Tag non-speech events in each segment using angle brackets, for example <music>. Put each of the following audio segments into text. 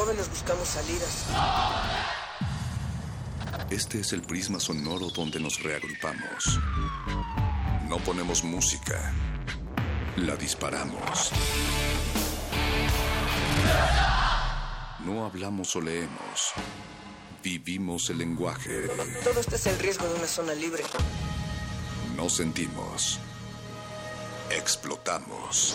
jóvenes buscamos salidas. Este es el prisma sonoro donde nos reagrupamos. No ponemos música, la disparamos. No hablamos o leemos. Vivimos el lenguaje. Todo esto es el riesgo de una zona libre. No sentimos. Explotamos.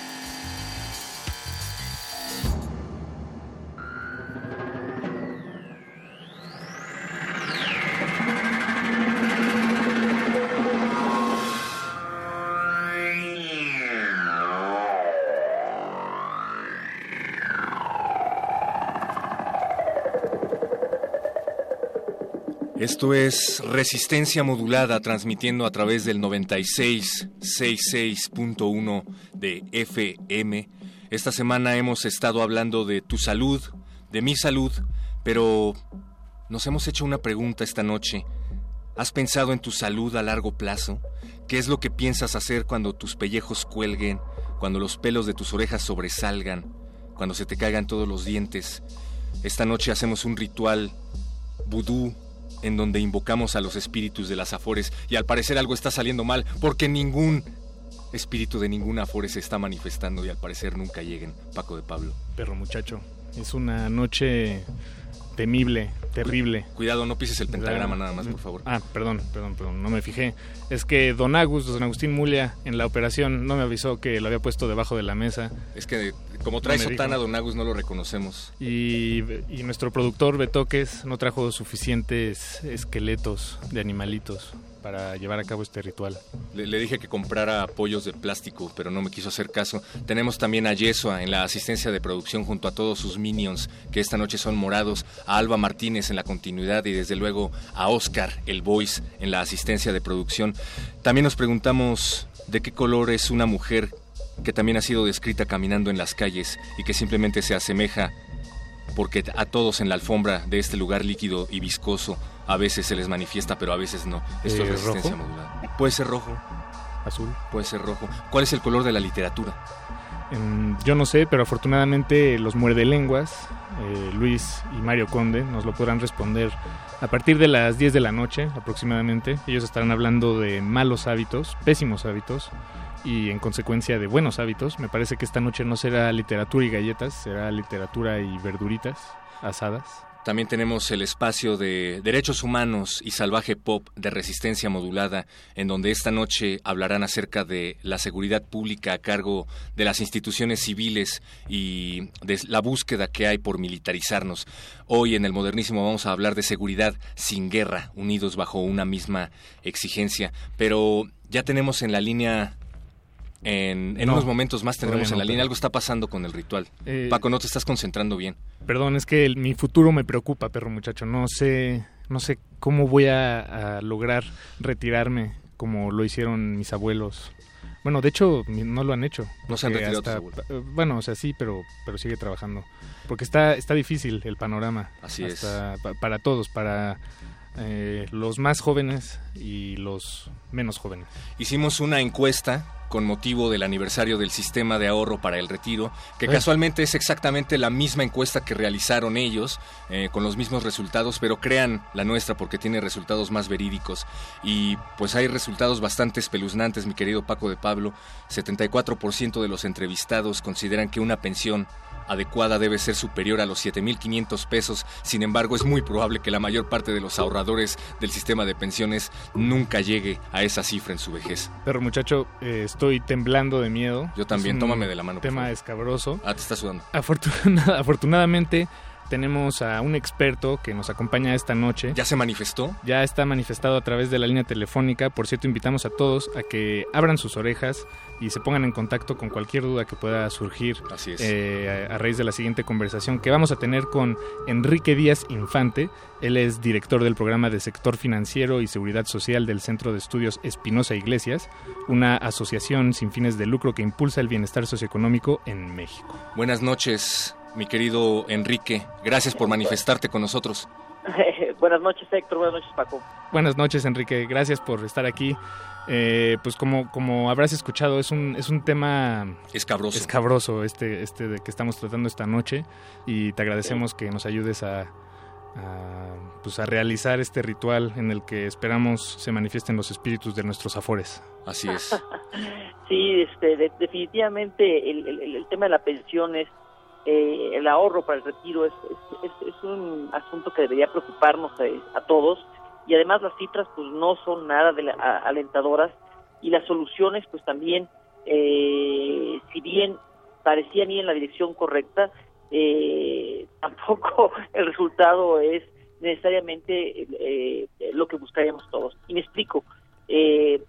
Esto es Resistencia Modulada, transmitiendo a través del 9666.1 de FM. Esta semana hemos estado hablando de tu salud, de mi salud, pero nos hemos hecho una pregunta esta noche. ¿Has pensado en tu salud a largo plazo? ¿Qué es lo que piensas hacer cuando tus pellejos cuelguen, cuando los pelos de tus orejas sobresalgan, cuando se te caigan todos los dientes? Esta noche hacemos un ritual vudú en donde invocamos a los espíritus de las afores y al parecer algo está saliendo mal porque ningún espíritu de ninguna afore se está manifestando y al parecer nunca lleguen. Paco de Pablo. Perro muchacho, es una noche temible, terrible. Cuidado, no pises el pentagrama nada más, por favor. Ah, perdón, perdón, perdón, no me fijé. Es que Don Agus, Don Agustín Mulia, en la operación no me avisó que lo había puesto debajo de la mesa. Es que como trae No sotana, dijo. Don Agus no lo reconocemos. Y, y nuestro productor Betoques no trajo suficientes esqueletos de animalitos para llevar a cabo este ritual. Le, dije que comprara pollos de plástico, pero no me quiso hacer caso. Tenemos también a Yesua en la asistencia de producción junto a todos sus minions, que esta noche son morados, a Alba Martínez en la continuidad y desde luego a Oscar, el voice, en la asistencia de producción. También nos preguntamos de qué color es una mujer que también ha sido descrita caminando en las calles y que simplemente se asemeja porque a todos en la alfombra de este lugar líquido y viscoso a veces se les manifiesta, pero a veces no. Esto Eh, es resistencia ¿rojo? modulada. Puede ser rojo, Azul. puede ser rojo. ¿Cuál es el color de la literatura? Em, yo no sé, pero afortunadamente los muerde lenguas, eh, Luis y Mario Conde, nos lo podrán responder a partir de las 10 de la noche aproximadamente. Ellos estarán hablando de malos hábitos, pésimos hábitos y en consecuencia de buenos hábitos. Me parece que esta noche no será literatura y galletas, será literatura y verduritas asadas. También tenemos el espacio de Derechos Humanos y Salvaje Pop de Resistencia Modulada, en donde esta noche hablarán acerca de la seguridad pública a cargo de las instituciones civiles y de la búsqueda que hay por militarizarnos. Hoy en el Modernísimo vamos a hablar de seguridad sin guerra, unidos bajo una misma exigencia. Pero ya tenemos en la línea... En, en No, unos momentos más tendremos en la línea. Algo está pasando con el ritual. Eh, Paco, no te estás concentrando bien. Perdón, es que el- mi futuro me preocupa, perro muchacho. No sé, no sé cómo voy a, a lograr retirarme como lo hicieron mis abuelos. Bueno, de hecho, no lo han hecho. No se han retirado hasta- eh, Bueno, o sea, sí, pero, pero sigue trabajando. Porque está, está difícil el panorama. Así es. Pa- para todos, para eh, los más jóvenes y los menos jóvenes. Hicimos una encuesta con motivo del aniversario del sistema de ahorro para el retiro, que casualmente es exactamente la misma encuesta que realizaron ellos, eh, con los mismos resultados, pero crean la nuestra porque tiene resultados más verídicos. Y pues hay resultados bastante espeluznantes, mi querido Paco de Pablo. 74% de los entrevistados consideran que una pensión adecuada debe ser superior a los 7.500 pesos. Sin embargo, es muy probable que la mayor parte de los ahorradores del sistema de pensiones nunca llegue a esa cifra en su vejez. Perro muchacho, eh, estoy temblando de miedo. Yo también, tómame de la mano, por Tema favor. escabroso. Ah, te está sudando. Afortuna- <laughs> afortunadamente tenemos a un experto que nos acompaña esta noche. ¿Ya se manifestó? Ya está manifestado a través de la línea telefónica. Por cierto, invitamos a todos a que abran sus orejas y se pongan en contacto con cualquier duda que pueda surgir eh, a, raíz de la siguiente conversación que vamos a tener con Enrique Díaz Infante. Él es director del programa de sector financiero y seguridad social del Centro de Estudios Espinosa Iglesias, una asociación sin fines de lucro que impulsa el bienestar socioeconómico en México. Buenas noches, mi querido Enrique. Gracias por manifestarte con nosotros. <laughs> buenas noches, Héctor. Buenas noches, Paco. Buenas noches, Enrique. Gracias por estar aquí. Eh, pues como, como habrás escuchado, es un, es un tema escabroso. escabroso este, este de que estamos tratando esta noche y te agradecemos que nos ayudes a, pues a realizar este ritual en el que esperamos se manifiesten los espíritus de nuestros afores. Así es. <laughs> sí, este, definitivamente el, el, tema de la pensión es eh, el ahorro para el retiro es, es, un asunto que debería preocuparnos a, todos. Y además las cifras pues no son nada de alentadoras. Y las soluciones pues también eh, si bien parecían ir en la dirección correcta eh, <laughs> tampoco el resultado es necesariamente eh, lo que buscaríamos todos. Y me explico eh,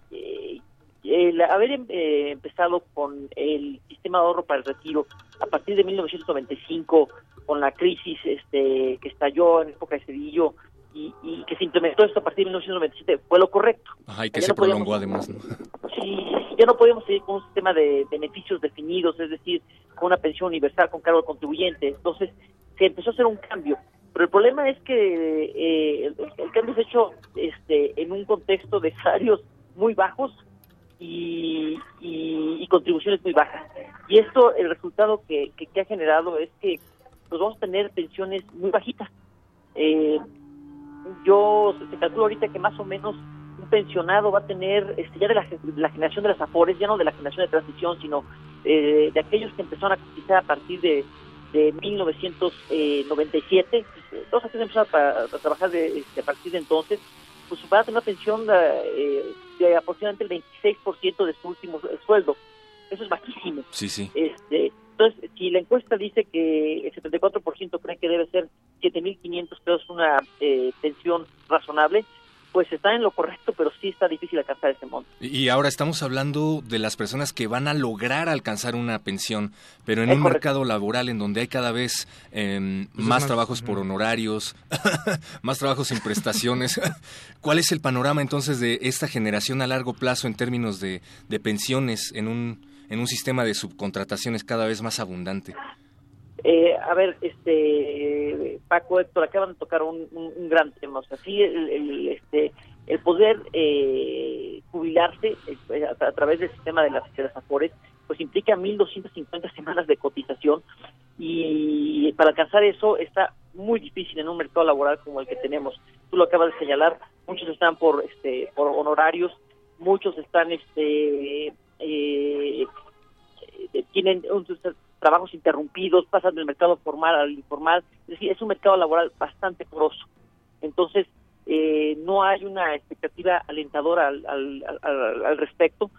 el haber em, eh, empezado con el sistema de ahorro para el retiro a partir de 1995 con la crisis este que estalló en época de Cedillo y, que se implementó esto a partir de 1997 fue lo correcto. Ajá, y que se prolongó además. ¿no? Sí, ya no podíamos seguir con un sistema de beneficios definidos, es decir, con una pensión universal con cargo al contribuyente. Entonces se empezó a hacer un cambio. Pero el problema es que eh, el, cambio se ha hecho este, en un contexto de salarios muy bajos y, contribuciones muy bajas. Y esto, el resultado que, que, ha generado es que pues vamos a tener pensiones muy bajitas. Eh, yo se calculo ahorita que más o menos un pensionado va a tener, este, ya de la, generación de las AFORES, ya no de la generación de transición, sino eh, de aquellos que empezaron a cotizar a partir de, de 1997, todos aquellos que empezaron a, trabajar de, este, a partir de entonces, pues van a tener una pensión eh, de aproximadamente el 26% de su último sueldo. Eso es bajísimo. Sí, sí. Este, entonces, si la encuesta dice que el 74% cree que debe ser 7.500 pesos una eh, pensión razonable, pues está en lo correcto, pero sí está difícil alcanzar ese monto. Y ahora estamos hablando de las personas que van a lograr alcanzar una pensión, pero en un mercado laboral en donde hay cada vez em, pues más, trabajos por honorarios, <laughs> más trabajos sin prestaciones. <laughs> ¿Cuál es el panorama entonces de esta generación a largo plazo en términos de, de pensiones en un, en un sistema de subcontrataciones cada vez más abundante? Eh, a ver, este Paco, Héctor, acaban de tocar un, gran tema. O sea, sí, el, este, el poder eh, jubilarse eh, a, través del sistema de las, de las AFORES, pues implica 1.250 semanas de cotización y para alcanzar eso está muy difícil en un mercado laboral como el que tenemos. Tú lo acabas de señalar, muchos están por este por honorarios, muchos están este eh, tienen un, trabajos interrumpidos, pasan del mercado formal al informal, es decir, es un mercado laboral bastante poroso. Entonces, eh, no hay una expectativa alentadora al, al, respecto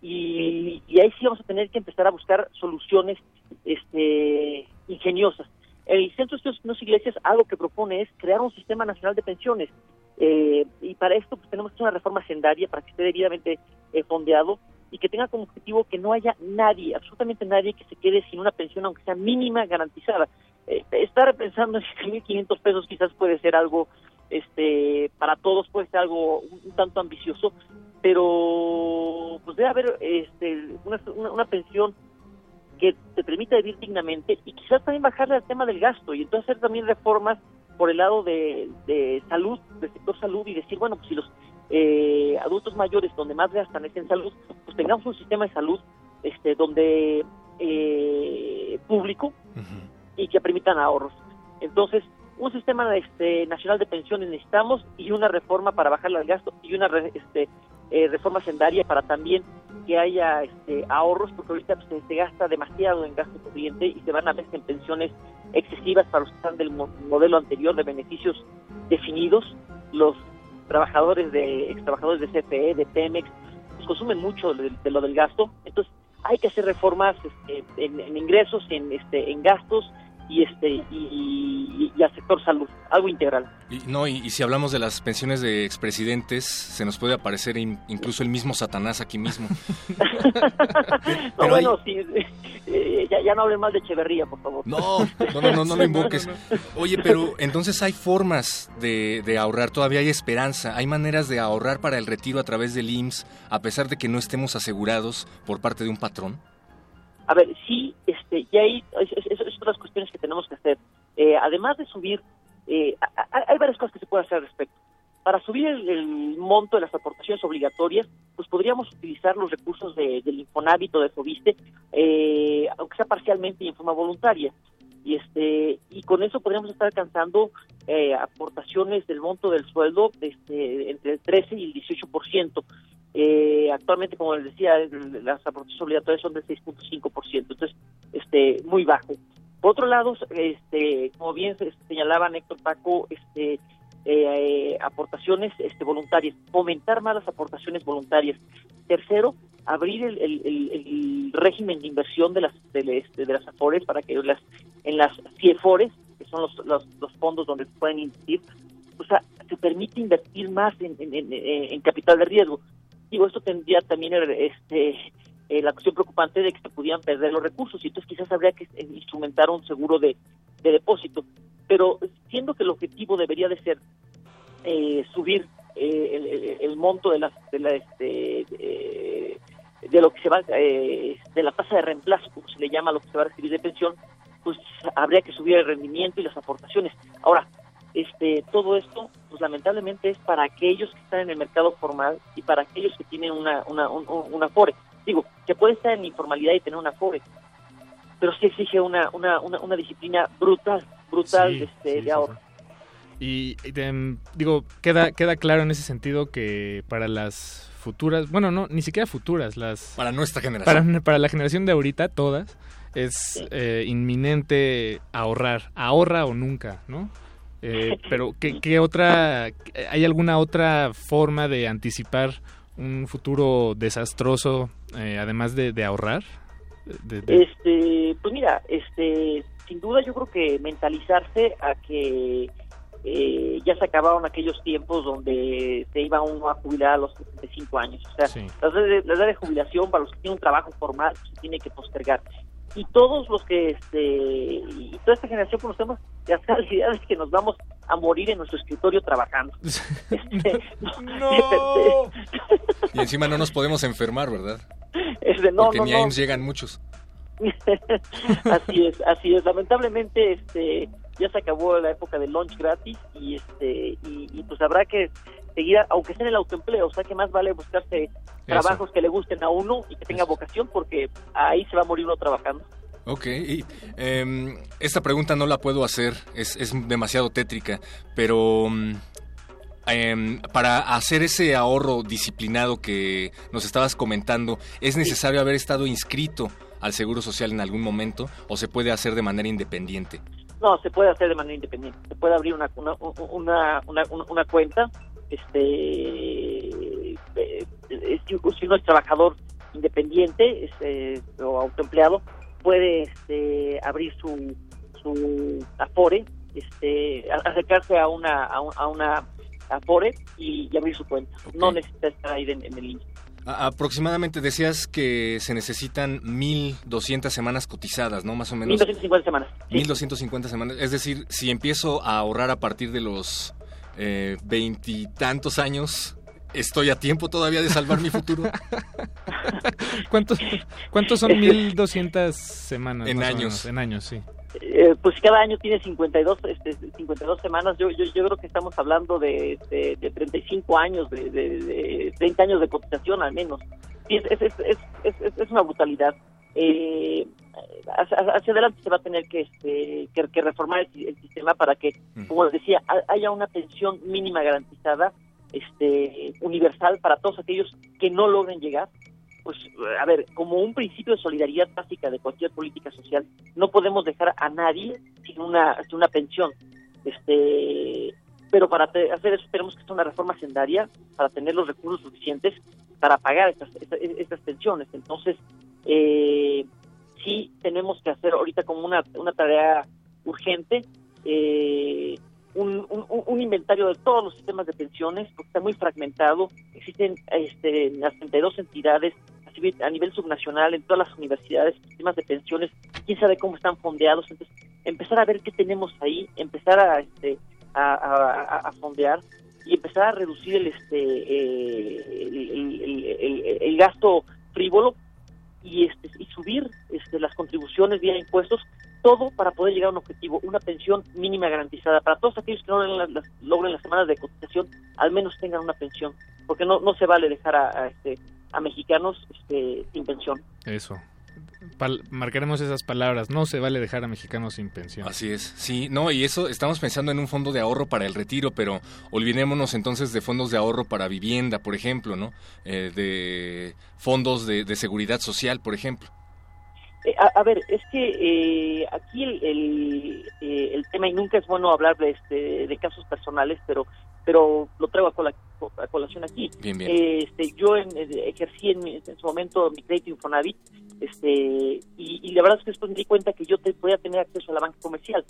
y, ahí sí vamos a tener que empezar a buscar soluciones este, ingeniosas. El Centro de Estudios Iglesias algo que propone es crear un sistema nacional de pensiones eh, y para esto pues, tenemos que hacer una reforma sendaria para que esté debidamente eh, fondeado y que tenga como objetivo que no haya nadie, absolutamente nadie que se quede sin una pensión, aunque sea mínima, garantizada. Eh, estar pensando en <laughs> 1.500 pesos quizás puede ser algo, este, para todos puede ser algo un, tanto ambicioso, pero pues debe haber este, una, una, pensión que te permita vivir dignamente y quizás también bajarle al tema del gasto y entonces hacer también reformas por el lado de, de salud, del sector salud y decir, bueno, pues si los eh, adultos mayores donde más gastan es en salud, pues tengamos un sistema de salud este donde eh, público y que permitan ahorros. Entonces, un sistema este, nacional de pensiones necesitamos y una reforma para bajarle al gasto y una este, eh, reforma sendaria para también que haya este, ahorros, porque ahorita pues, se, gasta demasiado en gasto corriente y se van a ver en pensiones excesivas para los que están del modelo anterior de beneficios definidos. Los trabajadores de ex trabajadores de CFE, de Pemex, pues consumen mucho de, lo del gasto, entonces hay que hacer reformas este, en, ingresos, en este, en gastos y este y, y, al sector salud, algo integral. Y, no, y, si hablamos de las pensiones de expresidentes, se nos puede aparecer incluso el mismo Satanás aquí mismo. <laughs> no, bueno, sí, eh, ya, no hablen más de Echeverría, por favor. No, no, no, no, lo invoques. Oye, pero entonces hay formas de, de ahorrar, todavía hay esperanza, hay maneras de ahorrar para el retiro a través del IMSS, a pesar de que no estemos asegurados por parte de un patrón. A ver, sí, este, y ahí son las cuestiones que tenemos que hacer. Eh, además de subir, eh, hay varias cosas que se pueden hacer al respecto. Para subir el, monto de las aportaciones obligatorias, pues podríamos utilizar los recursos de, del Infonavit de Fobiste, eh, aunque sea parcialmente y en forma voluntaria. Y, este, y con eso podríamos estar alcanzando eh, aportaciones del monto del sueldo este, entre el 13 y el 18%. Eh, actualmente, como les decía, las aportaciones obligatorias son del 6.5%, entonces este, muy bajo. Por otro lado, este, como bien señalaba Héctor Paco, este, eh, aportaciones este, voluntarias, fomentar más las aportaciones voluntarias. Tercero, abrir el, régimen de inversión de las de, este, las AFORES para que las en las CIEFORES, que son los, los, fondos donde pueden invertir, o sea, se permite invertir más en, en capital de riesgo. Digo, esto tendría también este, eh, la cuestión preocupante de que se pudieran perder los recursos y entonces quizás habría que instrumentar un seguro de, depósito. Pero siendo que el objetivo debería de ser eh, subir eh, el, monto de, las, de, la, este, de, lo que se va, de la tasa de reemplazo, como se le llama lo que se va a recibir de pensión, pues habría que subir el rendimiento y las aportaciones. Ahora, este, todo esto, pues lamentablemente es para aquellos que están en el mercado formal y para aquellos que tienen una, una, una FORE. Digo, que puede estar en informalidad y tener una FORE, pero sí exige una, una, una, disciplina brutal, brutal este, de ahorro. Y digo, queda, queda claro en ese sentido que para las futuras, bueno, no, ni siquiera futuras, las... Para nuestra generación. Para, la generación de ahorita, todas, es eh, inminente ahorrar, ahorra o nunca, ¿no? Eh, <laughs> pero ¿qué, otra, hay alguna otra forma de anticipar un futuro desastroso, eh, además de, ahorrar? Este, pues mira, este, sin duda yo creo que mentalizarse a que eh, ya se acabaron aquellos tiempos donde se iba uno a jubilar a los 65 años. O sea, la, edad de jubilación para los que tienen un trabajo formal pues, se tiene que postergar y todos los que este y toda esta generación conocemos ya la idea de que nos vamos a morir en nuestro escritorio trabajando. <laughs> Este, no. y encima no nos podemos enfermar verdad este, no, porque ni ahí llegan muchos. <laughs> Así es así es. Lamentablemente este ya se acabó la época del lunch gratis y este y pues habrá que seguir, aunque sea en el autoempleo, o sea que más vale buscarse trabajos que le gusten a uno y que tenga vocación, porque ahí se va a morir uno trabajando. Ok, y, em, esta pregunta no la puedo hacer, es, es demasiado tétrica, pero em, para hacer ese ahorro disciplinado que nos estabas comentando, ¿es necesario haber estado inscrito al Seguro Social en algún momento o se puede hacer de manera independiente? No, se puede hacer de manera independiente. Se puede abrir una, una, una, una, una cuenta este eh, si uno es trabajador independiente este, o autoempleado puede este, abrir su su afore este acercarse a una a, una afore y, abrir su cuenta no necesita estar ahí en, el link Aproximadamente decías que se necesitan 1.200 semanas cotizadas, ¿no? Más o menos. 1.250 semanas. 1.250 semanas. Es decir, si empiezo a ahorrar a partir de los eh, veintitantos años, ¿estoy a tiempo todavía de salvar mi futuro? <laughs> ¿Cuántos, ¿Cuántos son 1200 semanas? En años. En años, sí. Eh, pues cada año tiene 52, este, 52 semanas. Yo, yo, yo creo que estamos hablando de, de, de 35 años, de, de, 30 años de cotización al menos. es, es, es, es, una brutalidad. Eh, hacia, adelante se va a tener que, este, que, reformar el, sistema para que, como les decía, haya una pensión mínima garantizada, este, universal para todos aquellos que no logren llegar. Pues, a ver, como un principio de solidaridad básica de cualquier política social, no podemos dejar a nadie sin una, sin una pensión. Este, pero para hacer eso tenemos que hacer una reforma sendaria para tener los recursos suficientes para pagar estas, estas, estas pensiones. Entonces, eh, sí tenemos que hacer ahorita como una, una tarea urgente eh, un, inventario de todos los sistemas de pensiones, porque está muy fragmentado. Existen este, las 32 entidades a nivel subnacional, en todas las universidades, sistemas de pensiones, quién sabe cómo están fondeados. Entonces, empezar a ver qué tenemos ahí, empezar a, este, a, fondear y empezar a reducir el, este, eh, el, gasto frívolo y, este, y subir este, las contribuciones vía impuestos todo para poder llegar a un objetivo, una pensión mínima garantizada. Para todos aquellos que no logren las, logren las semanas de cotización, al menos tengan una pensión, porque no, no se vale dejar a, este, a mexicanos este, sin pensión. Eso. Marcaremos esas palabras. No se vale dejar a mexicanos sin pensión. Así es. Sí, no, y eso estamos pensando en un fondo de ahorro para el retiro, pero olvidémonos entonces de fondos de ahorro para vivienda, por ejemplo, ¿no? Eh, de fondos de, de seguridad social, por ejemplo. Eh, a, ver, es que eh, aquí el, eh, el, tema, y nunca es bueno hablar de, este, de casos personales, pero pero lo traigo a, colación aquí. Bien, bien. este, yo ejercí en, su momento mi crédito Infonavit, este, y, la verdad es que después me di cuenta que yo te, podía tener acceso a la banca comercial.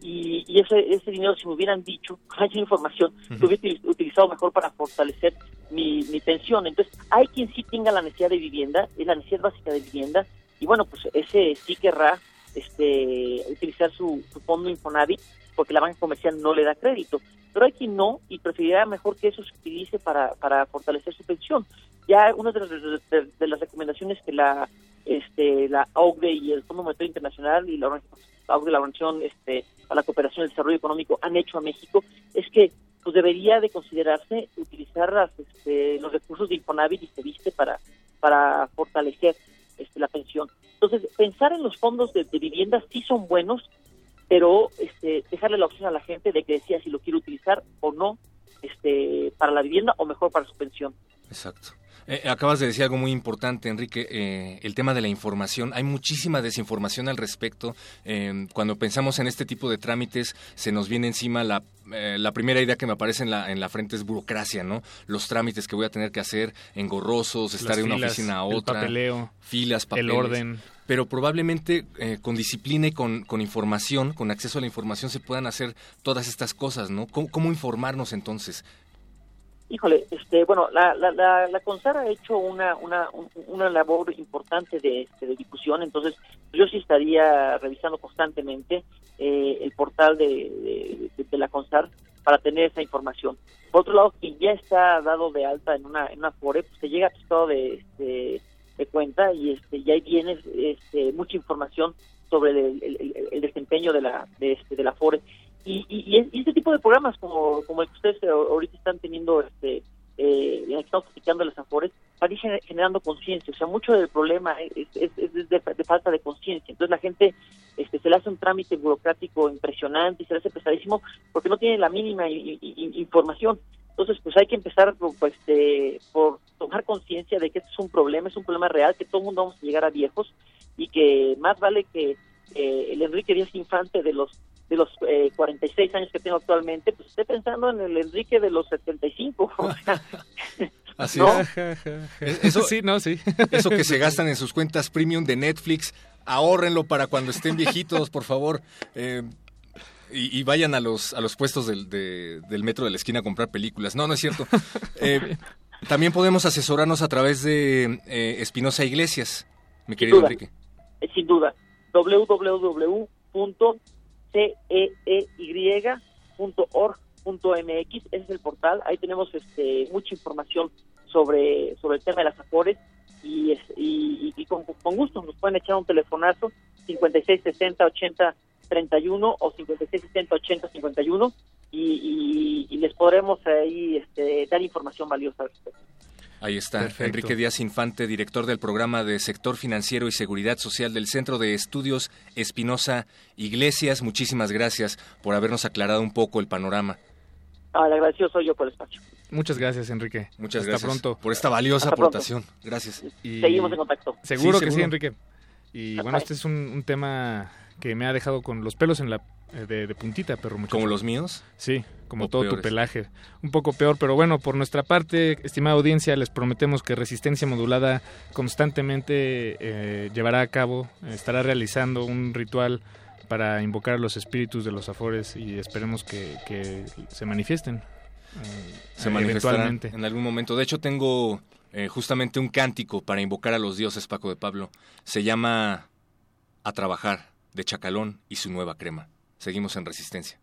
Y, y ese, ese dinero, si me hubieran dicho, <laughs> con esa información, lo hubiera utilizado mejor para fortalecer mi, mi pensión. Entonces, hay quien sí tenga la necesidad de vivienda, es la necesidad básica de vivienda, y bueno, pues ese sí querrá este, utilizar su, fondo Infonavit porque la banca comercial no le da crédito. Pero hay quien no y preferiría mejor que eso se utilice para, para fortalecer su pensión. Ya una de las, de, las recomendaciones que la este la OCDE y el Fondo Monetario Internacional y la, OCDE, la Organización este, para la Cooperación y el Desarrollo Económico han hecho a México es que pues debería de considerarse utilizar este, los recursos de Infonavit y se viste para, para fortalecer este, la pensión. Entonces, pensar en los fondos de, vivienda sí son buenos, pero este, dejarle la opción a la gente de que decía si lo quiere utilizar o no este, para la vivienda o mejor para su pensión. Exacto. Eh, acabas de decir algo muy importante, Enrique, eh, el tema de la información. Hay muchísima desinformación al respecto. Eh, cuando pensamos en este tipo de trámites, se nos viene encima la, la primera idea que me aparece en la, en la frente es burocracia, ¿no? Los trámites que voy a tener que hacer engorrosos, estar de una oficina a otra. papeleo, filas, papeles. El orden pero probablemente con disciplina y con, con, información, con acceso a la información, se puedan hacer todas estas cosas, ¿no? ¿Cómo informarnos entonces? Híjole, este, bueno, la, la, la, la CONSAR ha hecho una, una, una labor importante de, este, de difusión, entonces yo sí estaría revisando constantemente eh, el portal de, de, la CONSAR para tener esa información. Por otro lado, quien ya está dado de alta en una, en una FORE, pues se llega a estado de, este, de cuenta y este, ya viene este, mucha información sobre el, el, desempeño de la, de, este, de la FORE. Y, y, este tipo de programas como, como el que ustedes ahorita están teniendo, este, eh, que estamos platicando las Afores, van a ir generando conciencia. O sea, mucho del problema es, es, de, falta de conciencia. Entonces la gente este, se le hace un trámite burocrático impresionante y se le hace pesadísimo porque no tiene la mínima información. Entonces, pues hay que empezar pues, este, por tomar conciencia de que este es un problema, es un problema real, que todo el mundo vamos a llegar a viejos y que más vale que eh, el Enrique Díaz Infante de los de los eh, 46 años que tengo actualmente, pues estoy pensando en el Enrique de los 75. <laughs> Así es. Eso, sí, no, sí. Eso que se gastan en sus cuentas premium de Netflix, ahórrenlo para cuando estén viejitos, por favor. Eh, y, vayan a los, a los puestos del, del metro de la esquina a comprar películas. No, no es cierto. <laughs> Eh, también podemos asesorarnos a través de eh, Espinosa Iglesias, mi querido Enrique. Sin duda. www ceey.org.mx, ese es el portal, ahí tenemos este, mucha información sobre, sobre el tema de las afores. Y, y, con, con, gusto nos pueden echar un telefonazo 5660 80 31 o 5660 80 51 y, y, les podremos ahí este, dar información valiosa al respecto. Ahí está, Enrique Díaz Infante, director del programa de Sector Financiero y Seguridad Social del Centro de Estudios Espinosa Iglesias. Muchísimas gracias por habernos aclarado un poco el panorama. Ah, el agradecido soy yo por el espacio. Muchas gracias, Enrique. Muchas Hasta gracias pronto. por esta valiosa aportación. Gracias. Y... Seguimos en contacto. Seguro que sí, Enrique. Y bueno, este es un tema que me ha dejado con los pelos en la eh, de, puntita, perro muchacho. ¿Como los míos? Sí, como todo tu pelaje. Un poco peor, pero bueno, por nuestra parte, estimada audiencia, les prometemos que Resistencia Modulada constantemente eh, llevará a cabo, estará realizando un ritual para invocar a los espíritus de los afores y esperemos que, que se manifiesten. eh, se manifestarán en algún momento. De hecho, tengo eh, justamente un cántico para invocar a los dioses, Paco de Pablo. Se llama A trabajar, de Chacalón y su nueva crema. Seguimos en Resistencia.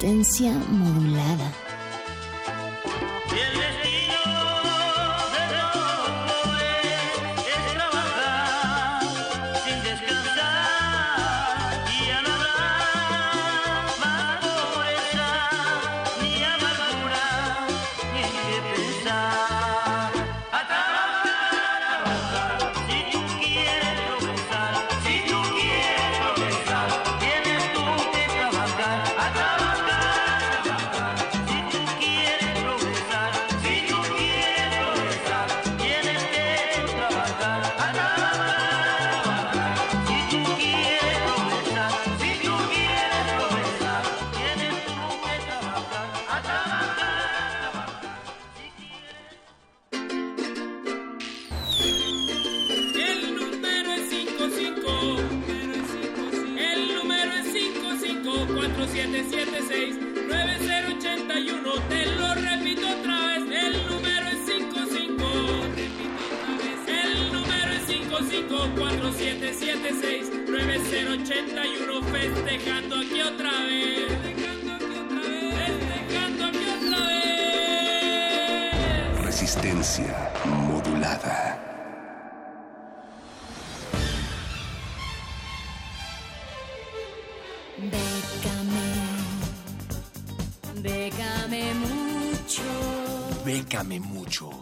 Resistencia modulada.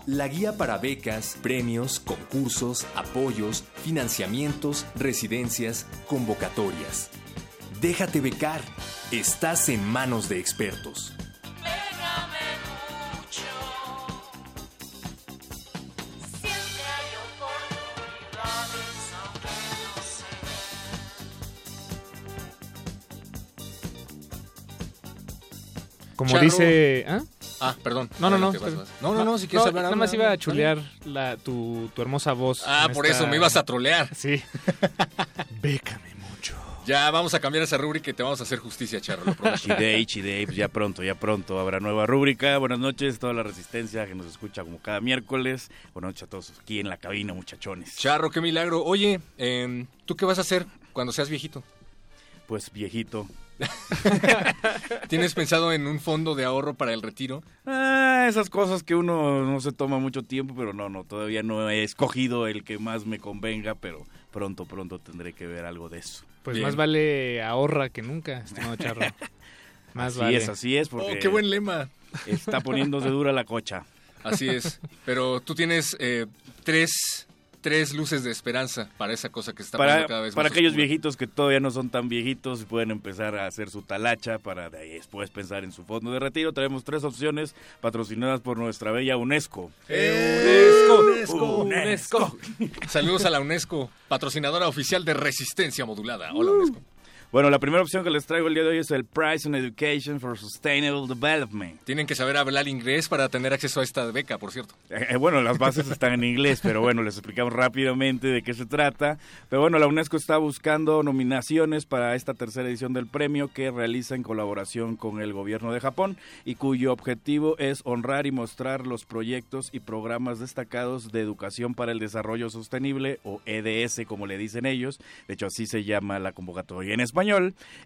la guía para becas, premios, concursos, apoyos, financiamientos, residencias, convocatorias. Déjate becar, estás en manos de expertos. Como dice. ¿ah? Perdón. No, no, no. Vas, vas. No, no, no, si quieres hablar. Nada más iba a chulear la, tu, tu hermosa voz. Ah, por esta- eso me ibas a trolear. <laughs> Sí. <laughs> Bécame mucho. Ya vamos a cambiar esa rúbrica y te vamos a hacer justicia, Charro. lo prometo. Chidey, Chidey, pues ya pronto, ya pronto habrá nueva rúbrica. Buenas noches, toda la resistencia que nos escucha como cada miércoles. Buenas noches a todos aquí en la cabina, muchachones. Charro, qué milagro. Oye, em, ¿tú qué vas a hacer cuando seas viejito? Pues viejito. <laughs> ¿Tienes pensado en un fondo de ahorro para el retiro? Ah, esas cosas que uno no se toma mucho tiempo, pero no, no, todavía no he escogido el que más me convenga, pero pronto, pronto tendré que ver algo de eso. Pues Bien. más vale ahorra que nunca, estimado <laughs> Charro. Más así vale. es, así es, porque Oh, qué buen lema. está poniéndose dura la cocha. Así es. Pero tú tienes eh, tres, tres luces de esperanza para esa cosa que está Para, cada vez para más aquellos oscura. viejitos que todavía no son tan viejitos, pueden empezar a hacer su talacha para de ahí después pensar en su fondo de retiro. Tenemos tres opciones patrocinadas por nuestra bella UNESCO. UNESCO, UNESCO. Saludos a la UNESCO, patrocinadora oficial de Resistencia Modulada. Hola, UNESCO. Bueno, la primera opción que les traigo el día de hoy es el Prize on Education for Sustainable Development. Tienen que saber hablar inglés para tener acceso a esta beca, por cierto. Eh, eh, bueno, las bases están en inglés, pero bueno, les explicamos rápidamente de qué se trata. Pero bueno, la UNESCO está buscando nominaciones para esta tercera edición del premio que realiza en colaboración con el gobierno de Japón y cuyo objetivo es honrar y mostrar los proyectos y programas destacados de educación para el desarrollo sostenible o EDS como le dicen ellos. De hecho, así se llama la convocatoria en español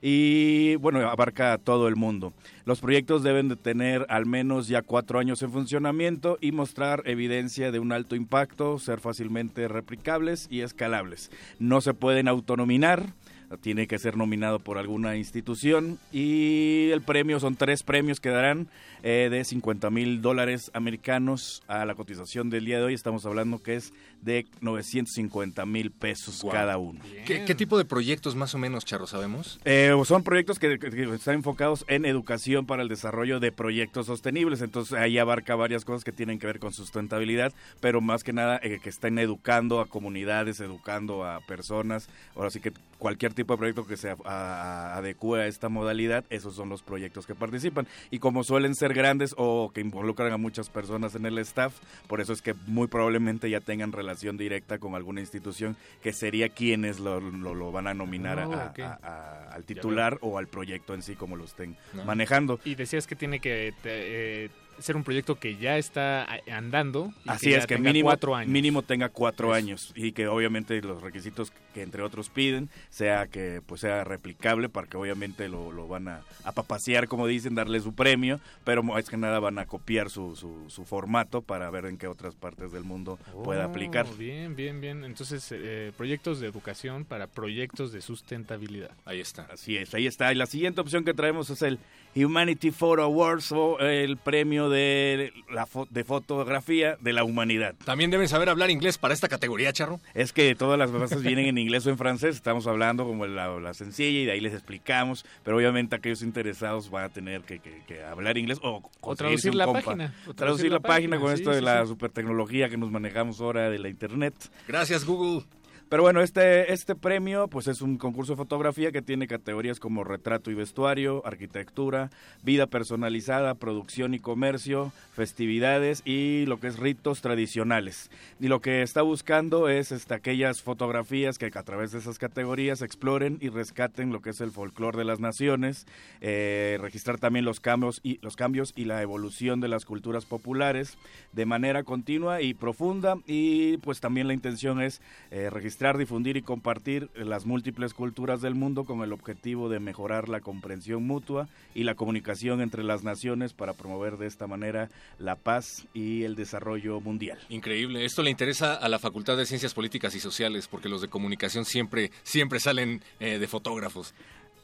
y bueno, abarca todo el mundo. Los proyectos deben de tener al menos ya cuatro años en funcionamiento y mostrar evidencia de un alto impacto, ser fácilmente replicables y escalables. No se pueden autonominar, tiene que ser nominado por alguna institución y el premio son tres premios que darán eh, de 50 mil dólares americanos a la cotización del día de hoy. Estamos hablando que es de 950 mil pesos cada uno. ¿Qué, qué tipo de proyectos más o menos, Charro, sabemos? Eh, son proyectos que están enfocados en educación para el desarrollo de proyectos sostenibles, entonces ahí abarca varias cosas que tienen que ver con sustentabilidad, pero más que nada eh, que estén educando a comunidades, educando a personas, ahora sí que cualquier tipo de proyecto que se a- a- adecue a esta modalidad, esos son los proyectos que participan. Y como suelen ser grandes o que involucran a muchas personas en el staff, por eso es que muy probablemente ya tengan relación directa con alguna institución que sería quienes lo, lo- lo van a nominar a- Oh, a- ok. a- a- al titular o al proyecto en sí como lo estén No. manejando. Y decías que tiene que te- eh, ser un proyecto que ya está andando. y Así es, que mínimo, cuatro años. mínimo tenga cuatro Eso. años y que obviamente los requisitos que entre otros piden sea que pues sea replicable para que obviamente lo, lo van a, a papasear como dicen, darle su premio, pero es que nada van a copiar su, su, su formato para ver en qué otras partes del mundo pueda Oh, aplicar. Bien, bien, bien. Entonces, eh, proyectos de educación para proyectos de sustentabilidad. Ahí está. Así es, ahí está. Y la siguiente opción que traemos es el Humanity Photo Awards o el premio de, la fo- de fotografía de la humanidad. También deben saber hablar inglés para esta categoría, Charro. Es que todas las bases vienen en inglés o en francés, estamos hablando como la, la sencilla y de ahí les explicamos, pero obviamente aquellos interesados van a tener que, que- que hablar inglés o, O traducir la compa. página. o Traducir la página con sí, esto de sí, la sí. super tecnología que nos manejamos ahora de la internet. Gracias, Google. Pero bueno, este, este premio pues es un concurso de fotografía que tiene categorías como retrato y vestuario, arquitectura, vida personalizada, producción y comercio, festividades y lo que es ritos tradicionales. Y lo que está buscando es este, aquellas fotografías que a través de esas categorías exploren y rescaten lo que es el folclore de las naciones, eh, registrar también los cambios, y, los cambios y la evolución de las culturas populares de manera continua y profunda y pues también la intención es eh, registrar, difundir y compartir las múltiples culturas del mundo con el objetivo de mejorar la comprensión mutua y la comunicación entre las naciones para promover de esta manera la paz y el desarrollo mundial. Increíble. Esto le interesa a la Facultad de Ciencias Políticas y Sociales porque los de comunicación siempre, siempre salen eh, de fotógrafos.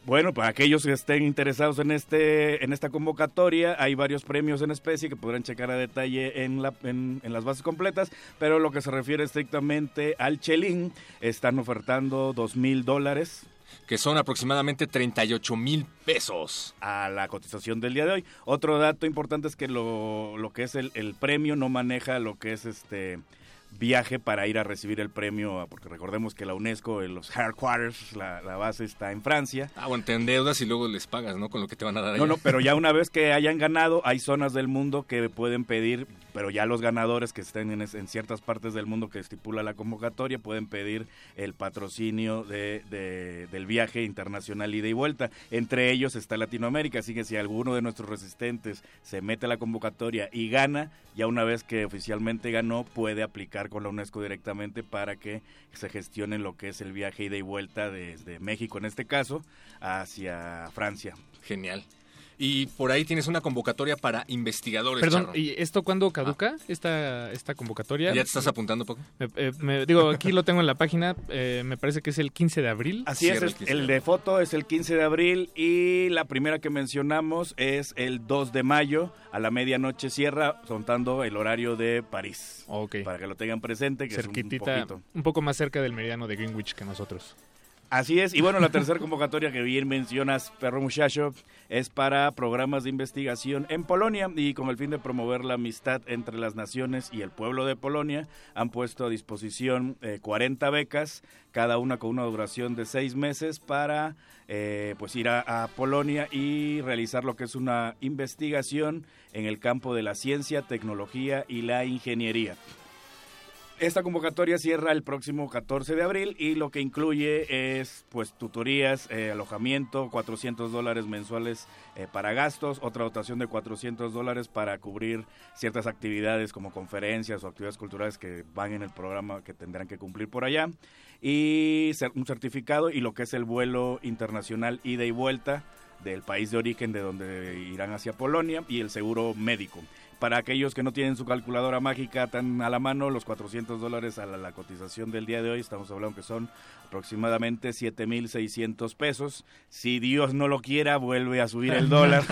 Bueno, para aquellos que estén interesados en este en esta convocatoria, hay varios premios en especie que podrán checar a detalle en, la, en, en las bases completas, pero lo que se refiere estrictamente al Chelín, están ofertando dos mil dólares que son aproximadamente 38 mil pesos. a la cotización del día de hoy. Otro dato importante es que lo, lo que es el, el premio no maneja lo que es este viaje para ir a recibir el premio, porque recordemos que la UNESCO, en los headquarters, la, la base está en Francia. Ah, bueno, te endeudas y luego les pagas, ¿no? Con lo que te van a dar allá. No, no, pero ya una vez que <laughs> hayan ganado, hay zonas del mundo que pueden pedir, pero ya los ganadores que estén en, ciertas partes del mundo que estipula la convocatoria pueden pedir el patrocinio de, de- del viaje internacional ida y vuelta. Entre ellos está Latinoamérica, así que si alguno de nuestros resistentes se mete a la convocatoria y gana, ya una vez que oficialmente ganó, puede aplicar con la UNESCO directamente para que se gestione lo que es el viaje ida y vuelta desde México, en este caso, hacia Francia. Genial. Y por ahí tienes una convocatoria para investigadores, Perdón, Charro. ¿y esto cuándo caduca? Esta, esta convocatoria. ¿Ya te estás apuntando poco? Me- eh, me- digo, aquí lo tengo en la página, eh, me parece que es el 15 de abril. Así es, Cierra el es- 15 el de foto es el 15 de abril y la primera que mencionamos es el 2 de mayo a la medianoche cierra, contando el horario de París. Ok. Para que lo tengan presente, que Cerquitita, es un poquito. un poco más cerca del meridiano de Greenwich que nosotros. Así es, y bueno, la tercera convocatoria que bien mencionas, perro muchacho, es para programas de investigación en Polonia y con el fin de promover la amistad entre las naciones y el pueblo de Polonia, han puesto a disposición eh, 40 becas, cada una con una duración de seis meses para eh, pues ir a, a Polonia y realizar lo que es una investigación en el campo de la ciencia, tecnología y la ingeniería. Esta convocatoria cierra el próximo 14 de abril y lo que incluye es pues tutorías, eh, alojamiento, 400 dólares mensuales eh, para gastos, otra dotación de 400 dólares para cubrir ciertas actividades como conferencias o actividades culturales que van en el programa que tendrán que cumplir por allá y un certificado y lo que es el vuelo internacional ida y vuelta del país de origen de donde irán hacia Polonia y el seguro médico. Para aquellos que no tienen su calculadora mágica tan a la mano, los 400 dólares a la, la cotización del día de hoy, estamos hablando que son aproximadamente 7.600 pesos. Si Dios no lo quiera, vuelve a subir el <laughs> dólar.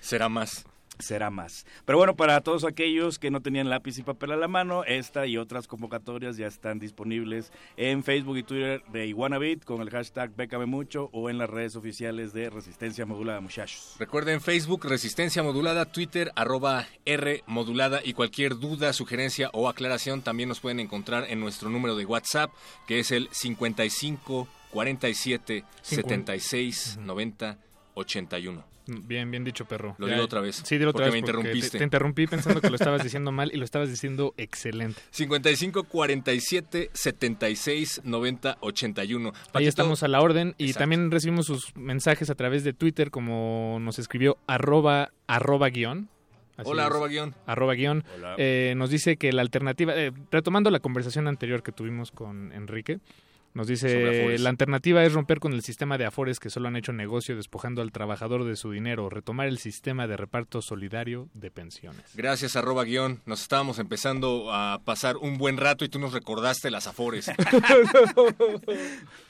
Será más. Será más. Pero bueno, para todos aquellos que no tenían lápiz y papel a la mano, esta y otras convocatorias ya están disponibles en Facebook y Twitter de Iguanabit con el hashtag Bécame Mucho o en las redes oficiales de Resistencia Modulada, muchachos. Recuerden Facebook Resistencia Modulada, Twitter arroba R Modulada y cualquier duda, sugerencia o aclaración también nos pueden encontrar en nuestro número de WhatsApp que es el 55 47 76 90 81. Bien, bien dicho, perro. Lo Ya- digo otra vez, Sí, dilo otra porque vez. me interrumpiste. Te, te interrumpí pensando que lo <laughs> estabas diciendo mal y lo estabas diciendo excelente. 55 47 76 90 81. Ahí Paquito, estamos a la orden y Exacto. también recibimos sus mensajes a través de Twitter como nos escribió arroba, arroba guion. Así Hola, es. arroba guion. arroba guion, Hola. eh, nos dice que la alternativa, eh, retomando la conversación anterior que tuvimos con Enrique, nos dice la alternativa es romper con el sistema de afores que solo han hecho negocio despojando al trabajador de su dinero, retomar el sistema de reparto solidario de pensiones. Gracias, arroba guion. Nos estábamos empezando a pasar un buen rato y tú nos recordaste las afores. <laughs>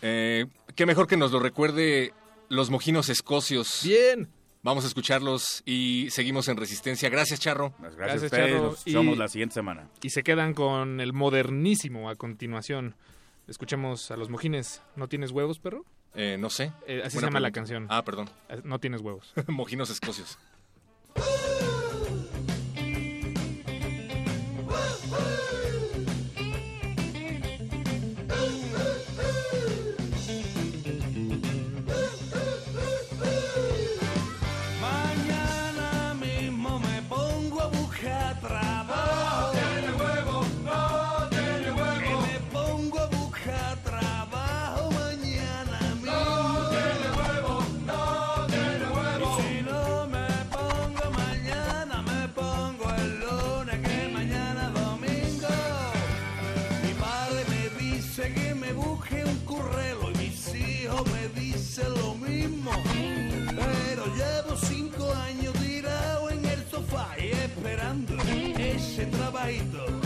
Eh, qué mejor que nos lo recuerde los mojinos escocios. Bien. Vamos a escucharlos y seguimos en resistencia. Gracias, Charro. Gracias, Gracias, a ustedes, Charro. nos Y- vemos la siguiente semana. Y se quedan con el modernísimo a continuación. Escuchemos a los mojines. ¿No tienes huevos, perro? Eh, no sé. Eh, así se llama la canción. Ah, perdón. Eh, No tienes huevos. <laughs> mojinos escocios. Ese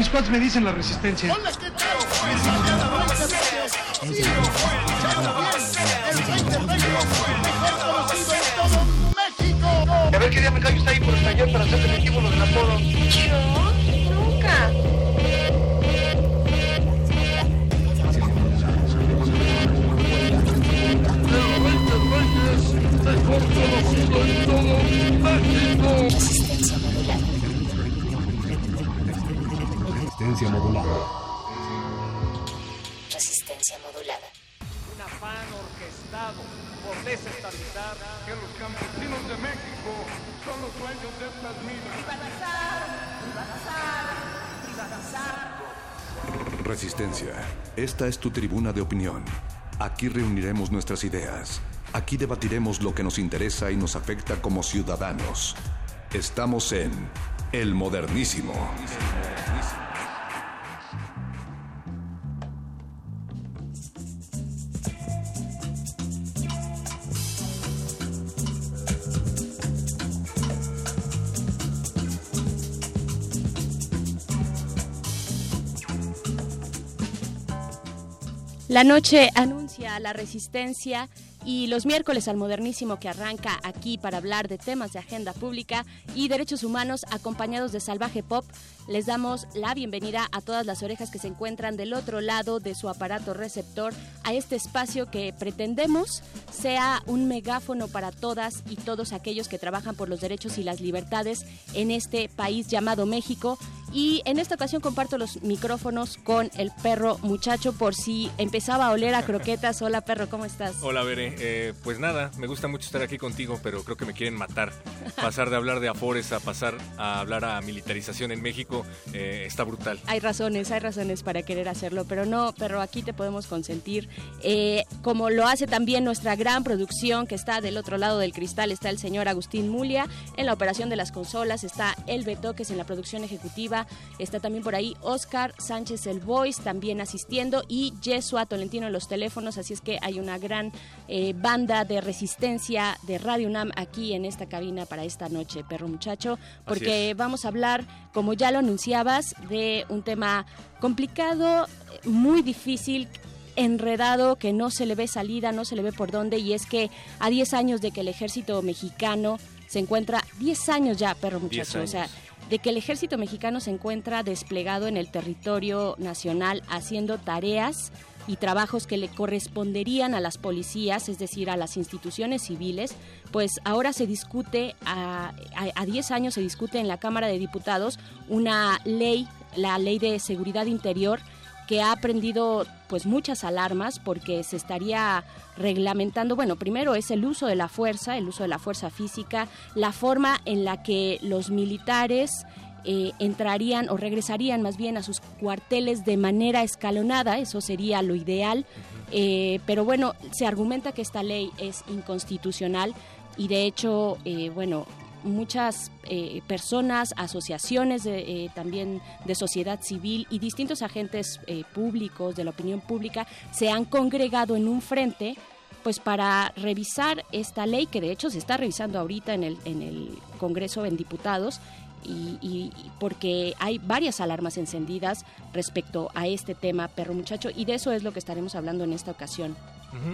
mis cuates me dicen la resistencia. A ver qué día me callo está ahí por el taller para hacer definitivo los apodos. Yo nunca. Resistencia modulada. Resistencia modulada. Un afán orquestado por desestabilizar que los campesinos de México son los dueños de estas minas. Privatizar, privatizar, privatizar. Resistencia. Esta es tu tribuna de opinión. Aquí reuniremos nuestras ideas. Aquí debatiremos lo que nos interesa y nos afecta como ciudadanos. Estamos en El Modernísimo. La noche anuncia la resistencia y los miércoles al modernísimo que arranca aquí para hablar de temas de agenda pública y derechos humanos acompañados de salvaje pop. Les damos la bienvenida a todas las orejas que se encuentran del otro lado de su aparato receptor a este espacio que pretendemos sea un megáfono para todas y todos aquellos que trabajan por los derechos y las libertades en este país llamado México. Y en esta ocasión comparto los micrófonos con el perro muchacho por si empezaba a oler a croquetas. Hola perro, ¿cómo estás? Hola, Bere. Eh, pues nada, me gusta mucho estar aquí contigo, pero creo que me quieren matar. Pasar de hablar de afores a pasar a hablar a militarización en México eh, está brutal. Hay razones, hay razones para querer hacerlo, pero no, perro, aquí te podemos consentir. Eh, como lo hace también nuestra gran producción que está del otro lado del cristal, está el señor Agustín Mulia. En la operación de las consolas está El Betoques en la producción ejecutiva. Está también por ahí Oscar Sánchez el Voice también asistiendo y Yesua Tolentino en los teléfonos. Así es que hay una gran eh, banda de resistencia de Radio UNAM aquí en esta cabina para esta noche, perro muchacho, porque vamos a hablar, como ya lo anunciabas, de un tema complicado, muy difícil enredado que no se le ve salida, no se le ve por dónde y es que a 10 años de que el ejército mexicano se encuentra 10 años ya, perro muchacho, o sea, de que el ejército mexicano se encuentra desplegado en el territorio nacional haciendo tareas y trabajos que le corresponderían a las policías, es decir, a las instituciones civiles, pues ahora se discute, a, a, 10 años se discute en la Cámara de Diputados una ley, la ley de seguridad interior, que ha prendido pues muchas alarmas porque se estaría reglamentando, bueno, primero es el uso de la fuerza, el uso de la fuerza física, la forma en la que los militares eh, entrarían o regresarían más bien a sus cuarteles de manera escalonada, eso sería lo ideal, eh, pero bueno, se argumenta que esta ley es inconstitucional y de hecho, eh, bueno, muchas eh, personas, asociaciones de, eh, también de sociedad civil y distintos agentes eh, públicos de la opinión pública se han congregado en un frente pues para revisar esta ley que de hecho se está revisando ahorita en el, en el Congreso en Diputados y, porque hay varias alarmas encendidas respecto a este tema, perro muchacho, y de eso es lo que estaremos hablando en esta ocasión.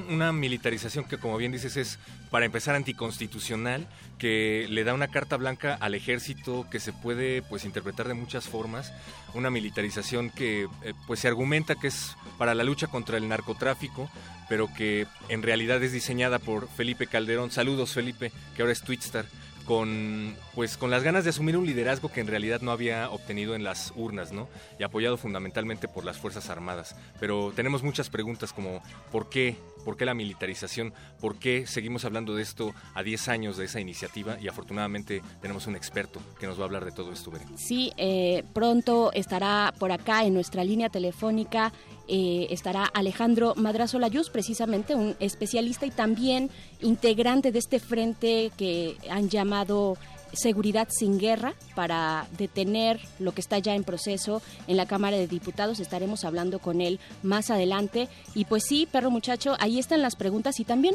Una militarización que, como bien dices, es para empezar anticonstitucional, que le da una carta blanca al ejército que se puede pues interpretar de muchas formas. Una militarización que eh, pues se argumenta que es para la lucha contra el narcotráfico, pero que en realidad es diseñada por Felipe Calderón. Saludos, Felipe, que ahora es Twitstar con pues con las ganas de asumir un liderazgo que en realidad no había obtenido en las urnas, ¿no? Y apoyado fundamentalmente por las Fuerzas Armadas. Pero tenemos muchas preguntas como ¿por qué? ¿Por qué la militarización? ¿Por qué seguimos hablando de esto a 10 años de esa iniciativa? Y afortunadamente tenemos un experto que nos va a hablar de todo esto, Beren. Sí, eh, pronto estará por acá en nuestra línea telefónica eh, estará Alejandro Madrazo Layuz, precisamente un especialista y también integrante de este frente que han llamado Seguridad sin Guerra para detener lo que está ya en proceso en la Cámara de Diputados. Estaremos hablando con él más adelante. Y pues sí, perro muchacho, ahí están las preguntas y también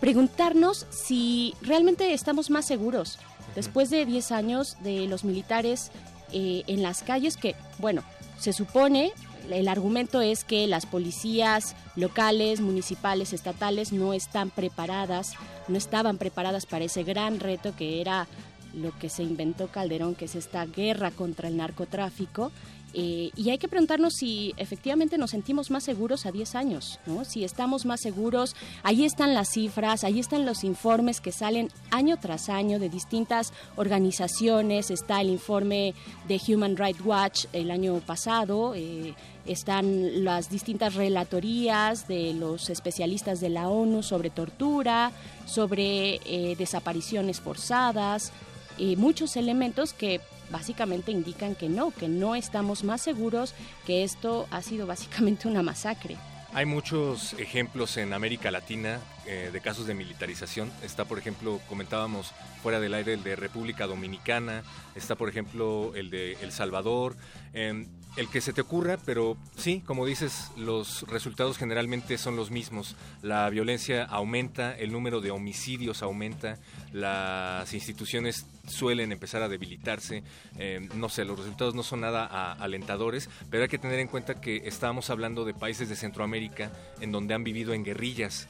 preguntarnos si realmente estamos más seguros después de 10 años de los militares eh, en las calles que, bueno, se supone el argumento es que las policías locales, municipales, estatales no están preparadas, no estaban preparadas para ese gran reto que era lo que se inventó Calderón, que es esta guerra contra el narcotráfico. Eh, y hay que preguntarnos si efectivamente nos sentimos más seguros a 10 años, ¿no? Si estamos más seguros, ahí están las cifras, ahí están los informes que salen año tras año de distintas organizaciones, está el informe de Human Rights Watch el año pasado, eh, están las distintas relatorías de los especialistas de la ONU sobre tortura, sobre eh, desapariciones forzadas, eh, muchos elementos que básicamente indican que no, que no estamos más seguros, que esto ha sido básicamente una masacre. Hay muchos ejemplos en América Latina eh, de casos de militarización. Está, por ejemplo, comentábamos fuera del aire el de República Dominicana, está, por ejemplo, el de El Salvador, em, el que se te ocurra, pero sí, como dices, los resultados generalmente son los mismos. La violencia aumenta, el número de homicidios aumenta, las instituciones suelen empezar a debilitarse, em, no sé, los resultados no son nada a- alentadores, pero hay que tener en cuenta que estábamos hablando de países de Centroamérica en donde han vivido en guerrillas.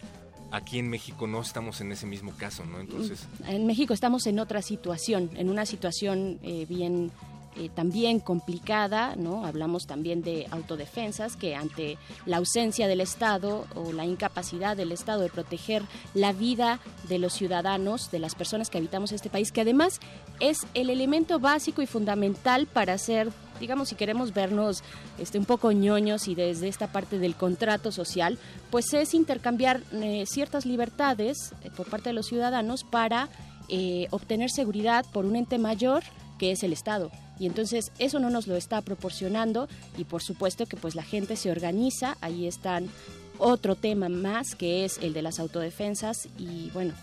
Aquí en México no estamos en ese mismo caso, ¿no? Entonces, En México estamos en otra situación, en una situación eh, bien eh, también complicada, ¿no? Hablamos también de autodefensas que ante la ausencia del Estado o la incapacidad del Estado de proteger la vida de los ciudadanos, de las personas que habitamos este país, que además es el elemento básico y fundamental para hacer digamos, si queremos vernos este, un poco ñoños y desde esta parte del contrato social, pues es intercambiar eh, ciertas libertades eh, por parte de los ciudadanos para obtener seguridad por un ente mayor que es el Estado. Y entonces eso no nos lo está proporcionando y por supuesto que pues la gente se organiza, ahí están otro tema más que es el de las autodefensas y bueno,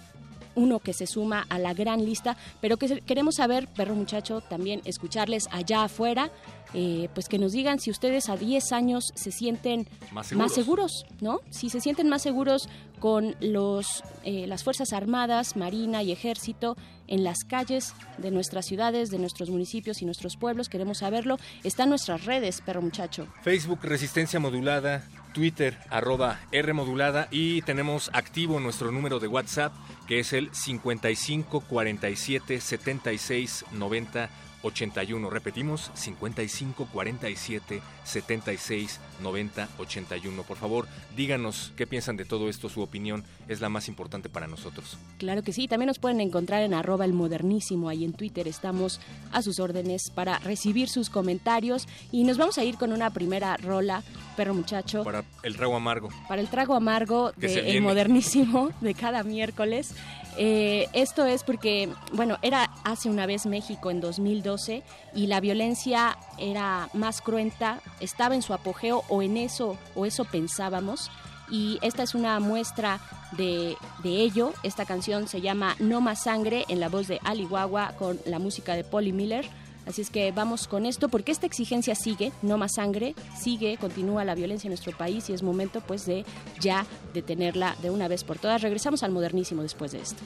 uno que se suma a la gran lista, pero que queremos saber, perro muchacho, también escucharles allá afuera, eh, pues que nos digan si ustedes a 10 años se sienten Más seguros. seguros, ¿no? Si se sienten más seguros con los, eh, las Fuerzas Armadas, Marina y Ejército en las calles de nuestras ciudades, de nuestros municipios y nuestros pueblos, queremos saberlo. Están nuestras redes, perro muchacho. Facebook Resistencia Modulada, Twitter arroba R Modulada y tenemos activo nuestro número de WhatsApp que es el 55 47 76 90 81. Repetimos, 55 47 76 90 81. Por favor, díganos qué piensan de todo esto, su opinión es la más importante para nosotros. Claro que sí, también nos pueden encontrar en arroba el modernísimo, ahí en Twitter estamos a sus órdenes para recibir sus comentarios y nos vamos a ir con una primera rola, perro muchacho, Para el trago amargo. para el trago amargo de El. Modernísimo <laughs> de cada miércoles. Eh, esto es porque, bueno, era hace una vez México en 2012 y la violencia era más cruenta, estaba en su apogeo o en eso, o eso pensábamos. Y esta es una muestra de, de ello. Esta canción se llama No más sangre en la voz de Ali Guagua con la música de Polly Miller. Así es que vamos con esto porque esta exigencia sigue, no más sangre, sigue, continúa la violencia en nuestro país y es momento pues de ya detenerla de una vez por todas. Regresamos al modernísimo después de esto.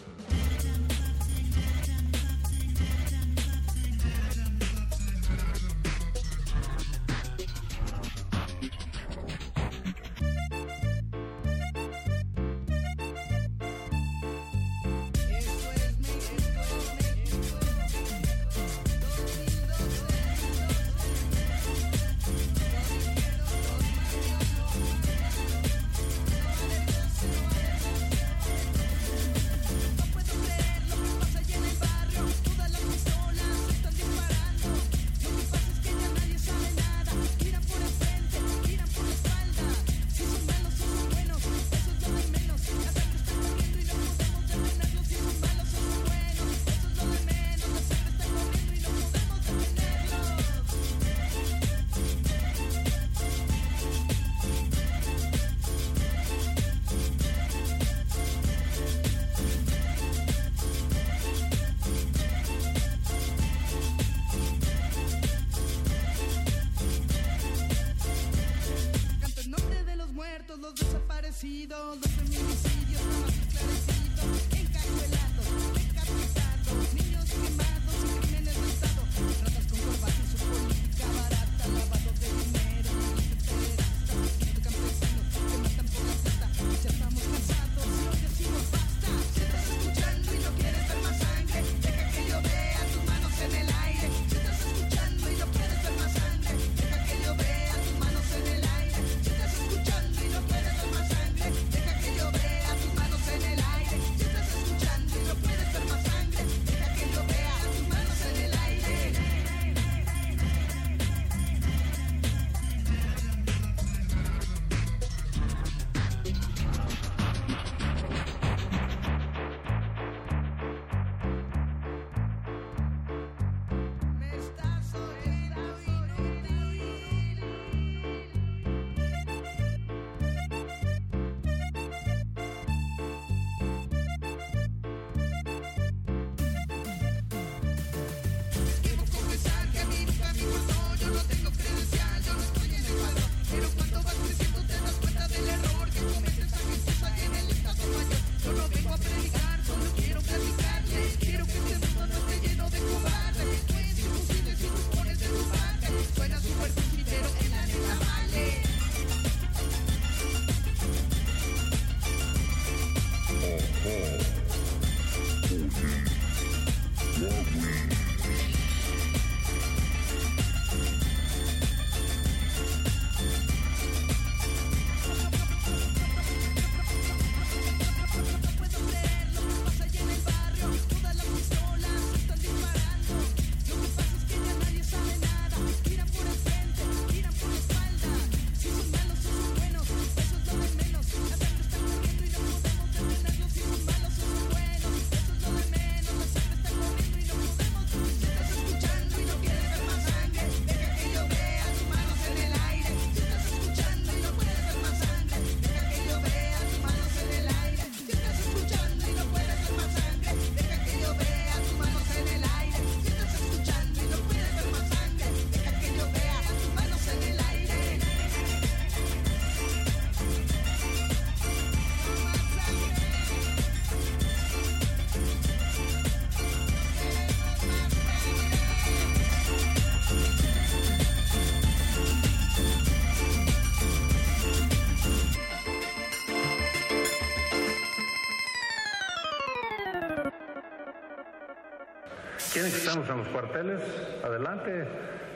Adelante.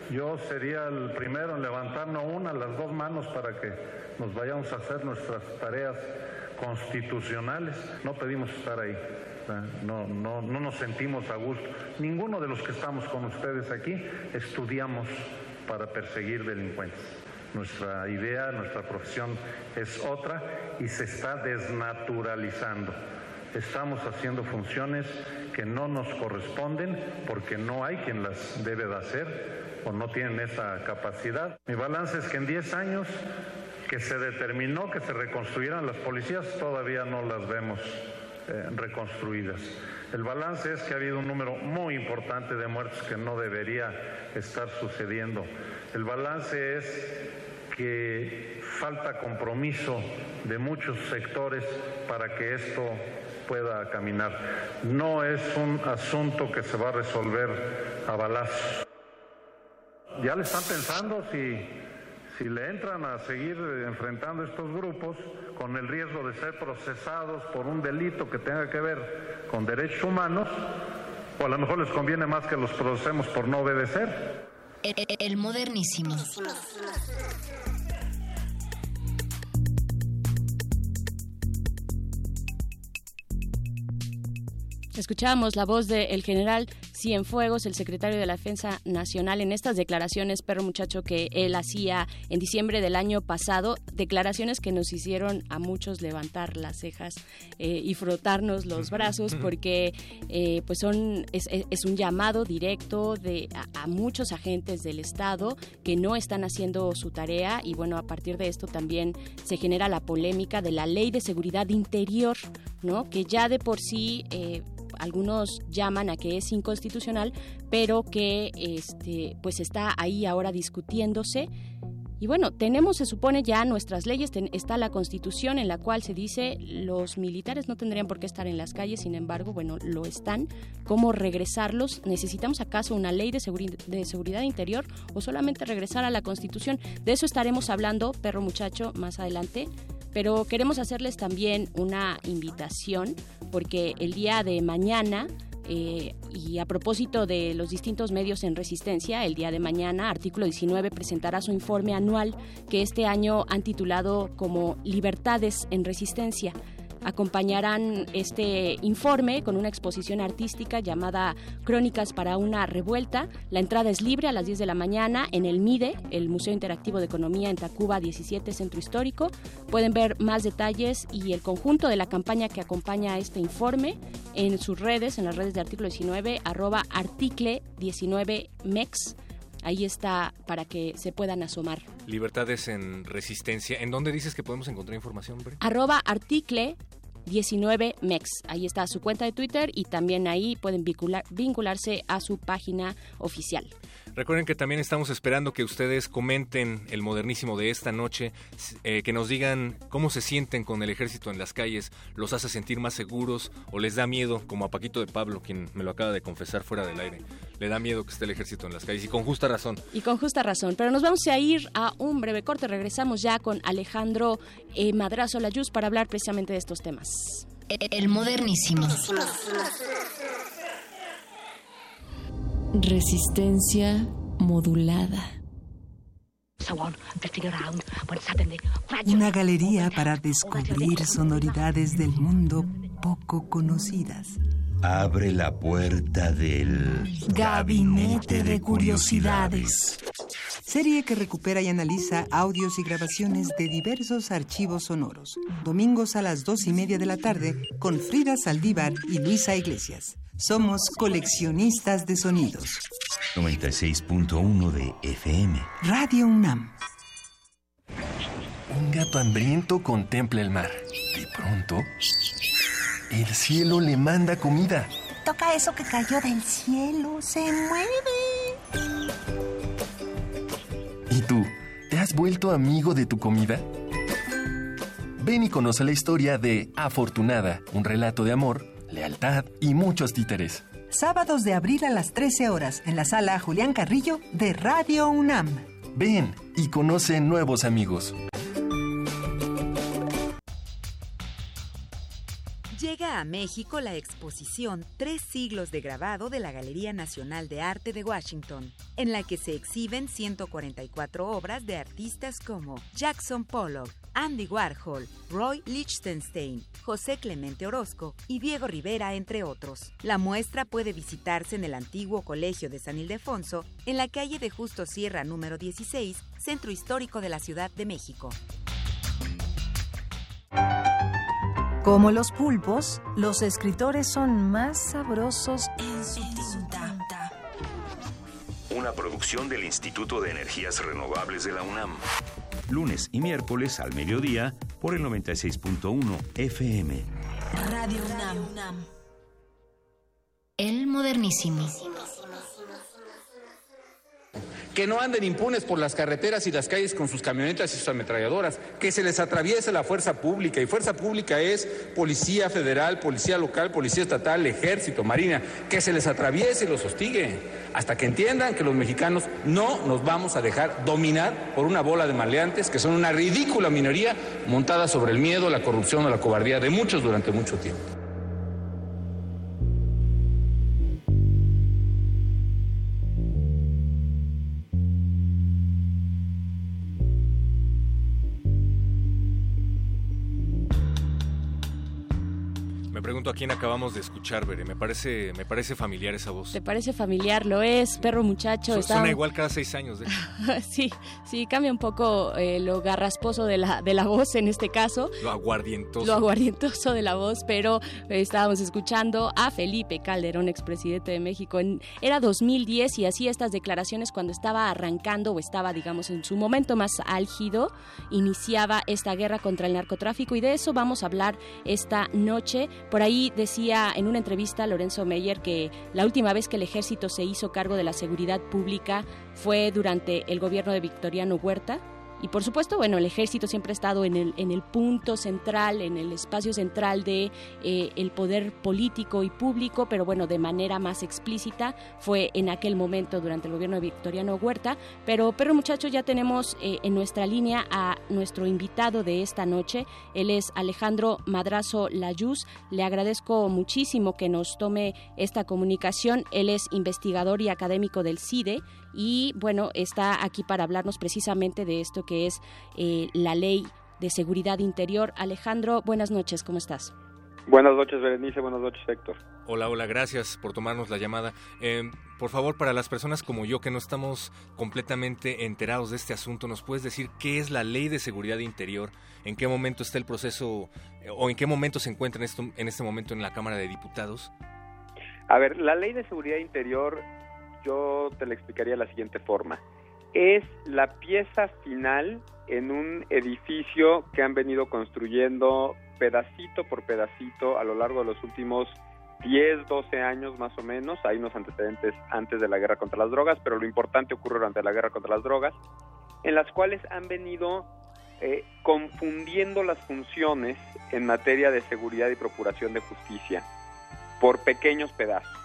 Yo sería el primero en levantarnos una, las dos manos para que nos vayamos a hacer nuestras tareas constitucionales. No pedimos estar ahí. No, no, no nos sentimos a gusto. Ninguno de los que estamos con ustedes aquí estudiamos para perseguir delincuentes. Nuestra idea, nuestra profesión es otra y se está desnaturalizando. Estamos haciendo funciones que no nos corresponden porque no hay quien las debe de hacer o no tienen esa capacidad. Mi balance es que en 10 años que se determinó que se reconstruyeran las policías, todavía no las vemos eh, reconstruidas. El balance es que ha habido un número muy importante de muertos que no debería estar sucediendo. El balance es que falta compromiso de muchos sectores para que esto pueda caminar. No es un asunto que se va a resolver a balazos. Ya le están pensando si, si le entran a seguir enfrentando estos grupos con el riesgo de ser procesados por un delito que tenga que ver con derechos humanos, o a lo mejor les conviene más que los procesemos por no obedecer. El, el modernísimo. Escuchábamos la voz del general Cienfuegos, el secretario de la Defensa Nacional, en estas declaraciones, perro muchacho, que él hacía en diciembre del año pasado, declaraciones que nos hicieron a muchos levantar las cejas eh, y frotarnos los brazos, porque eh, pues son es, es- es un llamado directo de a, a muchos agentes del Estado que no están haciendo su tarea. Y bueno, a partir de esto también se genera la polémica de la Ley de Seguridad Interior, ¿no? Que ya de por sí eh, algunos llaman a que es inconstitucional, pero que este pues está ahí ahora discutiéndose. Y bueno, tenemos, se supone, ya nuestras leyes, ten- está la Constitución en la cual se dice los militares no tendrían por qué estar en las calles, sin embargo, bueno, lo están. ¿Cómo regresarlos? ¿Necesitamos acaso una ley de, seguri- de seguridad interior o solamente regresar a la Constitución? De eso estaremos hablando, perro muchacho, más adelante. Pero queremos hacerles también una invitación porque el día de mañana eh, y a propósito de los distintos medios en resistencia, el día de mañana, artículo 19 presentará su informe anual que este año han titulado como Libertades en Resistencia. Acompañarán este informe con una exposición artística llamada Crónicas para una revuelta. La entrada es libre a las 10 de la mañana en el MIDE, el Museo Interactivo de Economía en Tacuba 17 Centro Histórico. Pueden ver más detalles y el conjunto de la campaña que acompaña a este informe en sus redes, en las redes de artículo 19, arroba article 19 mex. Ahí está para que se puedan asomar. Libertades en resistencia. ¿En dónde dices que podemos encontrar información, Bre? Arroba article 19 mex. Ahí está su cuenta de Twitter y también ahí pueden vincular- vincularse a su página oficial. Recuerden que también estamos esperando que ustedes comenten el modernísimo de esta noche, eh, que nos digan cómo se sienten con el ejército en las calles, los hace sentir más seguros o les da miedo, como a Paquito de Pablo, quien me lo acaba de confesar fuera del aire. Le da miedo que esté el ejército en las calles y con justa razón. Y con justa razón. Pero nos vamos a ir a un breve corte. Regresamos ya con Alejandro eh, Madrazo Layuz para hablar precisamente de estos temas. El modernísimo. Resistencia modulada. Una galería para descubrir sonoridades del mundo poco conocidas. Abre la puerta del Gabinete de Curiosidades. Serie que recupera y analiza audios y grabaciones de diversos archivos sonoros. Domingos a las dos y media de la tarde con Frida Saldívar y Luisa Iglesias. Somos coleccionistas de sonidos. 96.1 de FM. Radio UNAM. Un gato hambriento contempla el mar. De pronto, el cielo le manda comida. Toca eso que cayó del cielo, se mueve. ¿Y tú? ¿Te has vuelto amigo de tu comida? Ven y conoce la historia de Afortunada, un relato de amor, lealtad y muchos títeres. Sábados de abril a las 13 horas en la sala Julián Carrillo de Radio UNAM. Ven y conoce nuevos amigos. Llega a México la exposición Tres siglos de grabado de la Galería Nacional de Arte de Washington, en la que se exhiben 144 obras de artistas como Jackson Pollock, Andy Warhol, Roy Lichtenstein, José Clemente Orozco y Diego Rivera, entre otros. La muestra puede visitarse en el antiguo Colegio de San Ildefonso, en la calle de Justo Sierra número 16, Centro Histórico de la Ciudad de México. Como los pulpos, los escritores son más sabrosos en su tinta. Una producción del Instituto de Energías Renovables de la UNAM. Lunes y miércoles al mediodía por el 96.1 FM. Radio UNAM. El modernísimo. Que no anden impunes por las carreteras y las calles con sus camionetas y sus ametralladoras, que se les atraviese la fuerza pública. Y fuerza pública es policía federal, policía local, policía estatal, ejército, marina, que se les atraviese y los hostigue, hasta que entiendan que los mexicanos no nos vamos a dejar dominar por una bola de maleantes que son una ridícula minoría montada sobre el miedo, la corrupción o la cobardía de muchos durante mucho tiempo. Quién acabamos de escuchar, Bere. Me parece, me parece familiar esa voz. ¿Te parece familiar? Lo es, perro muchacho. Su- está- Suena igual cada seis años, de <laughs> sí, sí, cambia un poco eh, lo garrasposo de la, de la voz en este caso. Lo aguardientoso. Lo aguardientoso de la voz, pero eh, estábamos escuchando a Felipe Calderón, expresidente de México. En, era 2010 y hacía estas declaraciones cuando estaba arrancando o estaba, digamos, en su momento más álgido, iniciaba esta guerra contra el narcotráfico y de eso vamos a hablar esta noche. Por ahí decía en una entrevista Lorenzo Meyer que la última vez que el ejército se hizo cargo de la seguridad pública fue durante el gobierno de Victoriano Huerta. Y por supuesto, bueno, el ejército siempre ha estado en el, en el punto central, en el espacio central de eh, el poder político y público, pero bueno, de manera más explícita fue en aquel momento durante el gobierno de Victoriano Huerta. Pero, pero muchachos, ya tenemos eh, en nuestra línea a nuestro invitado de esta noche. Él es Alejandro Madrazo Layuz. Le agradezco muchísimo que nos tome esta comunicación. Él es investigador y académico del CIDE y bueno, está aquí para hablarnos precisamente de esto que es eh, la ley de seguridad interior. Alejandro, buenas noches, ¿cómo estás? Buenas noches, Berenice. Buenas noches, Héctor. Hola, hola, gracias por tomarnos la llamada. Eh, por favor, para las personas como yo que no estamos completamente enterados de este asunto, ¿nos puedes decir qué es la ley de seguridad interior? ¿En qué momento está el proceso eh, o en qué momento se encuentra en, esto, en este momento en la Cámara de Diputados? A ver, la ley de seguridad interior, yo te la explicaría de la siguiente forma. Es la pieza final en un edificio que han venido construyendo pedacito por pedacito a lo largo de los últimos 10, 12 años más o menos. Hay unos antecedentes antes de la guerra contra las drogas, pero lo importante ocurre durante la guerra contra las drogas, en las cuales han venido eh, confundiendo las funciones en materia de seguridad y procuración de justicia por pequeños pedazos.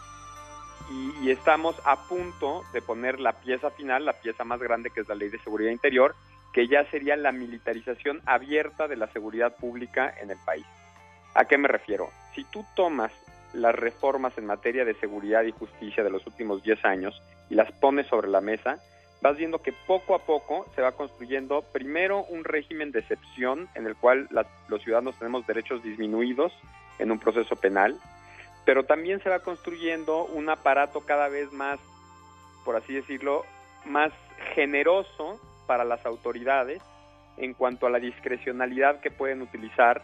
Y, y estamos a punto de poner la pieza final, la pieza más grande que es la Ley de Seguridad Interior, que ya sería la militarización abierta de la seguridad pública en el país. ¿A qué me refiero? Si tú tomas las reformas en materia de seguridad y justicia de los últimos 10 años y las pones sobre la mesa, vas viendo que poco a poco se va construyendo primero un régimen de excepción en el cual las- los ciudadanos tenemos derechos disminuidos en un proceso penal, pero también se va construyendo un aparato cada vez más, por así decirlo, más generoso para las autoridades en cuanto a la discrecionalidad que pueden utilizar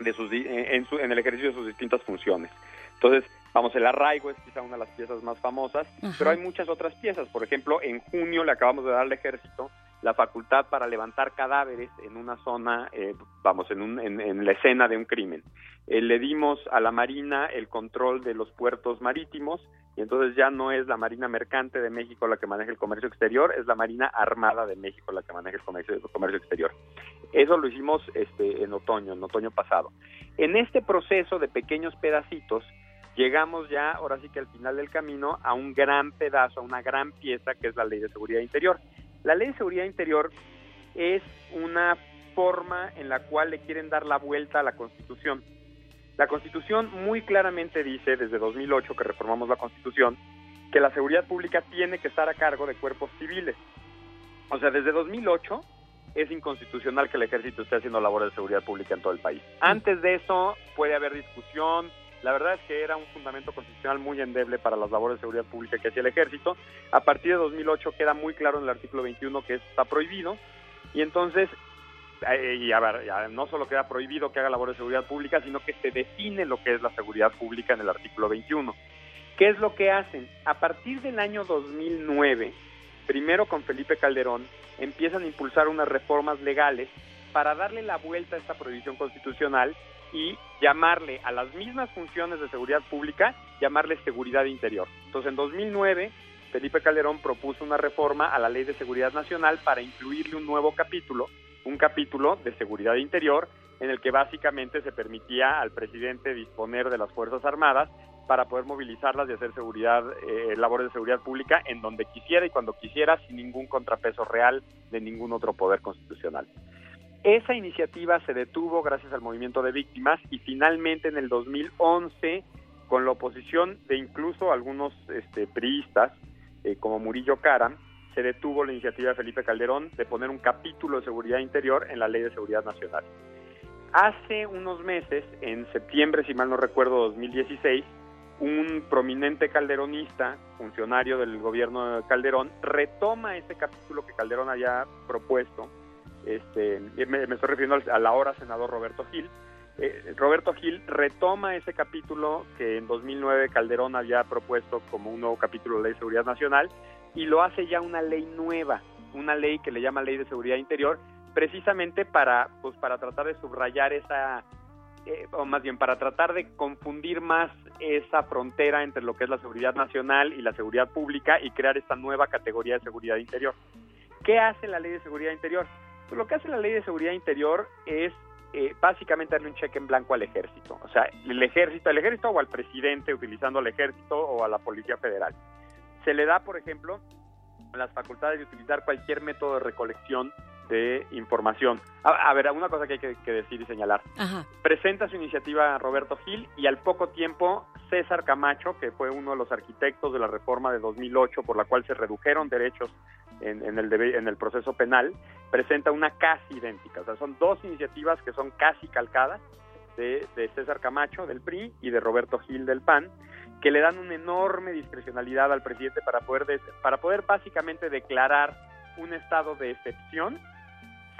de sus, en, su- en el ejercicio de sus distintas funciones. Entonces, vamos, el arraigo es quizá una de las piezas más famosas, Ajá. pero hay muchas otras piezas. Por ejemplo, en junio le acabamos de dar al ejército la facultad para levantar cadáveres en una zona, eh, vamos, en, un- en- la escena de un crimen. Eh, le dimos a la Marina el control de los puertos marítimos y entonces ya no es la Marina Mercante de México la que maneja el comercio exterior, es la Marina Armada de México la que maneja el comercio, el comercio exterior. Eso lo hicimos este, en otoño, en otoño pasado. En este proceso de pequeños pedacitos, llegamos ya, ahora sí que al final del camino, a un gran pedazo, a una gran pieza que es la Ley de Seguridad Interior. La Ley de Seguridad Interior es una forma en la cual le quieren dar la vuelta a la Constitución. La Constitución muy claramente dice, desde 2008 que reformamos la Constitución, que la seguridad pública tiene que estar a cargo de cuerpos civiles. O sea, desde 2008 es inconstitucional que el ejército esté haciendo labores de seguridad pública en todo el país. Antes de eso puede haber discusión. La verdad es que era un fundamento constitucional muy endeble para las labores de seguridad pública que hacía el ejército. A partir de 2008 queda muy claro en el artículo 21 que eso está prohibido. Y entonces, eh, no solo queda prohibido que haga labores de seguridad pública, sino que se define lo que es la seguridad pública en el artículo 21. ¿Qué es lo que hacen? A partir del año 2009, primero con Felipe Calderón, empiezan a impulsar unas reformas legales para darle la vuelta a esta prohibición constitucional y llamarle a las mismas funciones de seguridad pública, llamarle seguridad interior. Entonces, en 2009, Felipe Calderón propuso una reforma a la Ley de Seguridad Nacional para incluirle un nuevo capítulo, un capítulo de seguridad interior, en el que básicamente se permitía al presidente disponer de las Fuerzas Armadas para poder movilizarlas y hacer seguridad, eh, labores de seguridad pública en donde quisiera y cuando quisiera, sin ningún contrapeso real de ningún otro poder constitucional. Esa iniciativa se detuvo gracias al movimiento de víctimas y finalmente en el 2011, con la oposición de incluso algunos este, priistas, eh, como Murillo Caram, se detuvo la iniciativa de Felipe Calderón de poner un capítulo de seguridad interior en la Ley de Seguridad Nacional. Hace unos meses, en septiembre, si mal no recuerdo, 2016, un prominente calderonista, funcionario del gobierno de Calderón, retoma ese capítulo que Calderón había propuesto. Este, me, estoy refiriendo al, al ahora senador Roberto Gil. Eh, Roberto Gil retoma ese capítulo que en 2009 Calderón había propuesto como un nuevo capítulo de Ley de Seguridad Nacional y lo hace ya una ley nueva, una ley que le llama Ley de Seguridad Interior, precisamente para, pues, para tratar de subrayar esa eh, o más bien para tratar de confundir más esa frontera entre lo que es la seguridad nacional y la seguridad pública y crear esta nueva categoría de seguridad interior. ¿Qué hace la ley de seguridad interior? Pues lo que hace la ley de seguridad interior es eh, básicamente darle un cheque en blanco al ejército, o sea, el ejército, el ejército o al presidente utilizando el ejército o a la policía federal. Se le da, por ejemplo, las facultades de utilizar cualquier método de recolección de información. A, a ver, una cosa que hay que, que decir y señalar. Ajá. Presenta su iniciativa Roberto Gil y al poco tiempo César Camacho, que fue uno de los arquitectos de la reforma de 2008 por la cual se redujeron derechos en, en el, debe- en el proceso penal, presenta una casi idéntica. O sea, son dos iniciativas que son casi calcadas de, de César Camacho del PRI y de Roberto Gil del PAN, que le dan una enorme discrecionalidad al presidente para poder, des- para poder básicamente declarar un estado de excepción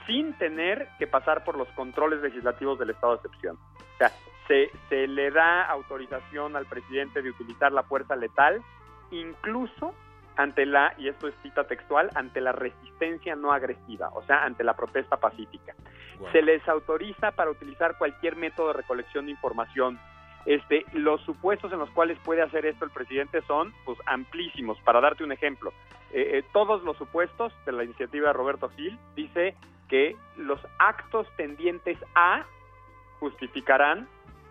sin tener que pasar por los controles legislativos del estado de excepción. O sea, se, se le da autorización al presidente de utilizar la fuerza letal, incluso ante la, y esto es cita textual, ante la resistencia no agresiva, o sea, ante la protesta pacífica. Se les autoriza para utilizar cualquier método de recolección de información. Este, los supuestos en los cuales puede hacer esto el presidente son pues amplísimos. Para darte un ejemplo, eh, eh, todos los supuestos de la iniciativa de Roberto Gil dice que los actos tendientes a justificarán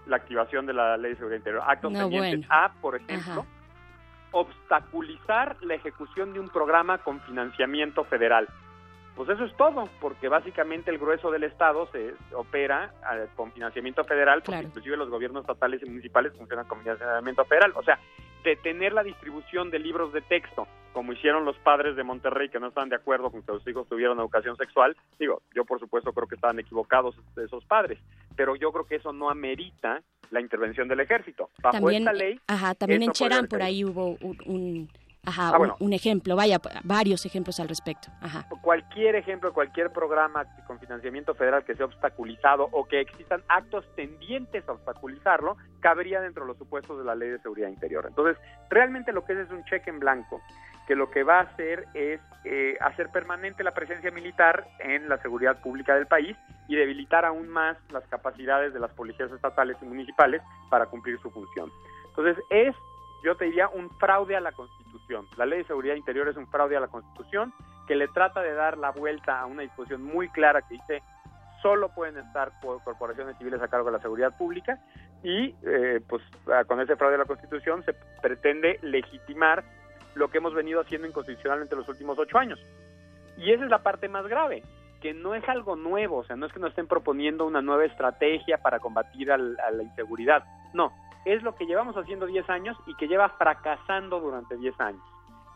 la activación de la ley de seguridad interior. Actos No, tendientes bueno. a, por ejemplo, Ajá. obstaculizar la ejecución de un programa con financiamiento federal. Pues eso es todo, porque básicamente el grueso del Estado se opera eh, con financiamiento federal, porque Claro. inclusive los gobiernos estatales y municipales funcionan con financiamiento federal. O sea, detener la distribución de libros de texto, como hicieron los padres de Monterrey que no estaban de acuerdo con que los hijos tuvieran educación sexual, digo, yo por supuesto creo que estaban equivocados esos padres, pero yo creo que eso no amerita la intervención del ejército. Bajo También, esta ley, ajá, también en Cherán por ahí hubo un, un- ajá, Ah, un- bueno. un, ejemplo, vaya, varios ejemplos al respecto. Ajá. cualquier ejemplo, cualquier programa con financiamiento federal que sea obstaculizado o que existan actos tendientes a obstaculizarlo, cabería dentro de los supuestos de la Ley de Seguridad Interior. Entonces, realmente lo que es es un cheque en blanco, que lo que va a hacer es eh, hacer permanente la presencia militar en la seguridad pública del país y debilitar aún más las capacidades de las policías estatales y municipales para cumplir su función. Entonces, es, yo te diría, un fraude a la Constitución. La Ley de Seguridad Interior es un fraude a la Constitución que le trata de dar la vuelta a una disposición muy clara que dice solo pueden estar por corporaciones civiles a cargo de la seguridad pública y eh, pues ah, con ese fraude a la Constitución se pretende legitimar lo que hemos venido haciendo inconstitucionalmente los últimos ocho años. Y esa es la parte más grave, que no es algo nuevo, o sea, no es que nos estén proponiendo una nueva estrategia para combatir al- a la inseguridad, no, es lo que llevamos haciendo 10 años y que lleva fracasando durante 10 años.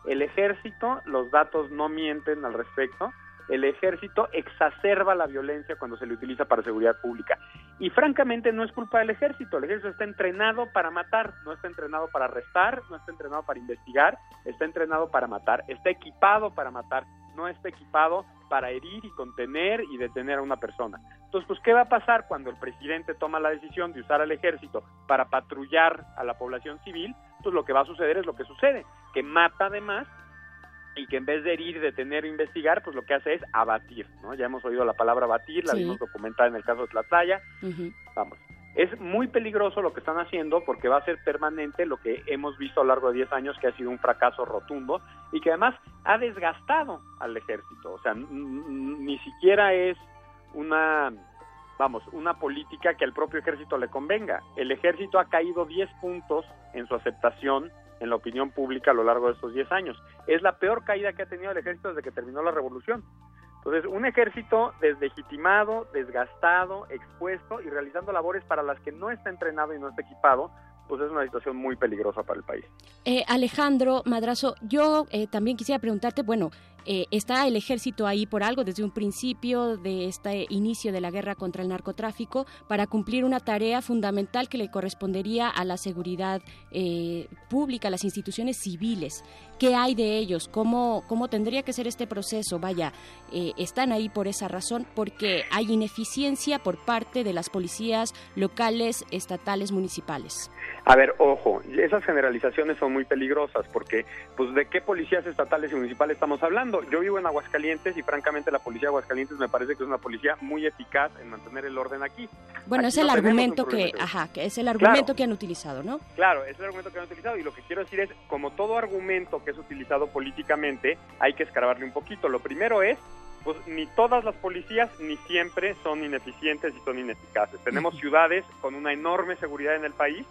El ejército, los datos no mienten al respecto, el ejército exacerba la violencia cuando se le utiliza para seguridad pública. Y francamente no es culpa del ejército, el ejército está entrenado para matar, no está entrenado para arrestar, no está entrenado para investigar, está entrenado para matar, está equipado para matar, no está equipado para herir y contener y detener a una persona. Entonces, pues, ¿qué va a pasar cuando el presidente toma la decisión de usar al ejército para patrullar a la población civil? Pues lo que va a suceder es lo que sucede, que mata además y que en vez de herir, detener o investigar, pues lo que hace es abatir, ¿no? Ya hemos oído la palabra abatir, la Sí. vimos documentada en el caso de Tlatlaya, vamos. Es muy peligroso lo que están haciendo porque va a ser permanente lo que hemos visto a lo largo de 10 años que ha sido un fracaso rotundo y que además ha desgastado al ejército. O sea, ni siquiera es una, vamos, una política que al propio ejército le convenga. El ejército ha caído 10 puntos en su aceptación en la opinión pública a lo largo de estos 10 años. Es la peor caída que ha tenido el ejército desde que terminó la revolución. Entonces, un ejército deslegitimado, desgastado, expuesto y realizando labores para las que no está entrenado y no está equipado, pues es una situación muy peligrosa para el país. Eh, Alejandro Madrazo, yo eh, también quisiera preguntarte, bueno, eh, está el ejército ahí por algo desde un principio de este inicio de la guerra contra el narcotráfico para cumplir una tarea fundamental que le correspondería a la seguridad eh, pública, a las instituciones civiles. ¿Qué hay de ellos? ¿Cómo, cómo tendría que ser este proceso? Vaya, eh, están ahí por esa razón, porque hay ineficiencia por parte de las policías locales, estatales, municipales. A ver, ojo, esas generalizaciones son muy peligrosas porque, pues, ¿de qué policías estatales y municipales estamos hablando? Yo vivo en Aguascalientes y, francamente, la policía de Aguascalientes me parece que es una policía muy eficaz en mantener el orden aquí. Bueno, Aquí es el no argumento que, ajá, que es el argumento Claro. que han utilizado, ¿no? Claro, es el argumento que han utilizado y lo que quiero decir es, como todo argumento que es utilizado políticamente, hay que escarbarle un poquito. Lo primero es, pues ni todas las policías ni siempre son ineficientes y son ineficaces. Tenemos ciudades con una enorme seguridad en el país,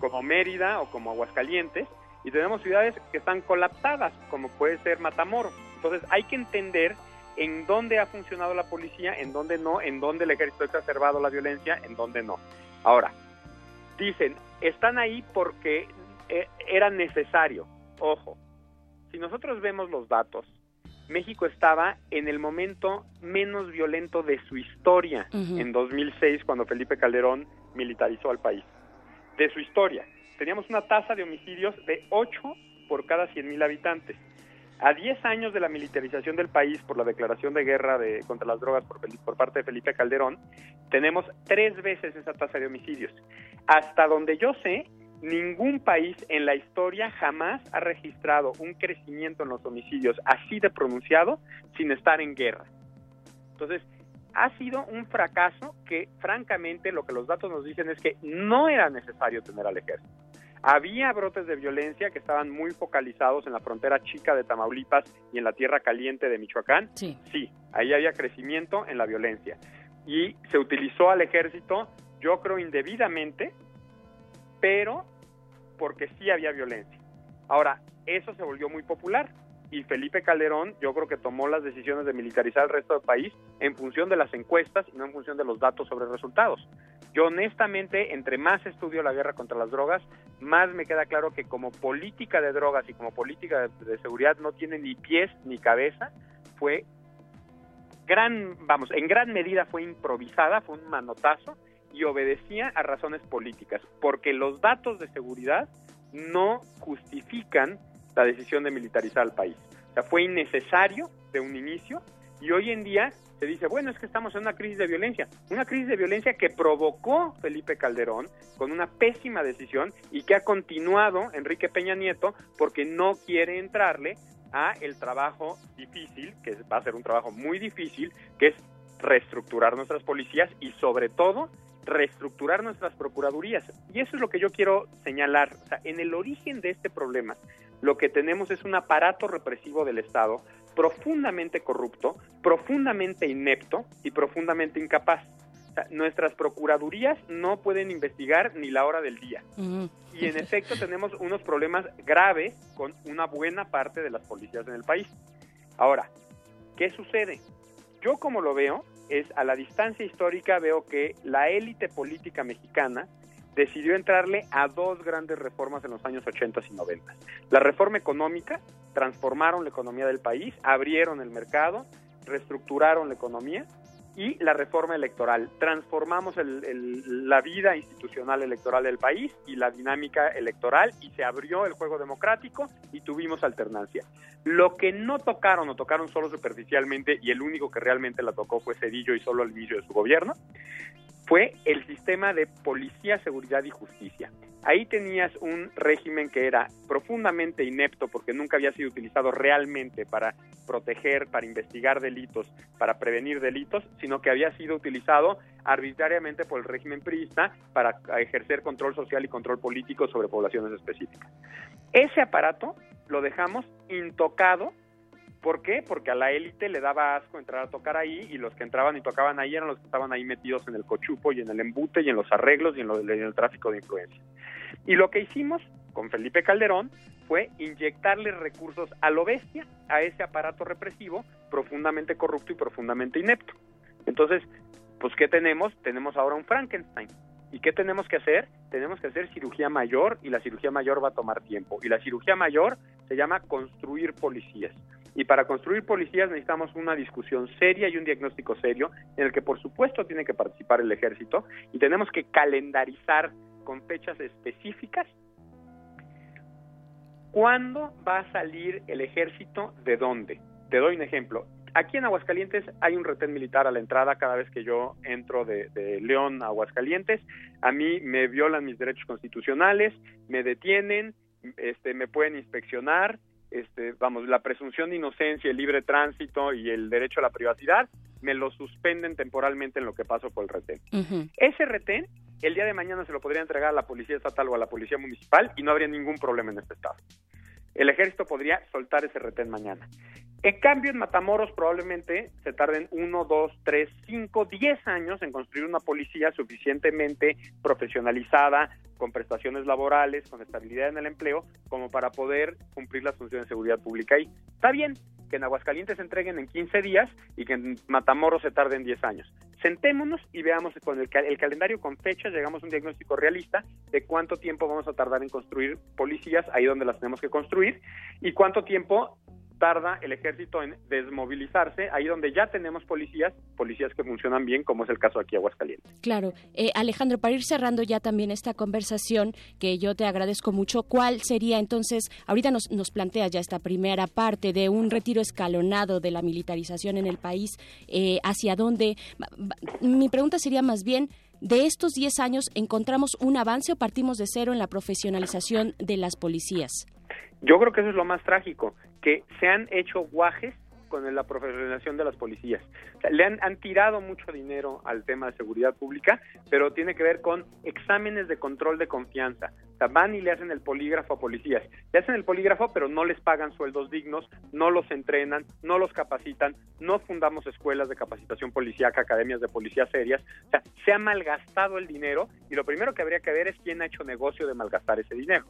como Mérida o como Aguascalientes, y tenemos ciudades que están colapsadas, como puede ser Matamoros. Entonces hay que entender en dónde ha funcionado la policía, en dónde no, en dónde el ejército ha exacerbado la violencia, en dónde no. Ahora, dicen, están ahí porque eh, era necesario. Ojo, si nosotros vemos los datos, México estaba en el momento menos violento de su historia en 2006 cuando Felipe Calderón militarizó al país. De su historia. Teníamos una tasa de homicidios de 8 por cada 100.000 habitantes. A 10 años de la militarización del país por la declaración de guerra de, contra las drogas por, por parte de Felipe Calderón, tenemos tres veces esa tasa de homicidios. Hasta donde yo sé, ningún país en la historia jamás ha registrado un crecimiento en los homicidios así de pronunciado sin estar en guerra. Entonces, ha sido un fracaso que, francamente, lo que los datos nos dicen es que no era necesario tener al ejército. Había brotes de violencia que estaban muy focalizados en la frontera chica de Tamaulipas y en la tierra caliente de Michoacán. Sí. Sí, ahí había crecimiento en la violencia. Y se utilizó al ejército, yo creo, indebidamente, pero porque sí había violencia. Ahora, eso se volvió muy popular y Felipe Calderón yo creo que tomó las decisiones de militarizar el resto del país en función de las encuestas y no en función de los datos sobre resultados. Yo honestamente, entre más estudio la guerra contra las drogas, más me queda claro que como política de drogas y como política de, de seguridad no tiene ni pies ni cabeza, fue gran, vamos, en gran medida fue improvisada, fue un manotazo y obedecía a razones políticas, porque los datos de seguridad no justifican la decisión de militarizar al país. O sea, fue innecesario de un inicio y hoy en día se dice, bueno, es que estamos en una crisis de violencia, una crisis de violencia que provocó Felipe Calderón con una pésima decisión y que ha continuado Enrique Peña Nieto porque no quiere entrarle a el trabajo difícil, que va a ser un trabajo muy difícil, que es reestructurar nuestras policías y sobre todo reestructurar nuestras procuradurías. Y eso es lo que yo quiero señalar. O sea, en el origen de este problema, lo que tenemos es un aparato represivo del Estado profundamente corrupto, profundamente inepto y profundamente incapaz. O sea, nuestras procuradurías no pueden investigar ni la hora del día. Y en efecto tenemos unos problemas graves con una buena parte de las policías en el país. Ahora, ¿qué sucede? Yo como lo veo, es a la distancia histórica veo que la élite política mexicana decidió entrarle a dos grandes reformas en los años 80 y 90. La reforma económica, transformaron la economía del país, abrieron el mercado, reestructuraron la economía y la reforma electoral. Transformamos el- la vida institucional electoral del país y la dinámica electoral y se abrió el juego democrático y tuvimos alternancia. Lo que no tocaron o tocaron solo superficialmente y el único que realmente la tocó fue Cedillo y solo al inicio de su gobierno, fue el sistema de policía, seguridad y justicia. Ahí tenías un régimen que era profundamente inepto porque nunca había sido utilizado realmente para proteger, para investigar delitos, para prevenir delitos, sino que había sido utilizado arbitrariamente por el régimen priista para ejercer control social y control político sobre poblaciones específicas. Ese aparato lo dejamos intocado ¿Por qué? Porque a la élite le daba asco entrar a tocar ahí y los que entraban y tocaban ahí eran los que estaban ahí metidos en el cochupo y en el embute y en los arreglos y en, el tráfico de influencia. Y lo que hicimos con Felipe Calderón fue inyectarle recursos a lo bestia a ese aparato represivo profundamente corrupto y profundamente inepto. Entonces, pues ¿qué tenemos? Tenemos ahora un Frankenstein. ¿Y qué tenemos que hacer? Tenemos que hacer cirugía mayor y la cirugía mayor va a tomar tiempo. Y la cirugía mayor se llama construir policías. Y para construir policías necesitamos una discusión seria y un diagnóstico serio en el que por supuesto tiene que participar el ejército y tenemos que calendarizar con fechas específicas cuándo va a salir el ejército de dónde. Te doy un ejemplo. Aquí en Aguascalientes hay un retén militar a la entrada cada vez que yo entro de, León a Aguascalientes. A mí me violan mis derechos constitucionales, me detienen, este, me pueden inspeccionar, este, vamos, la presunción de inocencia, el libre tránsito y el derecho a la privacidad, me lo suspenden temporalmente en lo que paso por el retén. Ese retén, el día de mañana se lo podría entregar a la policía estatal o a la policía municipal y no habría ningún problema en este estado. El ejército podría soltar ese retén mañana. En cambio, en Matamoros probablemente se tarden uno, dos, tres, cinco, diez años en construir una policía suficientemente profesionalizada, con prestaciones laborales, con estabilidad en el empleo, como para poder cumplir las funciones de seguridad pública ahí. Está bien que en Aguascalientes se entreguen en 15 días y que en Matamoros se tarden 10 años. Sentémonos y veamos con el, el calendario con fechas, llegamos a un diagnóstico realista de cuánto tiempo vamos a tardar en construir policías ahí donde las tenemos que construir y cuánto tiempo tarda el ejército en desmovilizarse ahí donde ya tenemos policías, policías que funcionan bien, como es el caso aquí en Aguascalientes. Claro. Eh, Alejandro, para ir cerrando ya también esta conversación, que yo te agradezco mucho, ¿cuál sería entonces, ahorita nos, nos planteas ya esta primera parte de un retiro escalonado de la militarización en el país, eh, hacia dónde? Mi pregunta sería más bien, ¿de estos 10 años encontramos un avance o partimos de cero en la profesionalización de las policías? Yo creo que eso es lo más trágico, que se han hecho guajes con la profesionalización de las policías. O sea, le han, han tirado mucho dinero al tema de seguridad pública, pero tiene que ver con exámenes de control de confianza. O sea, van y le hacen el polígrafo a policías. Le hacen el polígrafo, pero no les pagan sueldos dignos, no los entrenan, no los capacitan, no fundamos escuelas de capacitación policíaca, academias de policía serias. O sea, se ha malgastado el dinero y lo primero que habría que ver es quién ha hecho negocio de malgastar ese dinero.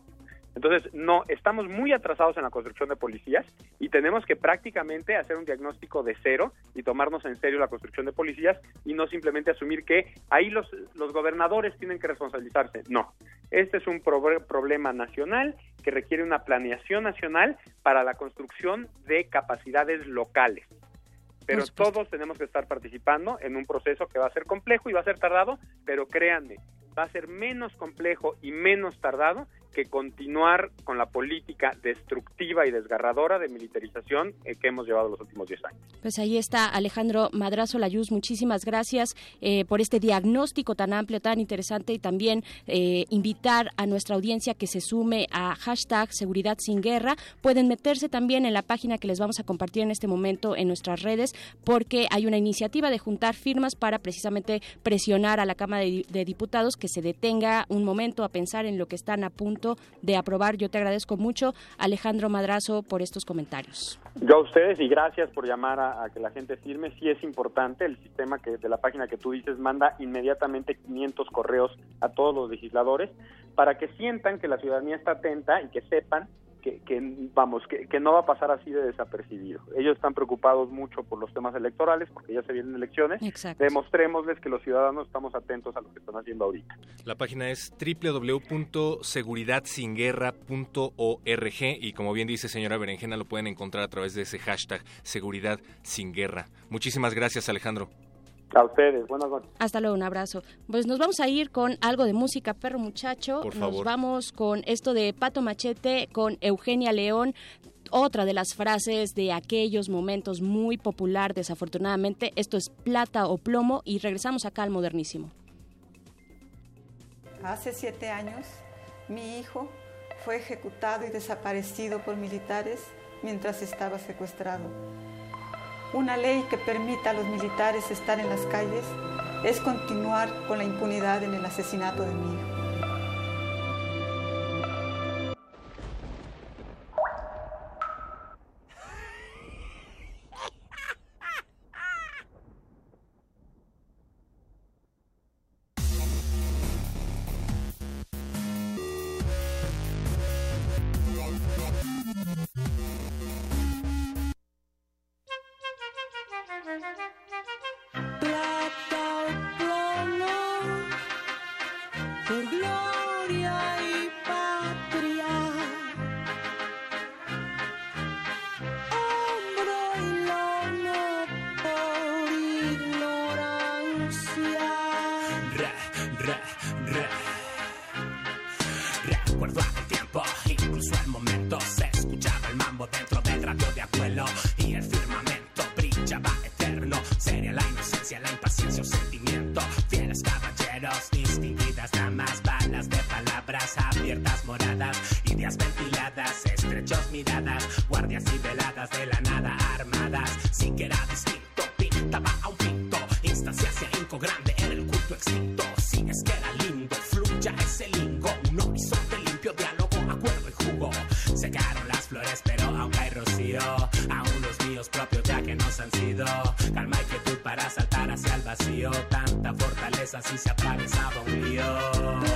Entonces, no, estamos muy atrasados en la construcción de policías y tenemos que prácticamente hacer un diagnóstico de cero y tomarnos en serio la construcción de policías y no simplemente asumir que ahí los, los gobernadores tienen que responsabilizarse. No, este es un pro- problema nacional que requiere una planeación nacional para la construcción de capacidades locales. Pero todos tenemos que estar participando en un proceso que va a ser complejo y va a ser tardado, pero créanme, va a ser menos complejo y menos tardado que continuar con la política destructiva y desgarradora de militarización eh, que hemos llevado los últimos 10 años. Pues ahí está Alejandro Madrazo Layuz, muchísimas gracias eh, por este diagnóstico tan amplio, tan interesante y también eh, invitar a nuestra audiencia que se sume a hashtag Seguridad sin Guerra. Pueden meterse también en la página que les vamos a compartir en este momento en nuestras redes porque hay una iniciativa de juntar firmas para precisamente presionar a la Cámara de, de Diputados que se detenga un momento a pensar en lo que están a punto de aprobar. Yo te agradezco mucho, Alejandro Madrazo, por estos comentarios. Yo a ustedes y gracias por llamar a, a que la gente firme. Sí es importante, el sistema que de la página que tú dices manda inmediatamente 500 correos a todos los legisladores para que sientan que la ciudadanía está atenta y que sepan que, que, vamos, que, que, no va a pasar así de desapercibido. Ellos están preocupados mucho por los temas electorales, porque ya se vienen elecciones. Exacto. Demostrémosles que los ciudadanos estamos atentos a lo que están haciendo ahorita. La página es www.seguridadsinguerra.org y como bien dice señora Berenjena, lo pueden encontrar a través de ese hashtag Seguridad Sin Guerra. Muchísimas gracias, Alejandro. A ustedes, buenas noches. Hasta luego, un abrazo. Pues nos vamos a ir con algo de música, perro muchacho. Por nos favor. vamos con esto de Pato Machete, con Eugenia León. Otra de las frases de aquellos momentos muy popular, desafortunadamente. Esto es plata o plomo y regresamos acá al modernísimo. Hace siete años, mi hijo fue ejecutado y desaparecido por militares mientras estaba secuestrado. Una ley que permita a los militares estar en las calles es continuar con la impunidad en el asesinato de mi hijo. Si se atravesaba un.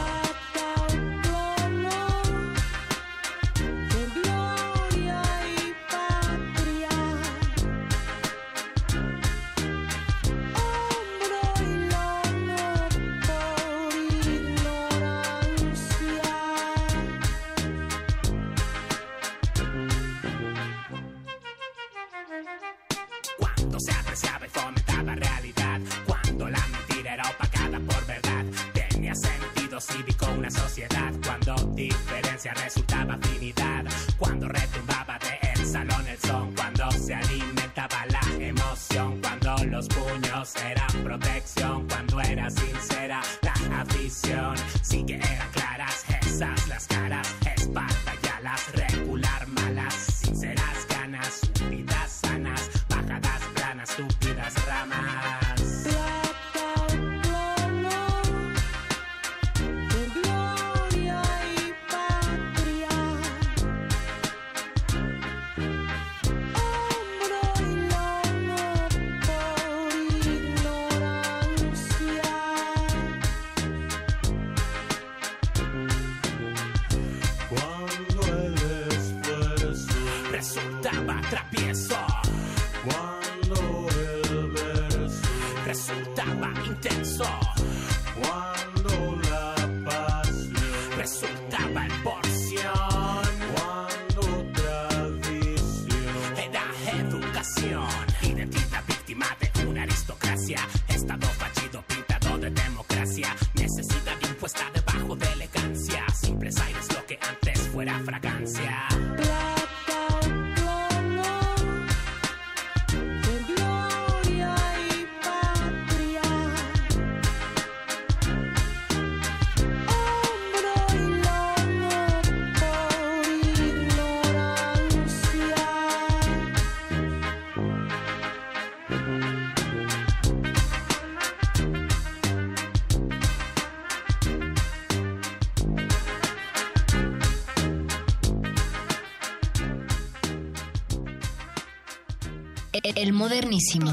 El modernísimo.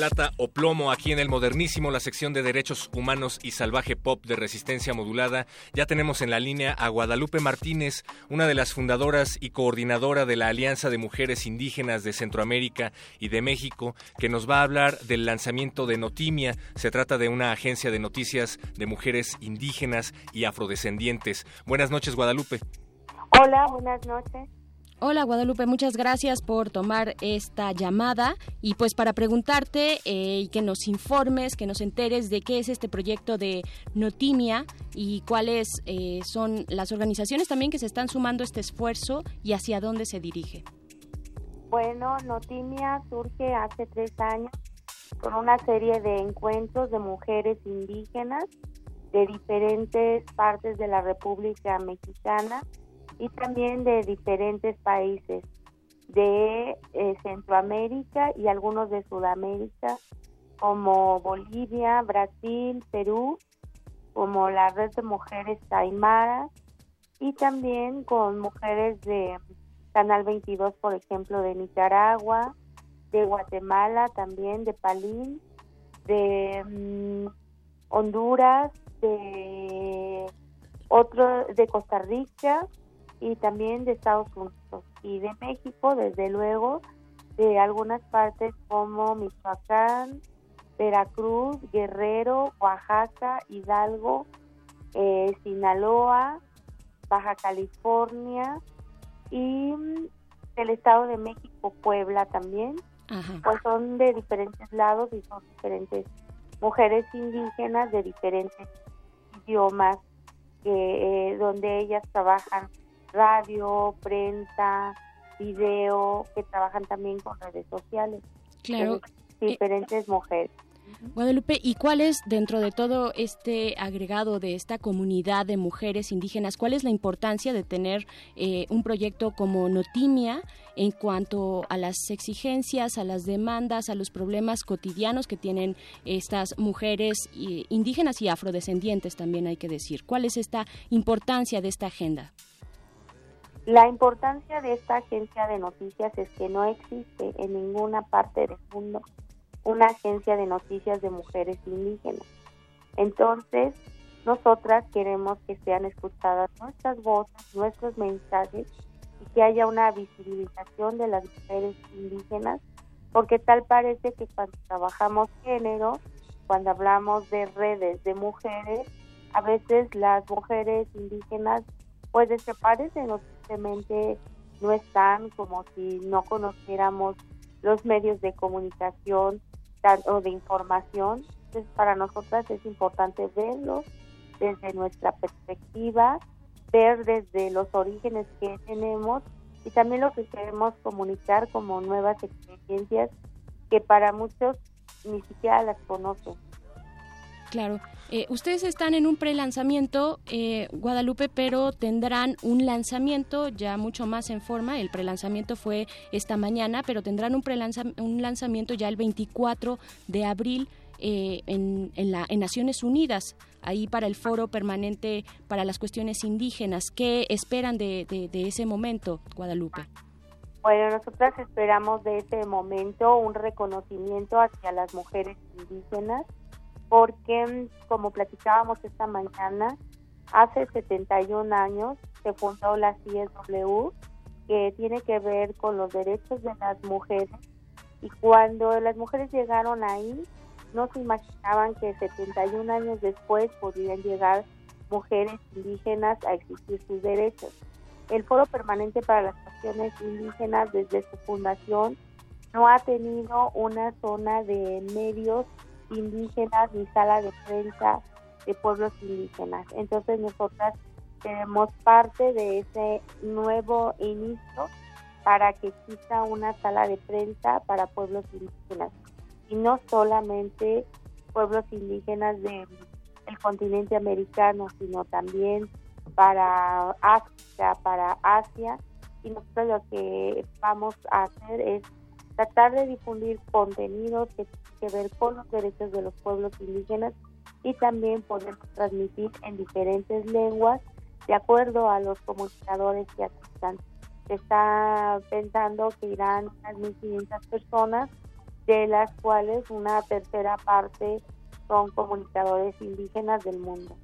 Plata o plomo aquí en el modernísimo, la sección de derechos humanos y salvaje pop de resistencia modulada. Ya tenemos en la línea a Guadalupe Martínez, una de las fundadoras y coordinadora de la Alianza de Mujeres Indígenas de Centroamérica y de México, que nos va a hablar del lanzamiento de Notimia. Se trata de una agencia de noticias de mujeres indígenas y afrodescendientes. Buenas noches, Guadalupe. Hola, buenas noches. Hola Guadalupe, muchas gracias por tomar esta llamada y pues para preguntarte eh, y que nos informes, que nos enteres de qué es este proyecto de Notimia y cuáles eh, son las organizaciones también que se están sumando a este esfuerzo y hacia dónde se dirige. Bueno, Notimia surge hace tres años con una serie de encuentros de mujeres indígenas de diferentes partes de la República Mexicana y también de diferentes países de eh, Centroamérica y algunos de Sudamérica, como Bolivia, Brasil, Perú, como la red de mujeres Aymara y también con mujeres de Canal 22, por ejemplo, de Nicaragua, de Guatemala también, de Palín, de mm, Honduras, de otro de Costa Rica y también de Estados Unidos y de México, desde luego, de algunas partes como Michoacán, Veracruz, Guerrero, Oaxaca, Hidalgo, eh, Sinaloa, Baja California y el Estado de México, Puebla también. Pues son de diferentes lados y son diferentes mujeres indígenas de diferentes idiomas que, eh, donde ellas trabajan radio, prensa, video, que trabajan también con redes sociales. Claro. diferentes mujeres. Guadalupe, ¿y cuál es, dentro de todo este agregado de esta comunidad de mujeres indígenas, cuál es la importancia de tener eh, un proyecto como Notimia en cuanto a las exigencias, a las demandas, a los problemas cotidianos que tienen estas mujeres indígenas y afrodescendientes, también hay que decir? ¿Cuál es esta importancia de esta agenda? La importancia de esta agencia de noticias es que no existe en ninguna parte del mundo una agencia de noticias de mujeres indígenas. Entonces, nosotras queremos que sean escuchadas nuestras voces, nuestros mensajes y que haya una visibilización de las mujeres indígenas, porque tal parece que cuando trabajamos género, cuando hablamos de redes de mujeres, a veces las mujeres indígenas pues desaparecen o simplemente no están como si no conociéramos los medios de comunicación o de información. Entonces, para nosotras es importante verlo desde nuestra perspectiva, ver desde los orígenes que tenemos y también lo que queremos comunicar como nuevas experiencias que para muchos ni siquiera las conocen. Claro. Eh, ustedes están en un prelanzamiento, eh, Guadalupe, pero tendrán un lanzamiento ya mucho más en forma. El prelanzamiento fue esta mañana, pero tendrán un, un lanzamiento ya el 24 de abril. Eh, en, la, en Naciones Unidas, ahí para el foro permanente para las cuestiones indígenas. ¿Qué esperan de, de ese momento, Guadalupe? Bueno, nosotras esperamos de ese momento un reconocimiento hacia las mujeres indígenas porque como platicábamos esta mañana, hace 71 años se fundó la CSW, que tiene que ver con los derechos de las mujeres, y cuando las mujeres llegaron ahí, no se imaginaban que 71 años después podrían llegar mujeres indígenas a exigir sus derechos. El Foro Permanente para las Naciones Indígenas desde su fundación no ha tenido una zona de medios indígenas ni sala de prensa de pueblos indígenas. Entonces nosotras tenemos parte de ese nuevo inicio para que exista una sala de prensa para pueblos indígenas y no solamente pueblos indígenas del continente americano, sino también para África, para Asia y nosotros lo que vamos a hacer es tratar de difundir contenidos que tienen que ver con los derechos de los pueblos indígenas y también poder transmitir en diferentes lenguas de acuerdo a los comunicadores que asistan. Se está pensando que irán unas 1.500 personas de las cuales una tercera parte son comunicadores indígenas del mundo.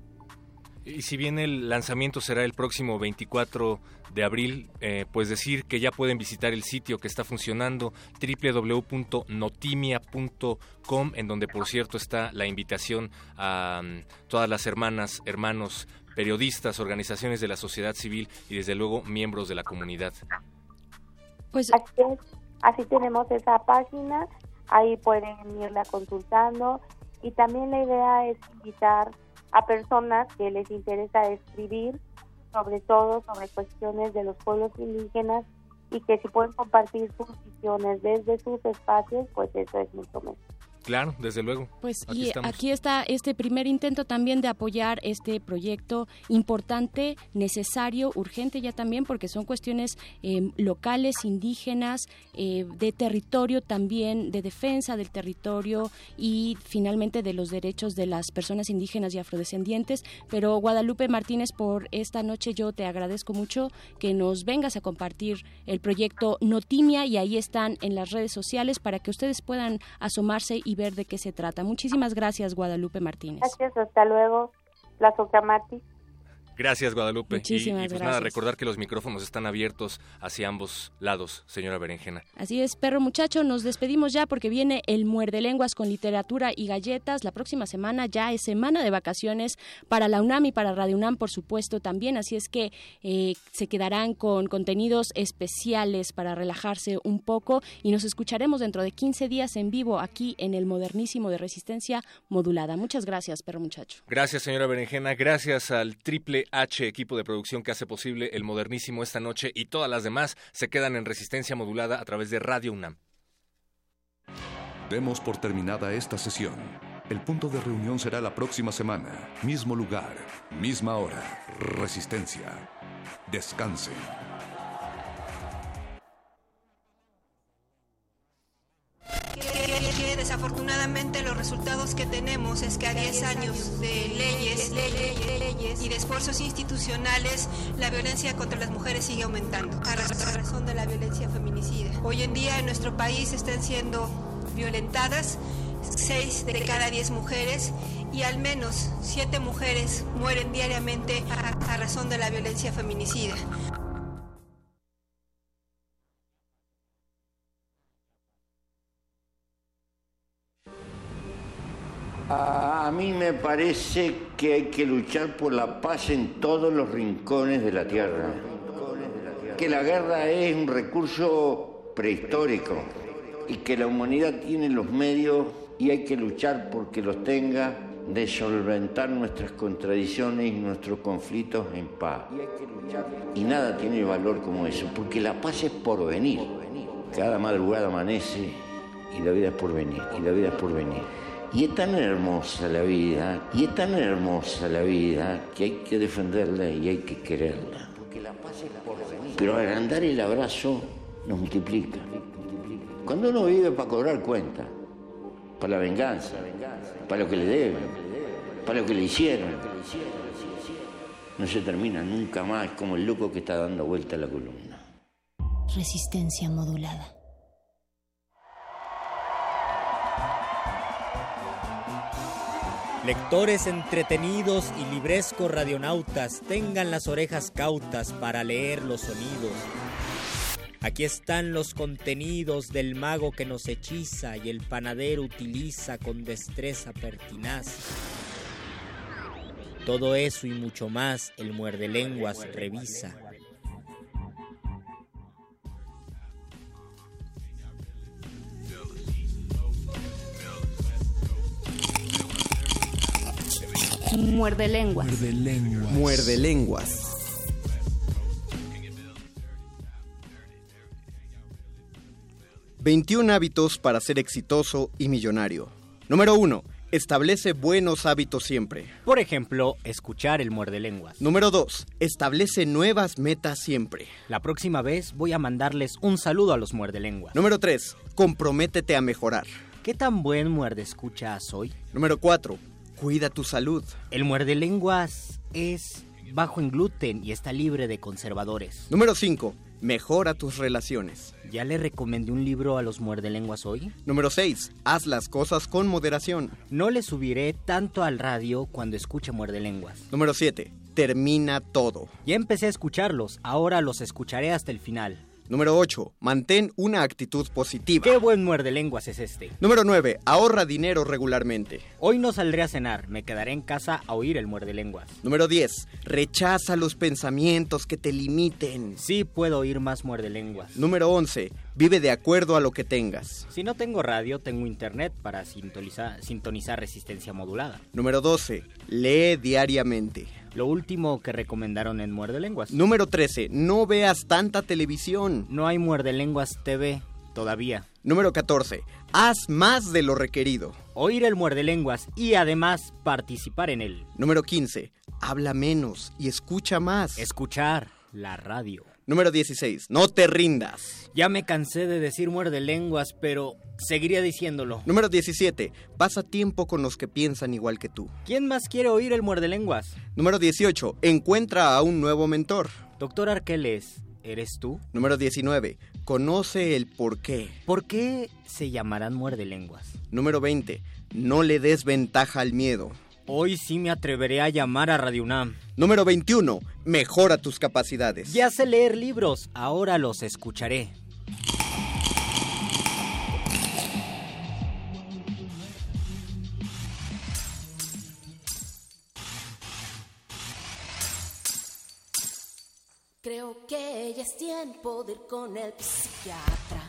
Y si bien el lanzamiento será el próximo 24 de abril, eh, pues decir que ya pueden visitar el sitio que está funcionando, www.notimia.com, en donde por cierto está la invitación a um, todas las hermanas, hermanos, periodistas, organizaciones de la sociedad civil y desde luego miembros de la comunidad. Pues así, es, así tenemos esa página, ahí pueden irla consultando y también la idea es invitar a personas que les interesa escribir sobre todo sobre cuestiones de los pueblos indígenas y que si pueden compartir sus visiones desde sus espacios, pues eso es mucho mejor. Claro, desde luego. Pues y aquí está este primer intento también de apoyar este proyecto importante, necesario, urgente ya también, porque son cuestiones eh, locales, indígenas, eh, de territorio también, de defensa del territorio y finalmente de los derechos de las personas indígenas y afrodescendientes. Pero Guadalupe Martínez, por esta noche yo te agradezco mucho que nos vengas a compartir el proyecto Notimia y ahí están en las redes sociales para que ustedes puedan asomarse y ver de qué se trata. Muchísimas gracias, Guadalupe Martínez. Gracias, hasta luego. La Socamati. Gracias, Guadalupe. Muchísimas y, pues nada, recordar que los micrófonos están abiertos hacia ambos lados, señora Berenjena. Así es, perro muchacho, nos despedimos ya porque viene el Muerde Lenguas con literatura y galletas. La próxima semana ya es semana de vacaciones para la UNAM y para Radio UNAM, por supuesto, también. Así es que eh, se quedarán con contenidos especiales para relajarse un poco y nos escucharemos dentro de 15 días en vivo aquí en el Modernísimo de Resistencia Modulada. Muchas gracias, perro muchacho. Gracias, señora Berenjena. Gracias al triple H, equipo de producción que hace posible el modernísimo esta noche y todas las demás se quedan en resistencia modulada a través de Radio UNAM. Demos por terminada esta sesión. El punto de reunión será la próxima semana, mismo lugar, misma hora. Resistencia. Descanse. Que, desafortunadamente los resultados que tenemos es que a 10 años de leyes, y de esfuerzos institucionales, la violencia contra las mujeres sigue aumentando a razón de la violencia feminicida. Hoy en día en nuestro país están siendo violentadas 6 de cada 10 mujeres y al menos 7 mujeres mueren diariamente a razón de la violencia feminicida. A mí me parece que hay que luchar por la paz en todos los rincones de la tierra. Que la guerra es un recurso prehistórico y que la humanidad tiene los medios y hay que luchar porque los tenga de solventar nuestras contradicciones y nuestros conflictos en paz. Y nada tiene valor como eso, porque la paz es por venir. Cada madrugada amanece y la vida es por venir, y la vida es por venir. Y es tan hermosa la vida, y es tan hermosa la vida, que hay que defenderla y hay que quererla. Pero agrandar el abrazo nos multiplica. Cuando uno vive para cobrar cuenta, para la venganza, para lo que le deben, para lo que le hicieron, no se termina nunca más como el loco que está dando vuelta a la columna. Resistencia modulada. Lectores entretenidos y librescos radionautas, tengan las orejas cautas para leer los sonidos. Aquí están los contenidos del mago que nos hechiza y el panadero utiliza con destreza pertinaz. Todo eso y mucho más el muerde lenguas revisa. Muerde lenguas. Muerde lenguas. Muerde lenguas. ...21 hábitos para ser exitoso y millonario. Número 1. Establece buenos hábitos siempre. Por ejemplo, escuchar el muerde lenguas. Número 2. Establece nuevas metas siempre. La próxima vez voy a mandarles un saludo a los muerde lenguas. Número 3. Comprométete a mejorar. ¿Qué tan buen muerde escucha soy? Número 4. Cuida tu salud. El muerde lenguas es bajo en gluten y está libre de conservadores. Número 5. mejora tus relaciones. ¿Ya le recomendé un libro a los muerdelenguas hoy? Número 6. Haz las cosas con moderación. No le subiré tanto al radio cuando escuche muerdelenguas. Número 7. Termina todo. Ya empecé a escucharlos, ahora los escucharé hasta el final. Número 8. Mantén una actitud positiva. Qué buen muerde lenguas es este. Número 9. Ahorra dinero regularmente. Hoy no saldré a cenar, me quedaré en casa a oír el muerde lenguas. Número 10. Rechaza los pensamientos que te limiten. Sí puedo oír más muerde lenguas. Número 11. Vive de acuerdo a lo que tengas. Si no tengo radio, tengo internet para sintonizar, sintonizar resistencia modulada. Número 12. Lee diariamente. Lo último que recomendaron en Muerde Lenguas. Número 13. No veas tanta televisión. No hay Muerde Lenguas TV todavía. Número 14. Haz más de lo requerido. Oír el Muerde Lenguas y además participar en él. Número 15. Habla menos y escucha más. Escuchar la radio. Número 16. No te rindas. Ya me cansé de decir muerde lenguas, pero seguiría diciéndolo. Número 17. Pasa tiempo con los que piensan igual que tú. ¿Quién más quiere oír el muerde lenguas? Número 18. Encuentra a un nuevo mentor. Doctor Arqueles, ¿eres tú? Número 19. Conoce el por qué. ¿Por qué se llamarán muerde lenguas? Número 20. No le des ventaja al miedo. Hoy sí me atreveré a llamar a Radio UNAM. Número 21. Mejora tus capacidades. Ya sé leer libros, ahora los escucharé. Creo que ya es tiempo de ir con el psiquiatra.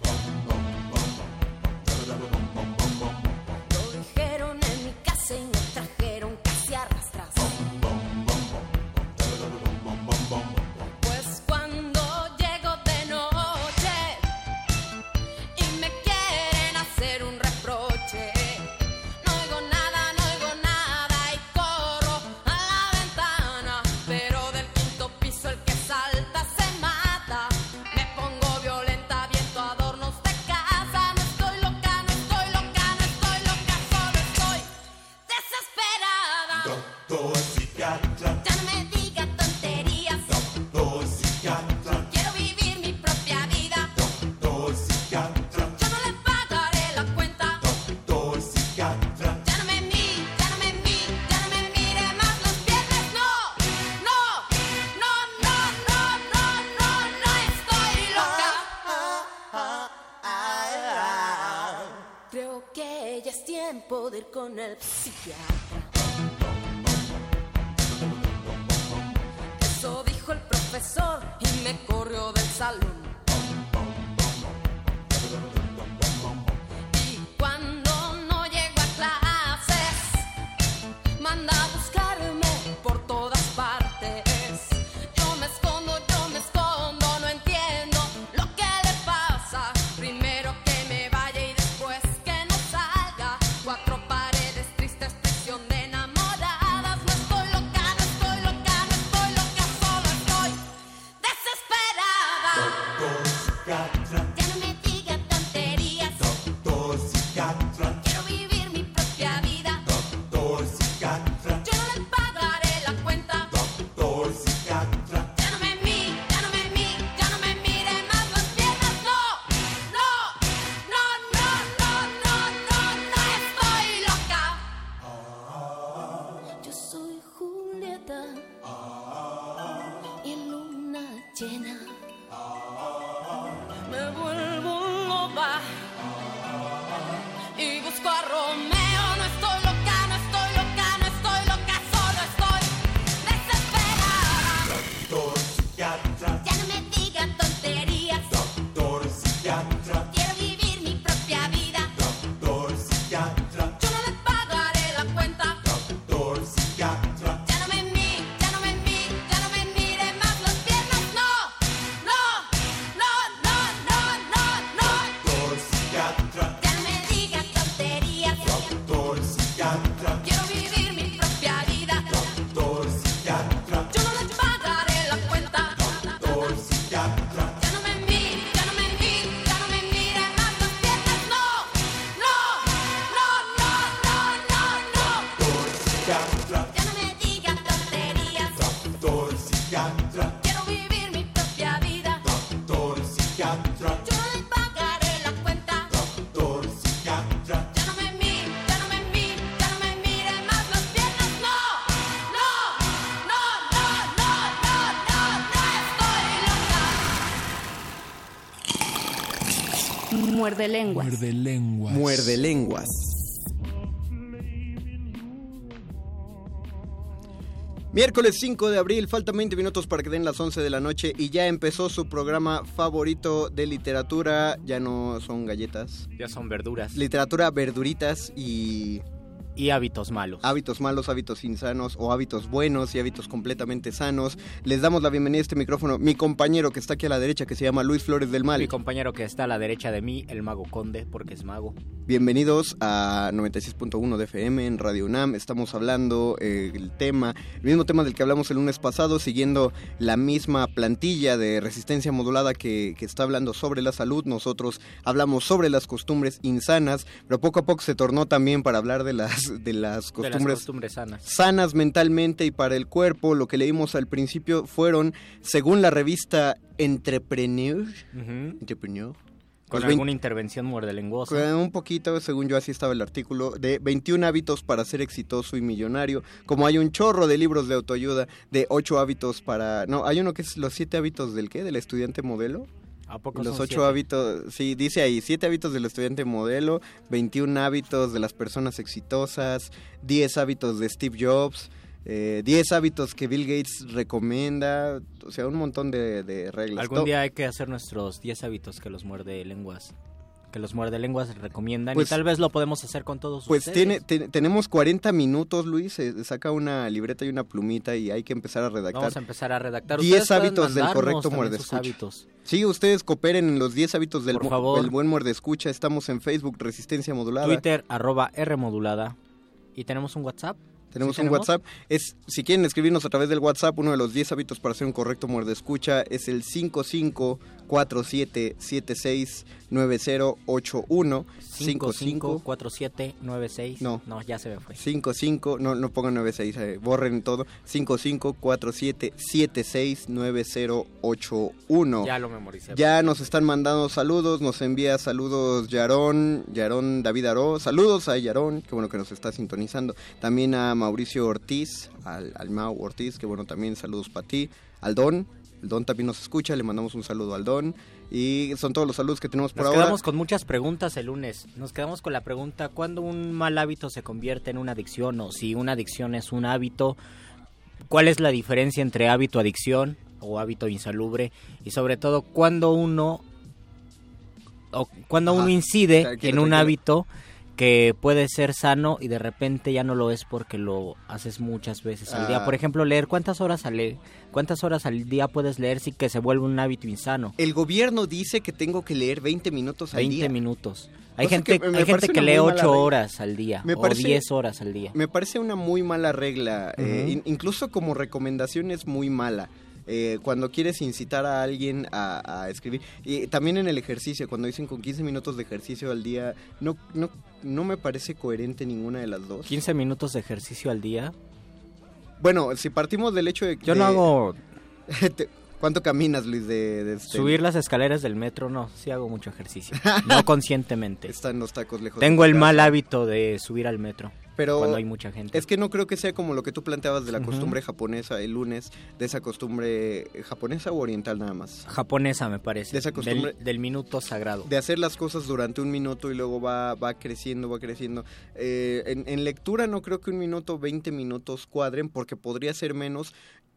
Muerde lenguas. Muerde lenguas. Muerde lenguas. Miércoles 5 de abril, faltan 20 minutos para que den las 11 de la noche y ya empezó su programa favorito de literatura. Ya no son galletas. Ya son verduras. Literatura, verduritas y Y hábitos malos. hábitos malos, hábitos insanos o hábitos buenos y hábitos completamente sanos. Les damos la bienvenida a este micrófono. Mi compañero que está aquí a la derecha, que se llama Luis Flores del Mal. Mi compañero que está a la derecha de mí, el mago conde, porque es mago. Bienvenidos a 96.1 de FM en Radio UNAM. Estamos hablando eh, el tema, el mismo tema del que hablamos el lunes pasado, siguiendo la misma plantilla de resistencia modulada que, que está hablando sobre la salud. Nosotros hablamos sobre las costumbres insanas, pero poco a poco se tornó también para hablar de las, de las De costumbres las costumbres sanas. sanas mentalmente y para el cuerpo. Lo que leímos al principio fueron, según la revista Entrepreneur, Ujú. Entrepreneur, Con pues alguna intervención muerde lenguosa. con un poquito, según yo así estaba el artículo, de 21 hábitos para ser exitoso y millonario. Como hay un chorro de libros de autoayuda, de 8 hábitos para... No, hay uno que es los 7 hábitos del qué, del estudiante modelo. ¿A poco Los son 8 siete? hábitos, sí, dice ahí, 7 hábitos del estudiante modelo, 21 hábitos de las personas exitosas, 10 hábitos de Steve Jobs, eh, 10 hábitos que Bill Gates recomienda, o sea, un montón de, de reglas. Algún día hay que hacer nuestros 10 hábitos que los muerde lenguas. Que los muerde lenguas recomiendan. Pues- y tal vez lo podemos hacer con todos Pues ustedes. tiene, te- tenemos 40 minutos, Luis. eh, saca una libreta y una plumita y hay que empezar a redactar. Vamos a empezar a redactar. 10 Ustedes pueden hábitos del correcto muerde escucha. hábitos. Sí, ustedes cooperen en los 10 hábitos del, Por favor. del buen muerde escucha. Estamos en Facebook, Resistencia Modulada. Twitter, arroba R modulada. ¿Y tenemos un WhatsApp? Tenemos ¿Sí un WhatsApp. Es, si quieren escribirnos a través del WhatsApp, uno de los 10 hábitos para hacer un correcto muerde escucha es el 5547769081. 554796. No. No, ya se me fue. 55, no, no pongan 96, eh, borren todo. 5547769081. Ya lo memoricé. Ya nos están mandando saludos, nos envía saludos Yarón, Yarón David Aró, saludos a Yarón, que bueno que nos está sintonizando, también a Mauricio Ortiz, al, al Mau Ortiz, que bueno también saludos para ti, al Don, el Don también nos escucha, le mandamos un saludo al Don, y son todos los saludos que tenemos por Nos ahora. quedamos con muchas preguntas el lunes. Nos quedamos con la pregunta, ¿cuándo un mal hábito se convierte en una adicción? O si una adicción es un hábito, ¿cuál es la diferencia entre hábito adicción o hábito insalubre? Y sobre todo, ¿cuándo uno, o cuando Ajá. uno incide en un hábito que puede ser sano y de repente ya no lo es porque lo haces muchas veces al día? Ah. Por ejemplo, leer, ¿cuántas horas al, le- ¿cuántas horas al día puedes leer sin que se vuelva un hábito insano? El gobierno dice que tengo que leer 20 minutos al 20 día. minutos. Hay gente, que hay gente que lee muy mala 8 regla. horas al día Me o parece- 10 horas al día. Me parece una muy mala regla, eh, incluso como recomendación es muy mala. Eh, cuando quieres incitar a alguien a, a escribir, y también en el ejercicio, cuando dicen con 15 minutos de ejercicio al día, no, no, no me parece coherente ninguna de las dos. 15 minutos de ejercicio al día. Bueno, si partimos del hecho de Yo de- no hago <laughs> ¿Cuánto caminas, Luis, de, de este- subir las escaleras del metro, no, sí hago mucho ejercicio. <laughs> no conscientemente. Están los tacos lejos. Tengo el mal hábito de subir al metro Pero cuando hay mucha gente. Es que no creo que sea como lo que tú planteabas de la Ujú. costumbre japonesa el lunes, de esa costumbre japonesa o oriental nada más. Japonesa me parece. De esa costumbre- del, del minuto sagrado. de hacer las cosas durante un minuto y luego va, va creciendo, va creciendo. Eh, en, en lectura no creo que un minuto, 20 minutos cuadren porque podría ser menos.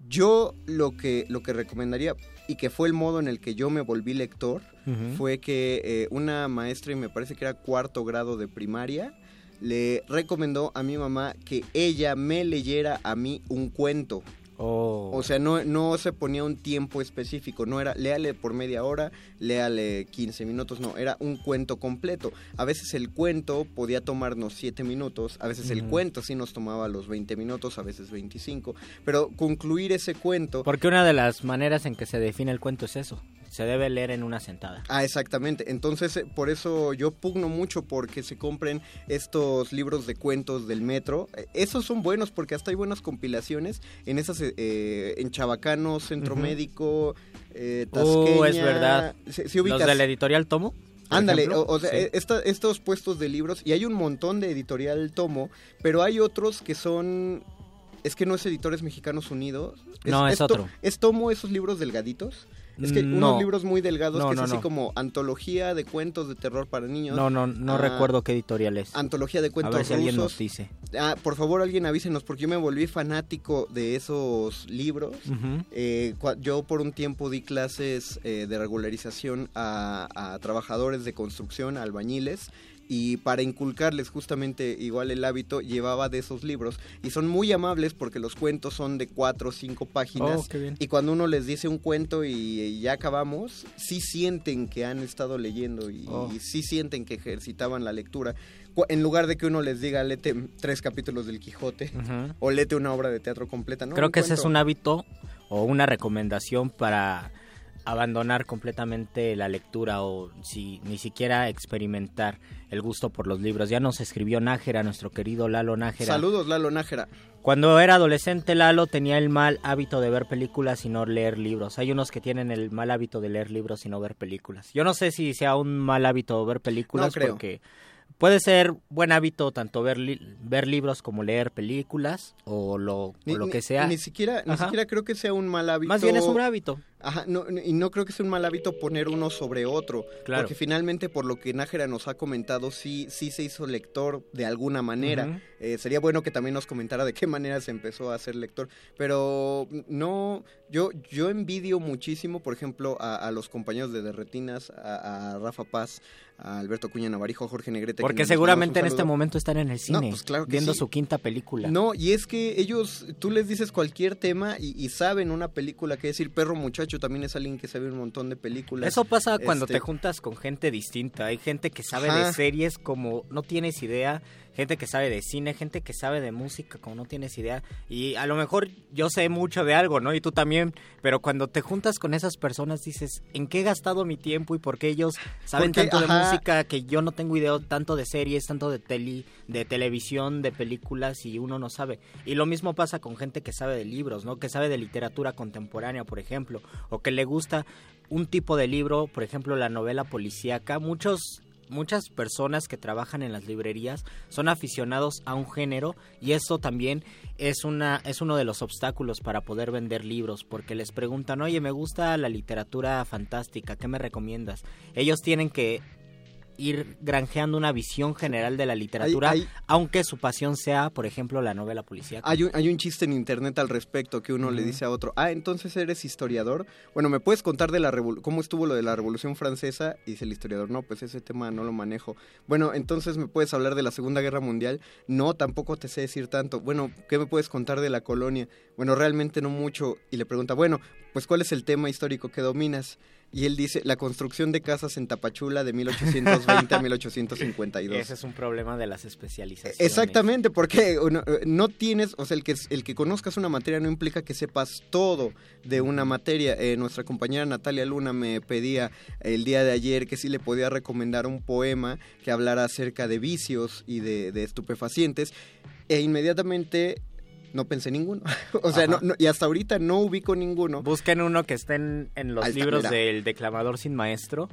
Yo lo que, lo que recomendaría, y que fue el modo en el que yo me volví lector, Ujú. fue que eh, una maestra, y me parece que era cuarto grado de primaria, le recomendó a mi mamá que ella me leyera a mí un cuento. Oh. O sea, no, no se ponía un tiempo específico, no era léale por media hora, léale 15 minutos, no, era un cuento completo. A veces el cuento podía tomarnos 7 minutos, a veces el cuento sí nos tomaba los 20 minutos, a veces 25, pero concluir ese cuento... Porque una de las maneras en que se define el cuento es eso. Se debe leer en una sentada. Ah, exactamente. Entonces, eh, por eso yo pugno mucho porque se compren estos libros de cuentos del metro. Eh, Esos son buenos porque hasta hay buenas compilaciones en esas, eh, eh, en Chabacano, Centro. Médico, eh, Uh, Tasqueña. es verdad. Sí, sí Los ubicas. del editorial Tomo. Ándale, o, o sea, Sí. esta- estos puestos de libros, y hay un montón de editorial Tomo, pero hay otros que son... Es que no es Editores Mexicanos Unidos. No, es otro. Es Tomo esos libros delgaditos. Es que No. unos libros muy delgados No, que es no, así como antología de cuentos de terror para niños. No, no, no Ah, recuerdo qué editorial es. Antología de A cuentos ver si alguien rusos. nos dice. Ah, por favor, alguien avísenos, porque yo me volví fanático de esos libros. Eh, yo por un tiempo di clases eh, de regularización a, a trabajadores de construcción, a albañiles, y para inculcarles justamente igual el hábito, llevaba de esos libros. Y son muy amables porque los cuentos son de cuatro o cinco páginas. Oh, qué bien. Y cuando uno les dice un cuento y, y ya acabamos, sí sienten que han estado leyendo y, Oh. y sí sienten que ejercitaban la lectura. En lugar de que uno les diga, léete tres capítulos del Quijote o léete una obra de teatro completa. ¿no? Creo que ese es un hábito o una recomendación para abandonar completamente la lectura o si ni siquiera experimentar el gusto por los libros. Ya nos escribió Nájera, nuestro querido Lalo Nájera. Saludos, Lalo Nájera. Cuando era adolescente, Lalo tenía el mal hábito de ver películas y no leer libros. Hay unos que tienen el mal hábito de leer libros y no ver películas. Yo no sé si sea un mal hábito ver películas No creo. porque puede ser buen hábito tanto ver, li- ver libros como leer películas o lo, o Ni, lo que sea. Ni siquiera, ni siquiera creo que sea un mal hábito. Más bien es un hábito. Ajá, no, y no creo que sea un mal hábito poner uno sobre otro. Claro. Porque finalmente, por lo que Nájera nos ha comentado, sí, sí se hizo lector de alguna manera. Eh, sería bueno que también nos comentara de qué manera se empezó a ser lector. Pero no, yo, yo envidio muchísimo, por ejemplo, a, a los compañeros de Derretinas, a, a Rafa Paz, a Alberto Cuña Navarijo, a Jorge Negrete. Porque seguramente en este momento están en el cine, No, pues claro viendo sí. su quinta película. No, y es que ellos, tú les dices cualquier tema y, y saben una película, que decir, Perro Muchacho también es alguien que sabe un montón de películas. Eso pasa cuando Este, te juntas con gente distinta. Hay gente que sabe Ajá. de series como no tienes idea, gente que sabe de cine, gente que sabe de música como no tienes idea. Y a lo mejor yo sé mucho de algo, ¿no? Y tú también. Pero cuando te juntas con esas personas dices, ¿en qué he gastado mi tiempo y por qué ellos saben Porque, tanto de música que yo no tengo idea tanto de series, tanto de tele, de televisión, de películas y uno no sabe? Y lo mismo pasa con gente que sabe de libros, ¿no? Que sabe de literatura contemporánea, por ejemplo, o que le gusta un tipo de libro, por ejemplo, la novela policíaca. Muchos muchas personas que trabajan en las librerías son aficionados a un género y esto también es una es uno de los obstáculos para poder vender libros porque les preguntan, "Oye, me gusta la literatura fantástica, ¿qué me recomiendas?" Ellos tienen que ir granjeando una visión general de la literatura, hay- aunque su pasión sea, por ejemplo, la novela policíaca. Hay un, hay un chiste en internet al respecto que uno le dice a otro, ah, entonces eres historiador. Bueno, ¿me puedes contar de la revol- cómo estuvo lo de la Revolución Francesa? Y dice el historiador, no, pues ese tema no lo manejo. Bueno, entonces ¿me puedes hablar de la Segunda Guerra Mundial? No, tampoco te sé decir tanto. Bueno, ¿qué me puedes contar de la colonia? Bueno, realmente no mucho. Y le pregunta, bueno, pues ¿cuál es el tema histórico que dominas? Y él dice, la construcción de casas en Tapachula de 1820 a <laughs> 1852. Ese es un problema de las especializaciones. Exactamente, porque eh, no tienes, o sea, el que, el que conozcas una materia no implica que sepas todo de una materia. Eh, nuestra compañera Natalia Luna me pedía el día de ayer que sí le podía recomendar un poema que hablara acerca de vicios y de, de estupefacientes, e inmediatamente no pensé ninguno. <laughs> o sea, no- no- y hasta ahorita no ubico ninguno. Busquen uno que esté en, en los libros del Declamador sin Maestro,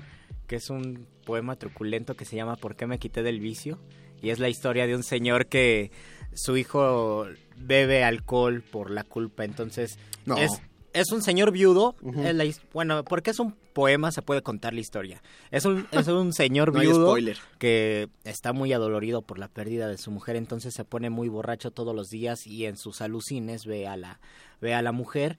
que es un poema truculento que se llama ¿Por qué me quité del vicio? Y es la historia de un señor que su hijo bebe alcohol por la culpa. Entonces, No. es, es un señor viudo. La bueno, porque es un poema, se puede contar la historia. Es un, <laughs> es un señor No viudo que está muy adolorido por la pérdida de su mujer, entonces se pone muy borracho todos los días y en sus alucines ve a la, ve a la mujer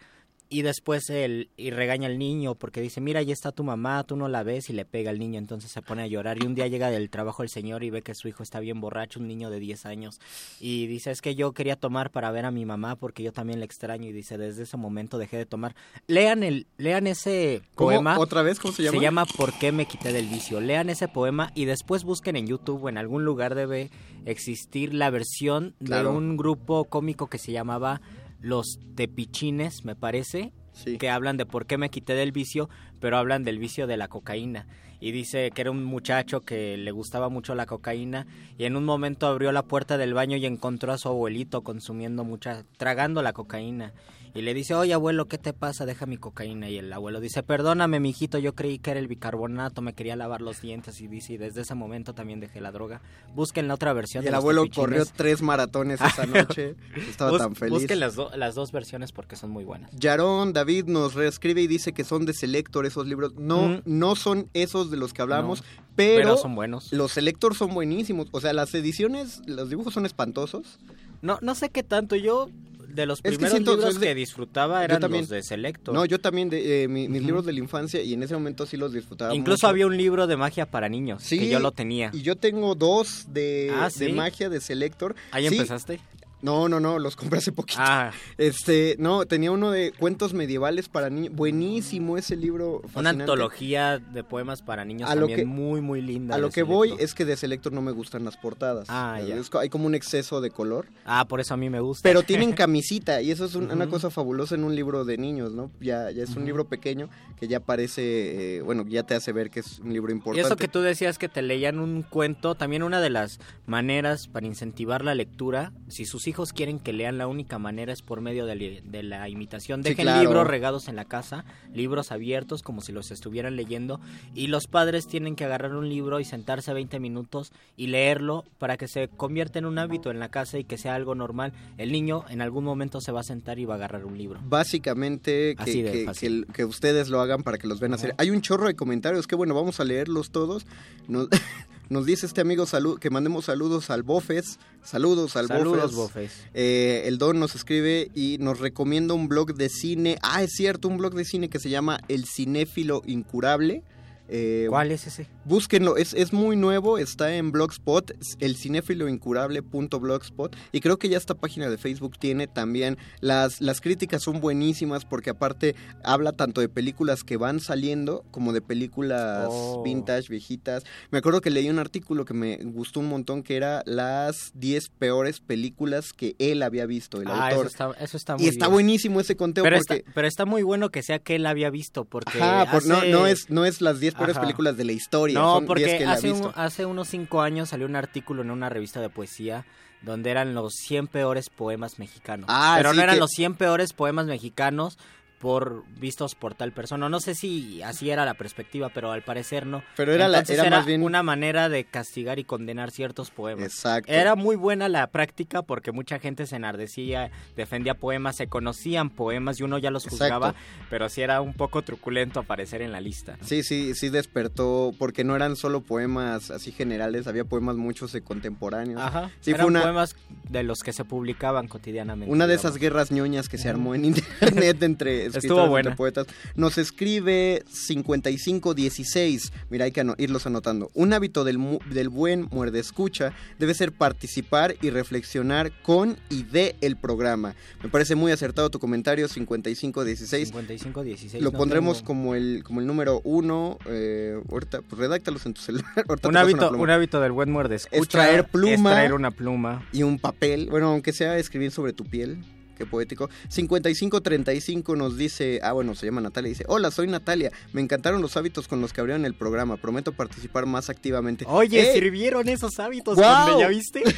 y después él y regaña al niño porque dice, mira, ahí está tu mamá, tú no la ves y le pega al niño, entonces se pone a llorar y un día llega del trabajo el señor y ve que su hijo está bien borracho, un niño de 10 años y dice, es que yo quería tomar para ver a mi mamá porque yo también la extraño y dice, desde ese momento dejé de tomar. Lean el lean ese ¿Cómo? poema. ¿Otra vez? ¿Cómo se llama? Se llama ¿Por qué me quité del vicio? Lean ese poema y después busquen en YouTube o en algún lugar debe existir la versión Claro. de un grupo cómico que se llamaba Los Tepichines, me parece, que hablan de por qué me quité del vicio, pero hablan del vicio de la cocaína. Y dice que era un muchacho que le gustaba mucho la cocaína y en un momento abrió la puerta del baño y encontró a su abuelito consumiendo mucha, tragando la cocaína. Y le dice, oye abuelo, ¿qué te pasa? Deja mi cocaína. Y el abuelo dice, perdóname, mijito, yo creí que era el bicarbonato, me quería lavar los dientes. Y dice, y desde ese momento también dejé la droga. Busquen la otra versión. Y el abuelo corrió tres maratones esa <laughs> noche. Estaba Bus- tan feliz. Busquen las, do- las dos versiones porque son muy buenas. Yarón David nos reescribe y dice que son de Selector esos libros. No, Mm. no son esos de los que hablamos, No, pero, pero son buenos. Los Selector son buenísimos. O sea, las ediciones, los dibujos son espantosos. No, no sé qué tanto. Yo, de los que primeros siento- libros de- que disfrutaba eran también. los de Selector. No, yo también, de, eh, mi- mis libros de la infancia y en ese momento sí los disfrutaba Incluso mucho. había un libro de magia para niños, Sí, que yo lo tenía. Y yo tengo dos de, Ah, de magia de Selector. ¿Ahí Sí. empezaste? No, no, no, los compré hace poquito. Ah. Este, no, tenía uno de cuentos medievales para niños. Buenísimo ese libro. Una fascinante. antología de poemas para niños A lo también que- muy, muy linda. A lo que voy es que de Selector no me gustan las portadas. Ah, ya. Es hay como un exceso de color. Ah, por eso a mí me gusta. Pero tienen <laughs> camisita y eso es un- una cosa fabulosa en un libro de niños, ¿no? Ya, ya es un libro pequeño que ya parece, eh, bueno, ya te hace ver que es un libro Y importante. eso que tú decías que te leían un cuento, también una de las maneras para incentivar la lectura, si sus hijos quieren que lean, la única manera es por medio de, li- de la imitación. Sí, Dejen claro. libros regados en la casa, libros abiertos como si los estuvieran leyendo, y los padres tienen que agarrar un libro y sentarse 20 minutos y leerlo para que se convierta en un hábito en la casa y que sea algo normal. El niño en algún momento se va a sentar y va a agarrar un libro. Básicamente que, Así que- fácil. que- que ustedes lo hagan para que los ven hacer. Hay un chorro de comentarios que bueno, vamos a leerlos todos. Nos, <laughs> nos dice este amigo salud, que mandemos saludos al Bofes. Saludos al Saludos, Bofes. Bofes. Eh, el Don nos escribe y nos recomienda un blog de cine. Ah, es cierto, un blog de cine que se llama El Cinéfilo Incurable. Eh, ¿Cuál es ese? Búsquenlo, es, es muy nuevo, está en Blogspot, el cinéfiloincurable.blogspot y creo que ya esta página de Facebook tiene también, las, las críticas son buenísimas porque aparte habla tanto de películas que van saliendo como de películas Oh. vintage, viejitas. Me acuerdo que leí un artículo que me gustó un montón que era las 10 peores películas que él había visto, el Ah, autor. eso está, eso está muy y está bien. buenísimo ese conteo Pero, porque... está, pero está muy bueno que sea que él había visto, porque Ajá, por- no, no, es, no es las 10 peores Ajá. películas de la historia, No, son 10 porque que hace, un- hace unos cinco años salió un artículo en una revista de poesía donde eran los 100 peores poemas mexicanos. Ah, pero no eran que- los 100 peores poemas mexicanos por vistos por tal persona. No sé si así era la perspectiva, pero al parecer no. Pero era la- era más bien- una manera de castigar y condenar ciertos poemas. Exacto. Era muy buena la práctica porque mucha gente se enardecía, defendía poemas, se conocían poemas y uno ya los Exacto. juzgaba, pero sí era un poco truculento aparecer en la lista. ¿no? Sí, sí, sí despertó, porque no eran solo poemas así generales, había poemas muchos de contemporáneos. Ajá. Sí, eran fue una, poemas de los que se publicaban cotidianamente. una de digamos. esas guerras ñoñas que se armó en <laughs> internet entre Estuvo buena. poetas. Nos escribe 5516, mira, hay que ano- irlos anotando. Un hábito del, mu- del buen muerde escucha debe ser participar y reflexionar con y de el programa. Me parece muy acertado tu comentario, 5516. 5516. Lo no pondremos tengo- como el como el número uno. Eh, ahorita, pues redáctalos en tu celular. <laughs> Un hábito, un hábito del buen muerde escucha. Es traer pluma. Es traer una pluma. Y un papel. Bueno, aunque sea escribir sobre tu piel. Qué poético. 5535 nos dice, ah bueno, se llama Natalia, dice, hola, soy Natalia, me encantaron los hábitos con los que abrieron el programa, prometo participar más activamente. Oye, ¡Eh! sirvieron esos hábitos, ¡Guau! Conde, ¿ya viste? <laughs>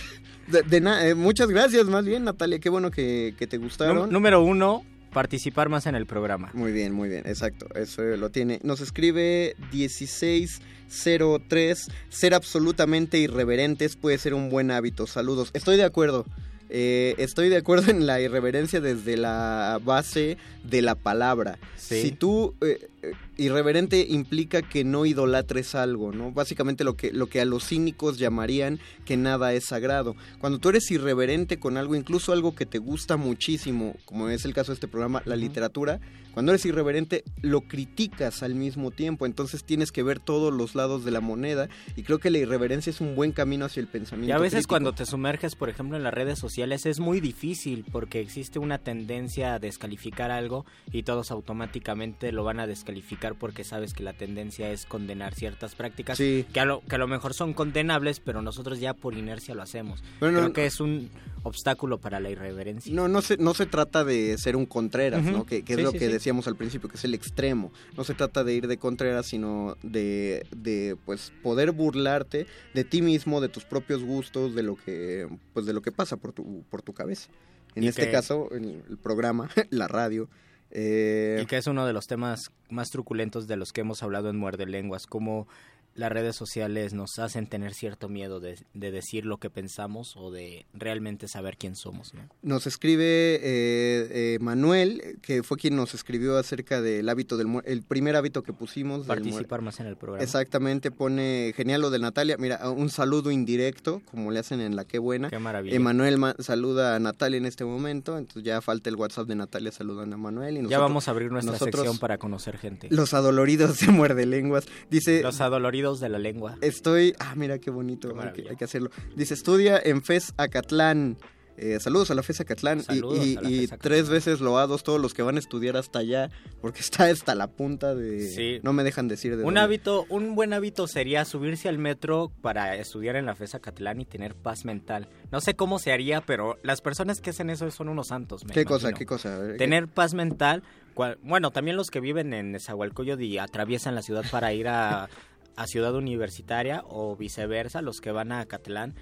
De, de na- eh, muchas gracias, más bien Natalia, qué bueno que, que te gustaron. Nú- número uno, participar más en el programa. Muy bien, muy bien, exacto, eso lo tiene. Nos escribe 1603, ser absolutamente irreverentes puede ser un buen hábito, saludos. Estoy de acuerdo, eh, estoy de acuerdo en la irreverencia desde la base de la palabra. Sí. Si tú... eh, eh, irreverente implica que no idolatres algo, ¿no? Básicamente lo que, lo que a los cínicos llamarían que nada es sagrado. Cuando tú eres irreverente con algo, incluso algo que te gusta muchísimo, como es el caso de este programa, la literatura, cuando eres irreverente lo criticas al mismo tiempo, entonces tienes que ver todos los lados de la moneda y creo que la irreverencia es un buen camino hacia el pensamiento. Y a veces crítico. cuando te sumerges, por ejemplo, en las redes sociales es muy difícil porque existe una tendencia a descalificar algo y todos automáticamente lo van a descalificar porque sabes que la tendencia es condenar ciertas prácticas Sí. que, a lo, que a lo mejor son condenables, pero nosotros ya por inercia lo hacemos. Bueno, Creo no- que es un obstáculo para la irreverencia. No, no se, no se trata de ser un Contreras. ¿no? Que, que es lo sí, que decíamos al principio, que es el extremo. No se trata de ir de Contreras, sino de, de pues poder burlarte de ti mismo, de tus propios gustos, de lo que pues de lo que pasa por tu por tu cabeza. En Y este que- caso, el, el programa, <laughs> la radio. Eh, Y que es uno de los temas más truculentos de los que hemos hablado en Muerde Lenguas, como las redes sociales nos hacen tener cierto miedo de, de decir lo que pensamos o de realmente saber quién somos. ¿no? Nos escribe eh, eh, Manuel, que fue quien nos escribió acerca del hábito del el primer hábito que pusimos. Participar más en el programa. Exactamente, pone genial lo de Natalia. Mira, un saludo indirecto, como le hacen en La Qué Buena. Qué maravilla. Emanuel ma- saluda a Natalia en este momento, entonces ya falta el WhatsApp de Natalia saludando a Manuel. Y ya nosotros- vamos a abrir nuestra nosotros, sección para conocer gente. Los adoloridos de Muerde Lenguas. Dice, Los adoloridos de la lengua. Estoy. Ah, mira qué bonito. hay, que, maravilla. hay que hacerlo. Dice: estudia en FES Acatlán. Eh, saludos a la FES Acatlán. Y, Saludos y- a la y FES Acatlán. tres veces loados todos los que van a estudiar hasta allá. Porque <laughs> está hasta la punta de. Sí. No me dejan decir de Un dónde. hábito, un buen hábito sería subirse al metro para estudiar en la FESA Catlán y tener paz mental. No sé cómo se haría, pero las personas que hacen eso son unos santos. me ¿Qué cosa? ¿Qué cosa? Ver, Tener paz mental. bueno, también los que viven en Nezahualcóyotl y atraviesan la ciudad para ir a, <laughs> a Ciudad Universitaria o viceversa, los que van a Catlán.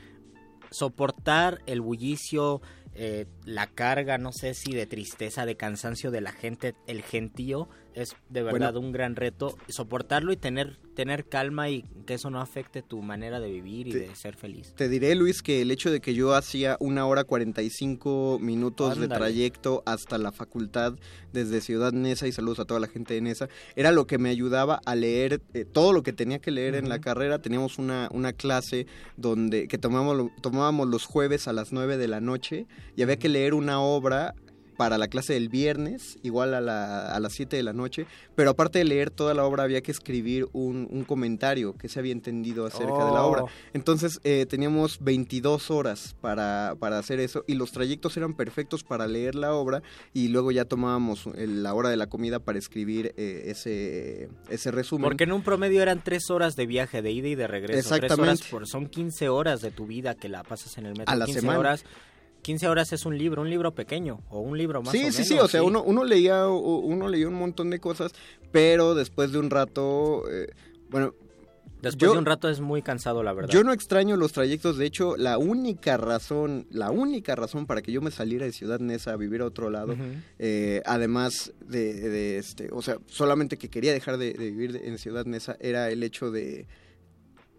Soportar el bullicio, eh, la carga, no sé si de tristeza, de cansancio de la gente, el gentío, es de verdad Bueno. un gran reto. Soportarlo y tener, tener calma y que eso no afecte tu manera de vivir y Te- de ser feliz. Te diré, Luis, que el hecho de que yo hacía una hora 45 minutos de trayecto hasta la facultad desde Ciudad Neza, y saludos a toda la gente de Neza, era lo que me ayudaba a leer eh, todo lo que tenía que leer en la carrera. Teníamos una, una clase donde que tomábamos, tomábamos los jueves a las 9 de la noche y había que leer una obra para la clase del viernes, igual a, la- a las 7 de la noche, pero aparte de leer toda la obra había que escribir un, un comentario que se había entendido acerca de la obra. Oh. Entonces eh, teníamos 22 horas para, para hacer eso y los trayectos eran perfectos para leer la obra y luego ya tomábamos el- la hora de la comida para escribir eh, ese, ese resumen. Porque en un promedio eran tres horas de viaje, de ida y de regreso. Tres Exactamente. horas por, son 15 horas de tu vida que la pasas en el metro. A la 15 semana. horas. 15 horas es un libro, un libro pequeño o un libro más Sí, o sí, menos. sí, o sea, Uno, uno leía uno leía un montón de cosas, pero después de un rato, eh, bueno, Después yo- de un rato es muy cansado, la verdad. Yo no extraño los trayectos, de hecho, la única razón, la única razón para que yo me saliera de Ciudad Neza a vivir a otro lado, eh, además de, de, este, o sea, solamente que quería dejar de, de vivir en Ciudad Neza, era el hecho de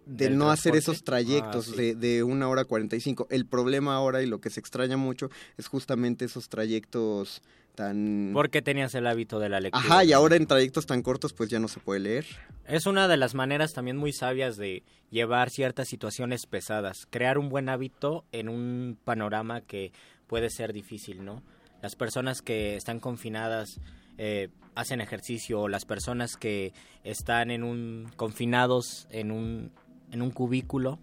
de ¿Del no hacer esos trayectos Ah, sí. de, de una hora 45. El problema ahora y lo que se extraña mucho es justamente esos trayectos tan... Porque tenías el hábito de la lectura. Ajá, y ahora en trayectos tan cortos pues ya no se puede leer. Es una de las maneras también muy sabias de llevar ciertas situaciones pesadas, crear un buen hábito en un panorama que puede ser difícil, ¿no? Las personas que están confinadas eh, hacen ejercicio, o las personas que están en un confinados en un en un cubículo,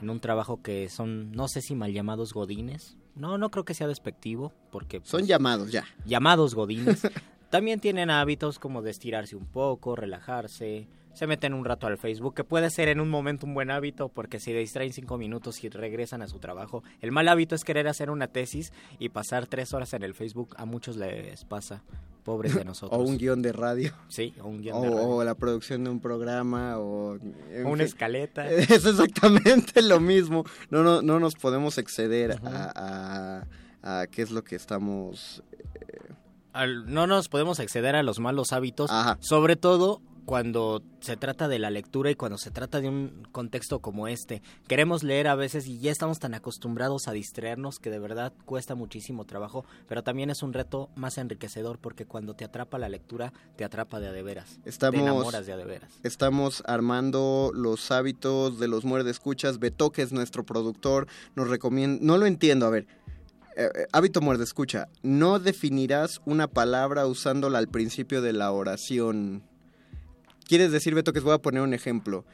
en un trabajo que son no sé si mal llamados godines. No, no creo que sea despectivo porque Son pues, llamados ya. llamados godines, <laughs> también tienen hábitos como de estirarse un poco, relajarse, se meten un rato al Facebook, que puede ser en un momento un buen hábito porque se distraen cinco minutos y regresan a su trabajo. El mal hábito es querer hacer una tesis y pasar tres horas en el Facebook. A muchos les pasa, pobres de <laughs> nosotros. O un guion de radio. Sí, o un guion o, de radio. o la producción de un programa o una fin. escaleta. <laughs> Es exactamente lo mismo. No, no, no nos podemos exceder a, a- a qué es lo que estamos. Al- no nos podemos exceder a los malos hábitos, sobre todo cuando se trata de la lectura y cuando se trata de un contexto como este. Queremos leer a veces y ya estamos tan acostumbrados a distraernos que de verdad cuesta muchísimo trabajo, pero también es un reto más enriquecedor porque cuando te atrapa la lectura, te atrapa de a de veras. Estamos, Te enamoras de a de veras. estamos armando los hábitos de los muerde escuchas. Beto, que es nuestro productor, nos recomienda. No lo entiendo, a ver. Eh, eh, hábito muerde escucha. No definirás una palabra usándola al principio de la oración. Quieres decir, Beto, que voy a poner un ejemplo.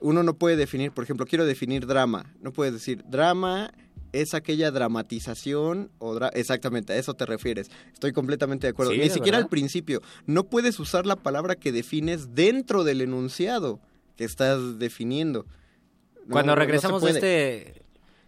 Uno no puede definir, por ejemplo, quiero definir drama. No puedes decir drama es aquella dramatización o dra- exactamente a eso te refieres. Estoy completamente de acuerdo. Sí, Ni siquiera al principio. No puedes usar la palabra que defines dentro del enunciado que estás definiendo. No, Cuando no regresamos de este...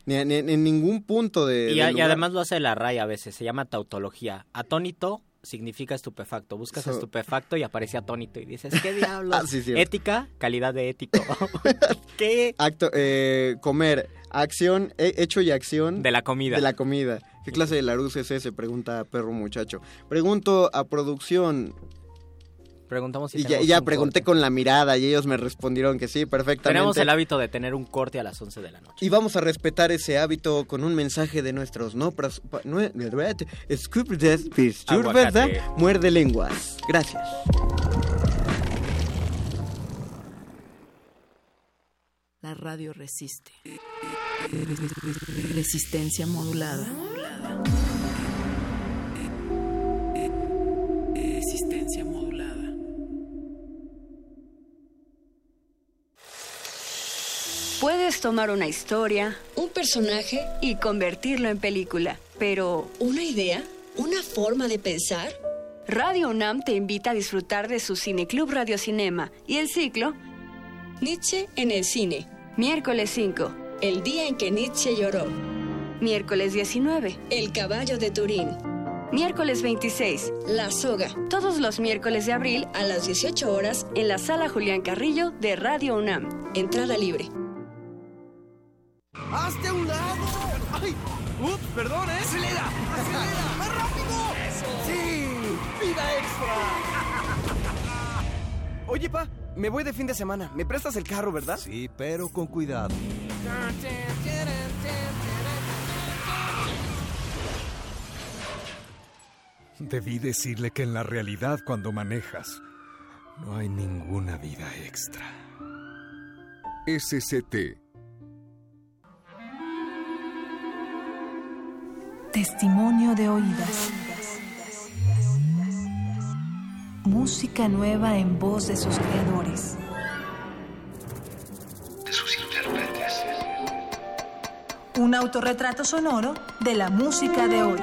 Ni, en ningún punto de. Y, a- además lo hace la RAI a veces, se llama tautología. Atónito significa estupefacto. Buscas So- estupefacto y aparece atónito y dices, ¿qué <laughs> diablos? Ah, sí. Ética, calidad de ético. <laughs> ¿Qué? Acto, eh, comer, acción, he- hecho y acción. De la comida. De la comida. ¿Qué clase de Larus es ese? Pregunta perro muchacho. Pregunto a producción. Preguntamos si Y ya, ya un pregunté con la mirada y ellos me respondieron que sí, perfectamente. Tenemos el hábito de tener un corte a las 11 de la noche. Y vamos a respetar ese hábito con un mensaje de nuestros no. ¿verdad? Muerde lenguas. Gracias. La radio resiste. Resistencia modulada. Resistencia modulada. Puedes tomar una historia, un personaje y convertirlo en película, pero ¿una idea? ¿Una forma de pensar? Radio UNAM te invita a disfrutar de su Cineclub Radio Cinema y el ciclo Nietzsche en el cine. Miércoles 5, el día en que Nietzsche lloró. Miércoles 19, El caballo de Turín. Miércoles 26, La soga. Todos los miércoles de abril a las 18 horas en la sala Julián Carrillo de Radio UNAM. Entrada libre. ¡Hazte a un lado! ¡Ay! ¡Ups! Perdón, ¿eh? ¡Acelera! ¡Acelera! ¡Más rápido! ¡Eso! ¡Sí! ¡Vida extra! <laughs> Oye, pa, me voy de fin de semana. ¿Me prestas el carro, verdad? Sí, pero con cuidado. Debí decirle que en la realidad cuando manejas no hay ninguna vida extra. SCT. Testimonio de oídas. Música nueva en voz de sus creadores. de sus intérpretes. Un autorretrato sonoro de la música de hoy.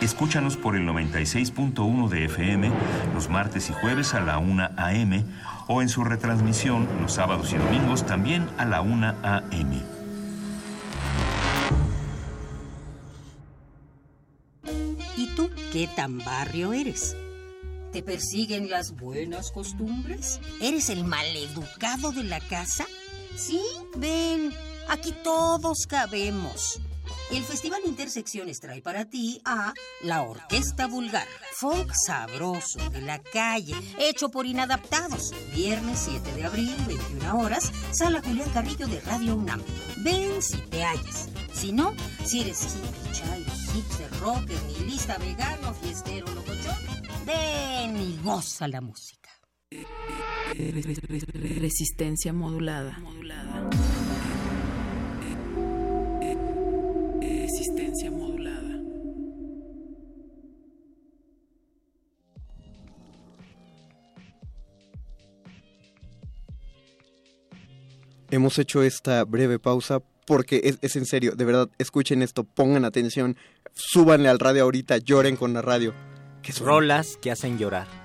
Escúchanos por el 96.1 de FM los martes y jueves a la 1 a.m. o en su retransmisión los sábados y domingos también a la 1 a.m. qué tan barrio eres? ¿Te persiguen las buenas costumbres? ¿Eres el maleducado de la casa? Sí, ven, aquí todos cabemos. El Festival Intersecciones trae para ti a La Orquesta Vulgar, folk sabroso de la calle, hecho por inadaptados. Viernes 7 de abril, 21 horas, Sala Julián Carrillo de Radio UNAM. Ven si te hallas. Si no, si eres hippie, hipster, rocker, nihilista, vegano, fiestero, locochón, ven y goza la música. Resistencia modulada. Resistencia modulada. Hemos hecho esta breve pausa porque es, en serio, de verdad, escuchen esto, pongan atención, súbanle al radio ahorita, lloren con la radio. Que suena. Rolas que hacen llorar.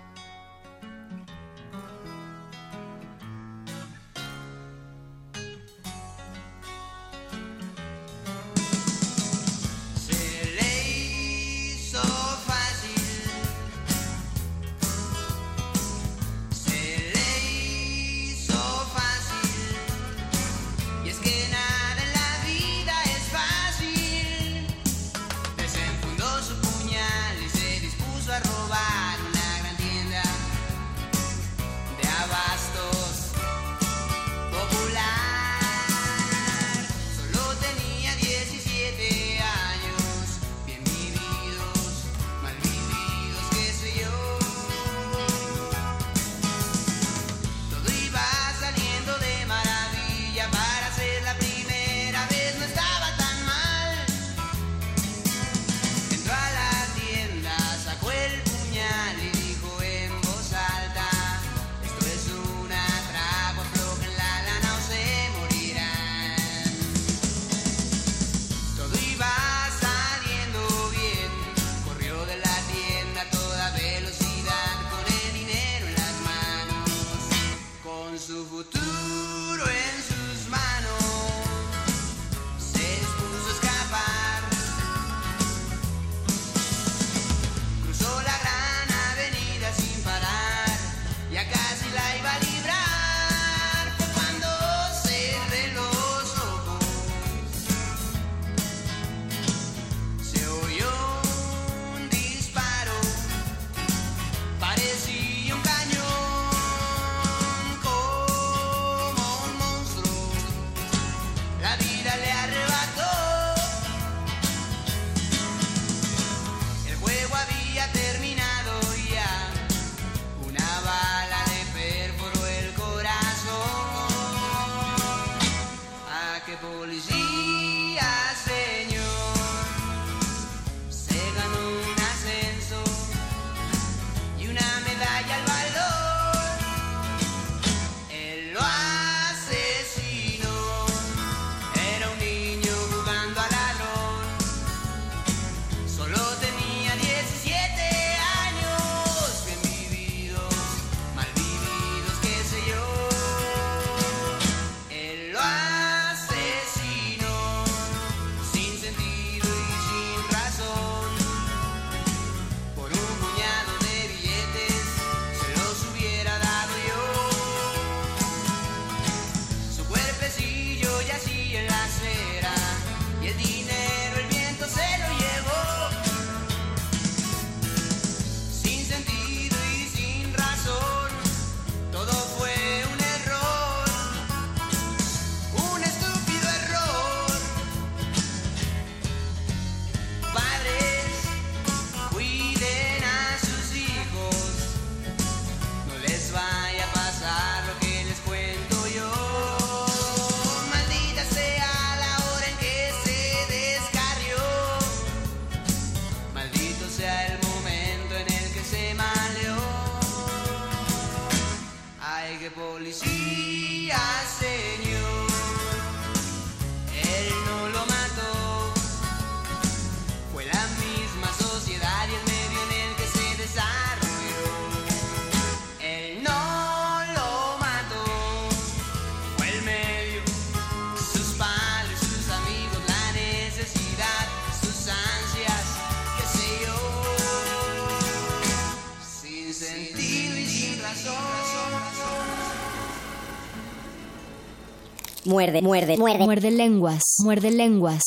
Muerde, muerde, muerde. Muerde lenguas, muerde lenguas.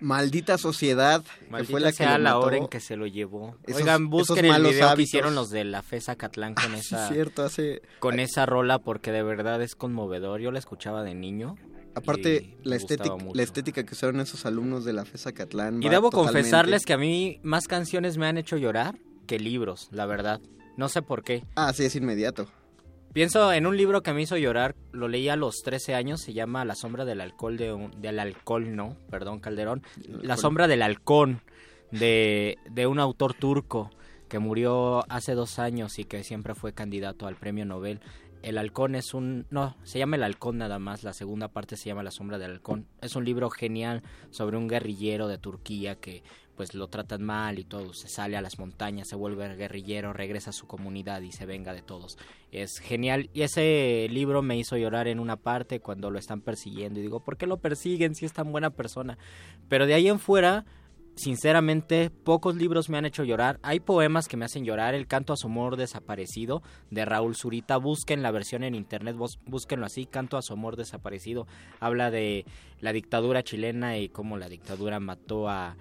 Maldita sociedad, que fue la que lo la mató. hora en que se lo llevó. Esos- Oigan, busquen el video que hicieron los de la FESA Catlán con esa cierto, hace... con esa rola porque de verdad es conmovedor. Yo la escuchaba de niño. Aparte, la estética, la estética que usaron esos alumnos de la FESA Catlán. Y debo totalmente- confesarles que a mí más canciones me han hecho llorar que libros, la verdad. No sé por qué. Ah, sí, es inmediato. Pienso en un libro que me hizo llorar, lo leí a los 13 años, se llama La sombra del alcohol de un- del alcohol, no, perdón, Calderón. La sombra del halcón de, de un autor turco que murió hace dos años y que siempre fue candidato al premio Nobel. El halcón es un... No, se llama El halcón nada más, la segunda parte se llama La sombra del halcón. Es un libro genial sobre un guerrillero de Turquía que pues lo tratan mal y todo, se sale a las montañas, se vuelve guerrillero, regresa a su comunidad y se venga de todos. Es genial y ese libro me hizo llorar en una parte cuando lo están persiguiendo y digo, ¿por qué lo persiguen si es tan buena persona? Pero de ahí en fuera, sinceramente, pocos libros me han hecho llorar. Hay poemas que me hacen llorar, El canto a su amor desaparecido de Raúl Zurita, busquen la versión en internet, búsquenlo así, Canto a su amor desaparecido. Habla de la dictadura chilena y cómo la dictadura mató a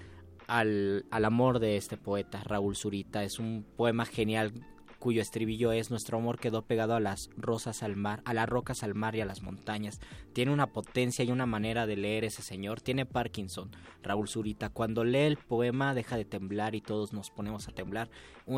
al, al amor de este poeta, Raúl Zurita. Es un poema genial cuyo estribillo es Nuestro amor quedó pegado a las rosas al mar, a las rocas al mar y a las montañas. Tiene una potencia y una manera de leer ese señor. Tiene Parkinson, Raúl Zurita. Cuando lee el poema deja de temblar y todos nos ponemos a temblar.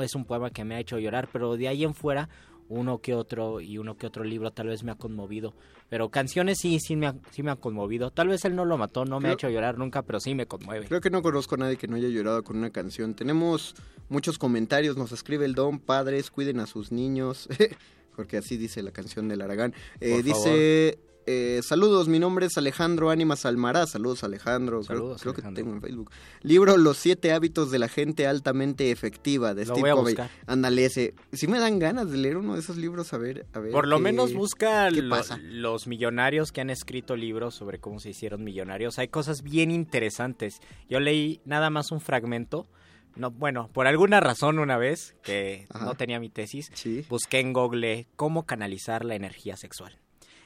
Es un poema que me ha hecho llorar, pero de ahí en fuera uno que otro y uno que otro libro tal vez me ha conmovido. Pero canciones sí, sí me, ha, sí me han conmovido. Tal vez él no lo mató, no me ha hecho llorar nunca, pero sí me conmueve. Creo que no conozco a nadie que no haya llorado con una canción. Tenemos muchos comentarios, nos escribe el Don, padres, cuiden a sus niños, <laughs> porque así dice la canción del Aragán. Eh, dice, eh, saludos, mi nombre es Alejandro Ánimas Almará, saludos Alejandro, Creo- Saludos, creo, que Alejandro. te tengo en Facebook. Libro Los siete hábitos de la gente altamente efectiva de Lo Steve voy a Covey. Ándale, ese. Si me dan ganas de leer uno de esos libros, a ver, a ver. Por lo qué- menos busca los millonarios que han escrito libros sobre cómo se hicieron millonarios. Hay cosas bien interesantes. Yo leí nada más un fragmento. No, bueno, por alguna razón una vez que Ajá. no tenía mi tesis, Sí. busqué en Google cómo canalizar la energía sexual.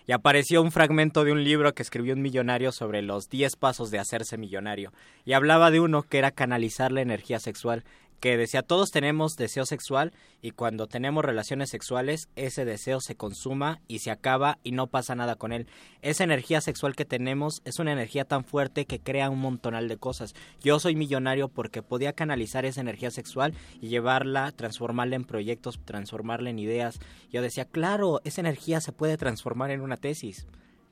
Y apareció un fragmento de un libro que escribió un millonario sobre los 10 pasos de hacerse millonario. Y hablaba de uno que era canalizar la energía sexual, que decía todos tenemos deseo sexual y cuando tenemos relaciones sexuales ese deseo se consuma y se acaba y no pasa nada con él. Esa energía sexual que tenemos es una energía tan fuerte que crea un montonal de cosas. Yo soy millonario porque podía canalizar esa energía sexual y llevarla, transformarla en proyectos, transformarla en ideas. Yo decía, claro, esa energía se puede transformar en una tesis.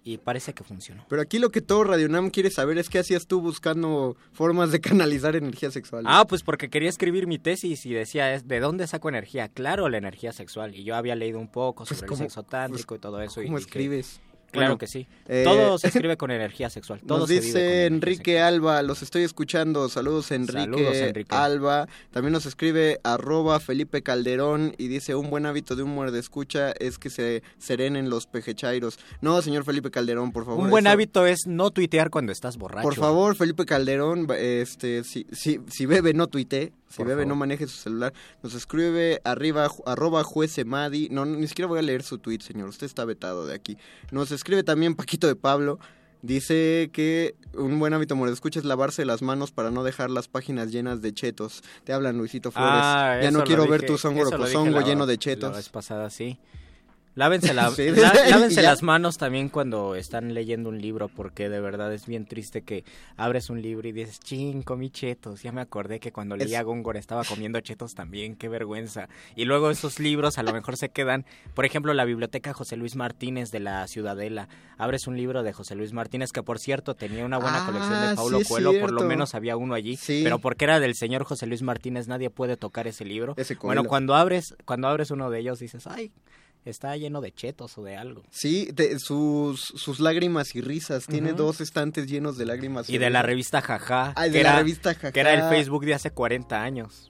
Y parece que funcionó. Pero aquí lo que todo Radio Nam quiere saber es qué hacías tú buscando formas de <laughs> canalizar energía sexual. Ah, pues porque quería escribir mi tesis y decía, ¿es- ¿de dónde saco energía? Claro, la energía sexual. Y yo había leído un poco sobre Pues, ¿cómo- el sexo tántrico y todo eso. y ¿Cómo dije, escribes? Claro Bueno, que sí. eh, Todo se <laughs> escribe con energía sexual. Todo Nos se vive con dice Enrique Alba, los estoy escuchando. Saludos Enrique, Saludos, Enrique. Alba. También nos escribe arroba Felipe Calderón y dice un buen hábito de un muerde escucha es que se serenen los pejechairos. No, señor Felipe Calderón, por favor. Un buen eso- hábito es no tuitear cuando estás borracho. Por favor, Felipe Calderón, este, si, si, si bebe no tuite, si Por bebe favor. no maneje su celular. Nos escribe arriba, arroba juez Emadi. No, ni siquiera voy a leer su tweet, señor. Usted está vetado de aquí. Nos escribe también Paquito de Pablo. Dice que un buen hábito de escucha es lavarse las manos para no dejar las páginas llenas de chetos. Te hablan Luisito Flores. Ah, ya no quiero ver tu zongo la- lleno de La chetos. vez pasada, sí. Lávense, la- <laughs> Sí, <laughs> lávense las manos también cuando están leyendo un libro, porque de verdad es bien triste que abres un libro y dices, ching, comí chetos. Ya me acordé que cuando leía Es- Góngora estaba comiendo chetos también, qué vergüenza. Y luego esos libros a lo mejor se quedan, por ejemplo, la biblioteca José Luis Martínez de la Ciudadela. Abres un libro de José Luis Martínez, que por cierto tenía una buena Ah, colección de sí Paulo Coelho, por lo menos había uno allí, Sí. pero porque era del señor José Luis Martínez, nadie puede tocar ese libro. Ese bueno, cuando abres, cuando abres uno de ellos dices, ay, está lleno de chetos o de algo. Sí, de- sus, sus lágrimas y risas. Tiene dos estantes llenos de lágrimas Y de la revista Jaja. Ah, de la era- revista Jajá. Que era el Facebook de hace 40 años.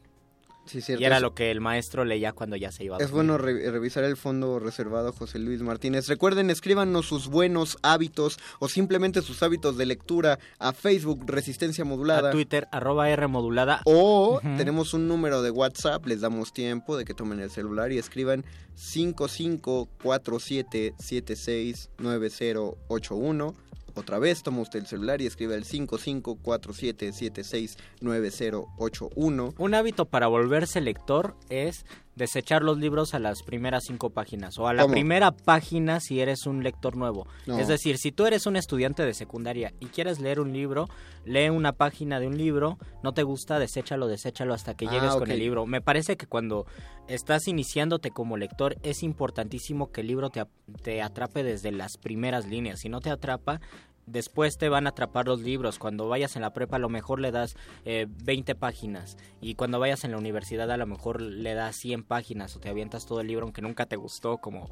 Sí, cierto. Y era lo que el maestro leía cuando ya se iba a Es bueno re- revisar el fondo reservado José Luis Martínez. Recuerden, escríbanos sus buenos hábitos o simplemente sus hábitos de lectura a Facebook Resistencia Modulada. A Twitter, arroba R modulada. O tenemos un número de WhatsApp, les damos tiempo de que tomen el celular y escriban 5547769081. Otra vez toma usted el celular y escribe el 5547769081. Un hábito para volverse lector es desechar los libros a las primeras cinco páginas o a la ¿Cómo? primera página si eres un lector nuevo. No. Es decir, si tú eres un estudiante de secundaria y quieres leer un libro, lee una página de un libro, no te gusta, deséchalo, deséchalo hasta que Ah, llegues con el libro. Me parece que cuando estás iniciándote como lector es importantísimo que el libro te, te atrape desde las primeras líneas. Si no te atrapa, Después te van a atrapar los libros. Cuando vayas en la prepa a lo mejor le das eh, 20 páginas. Y cuando vayas en la universidad a lo mejor le das 100 páginas o te avientas todo el libro aunque nunca te gustó como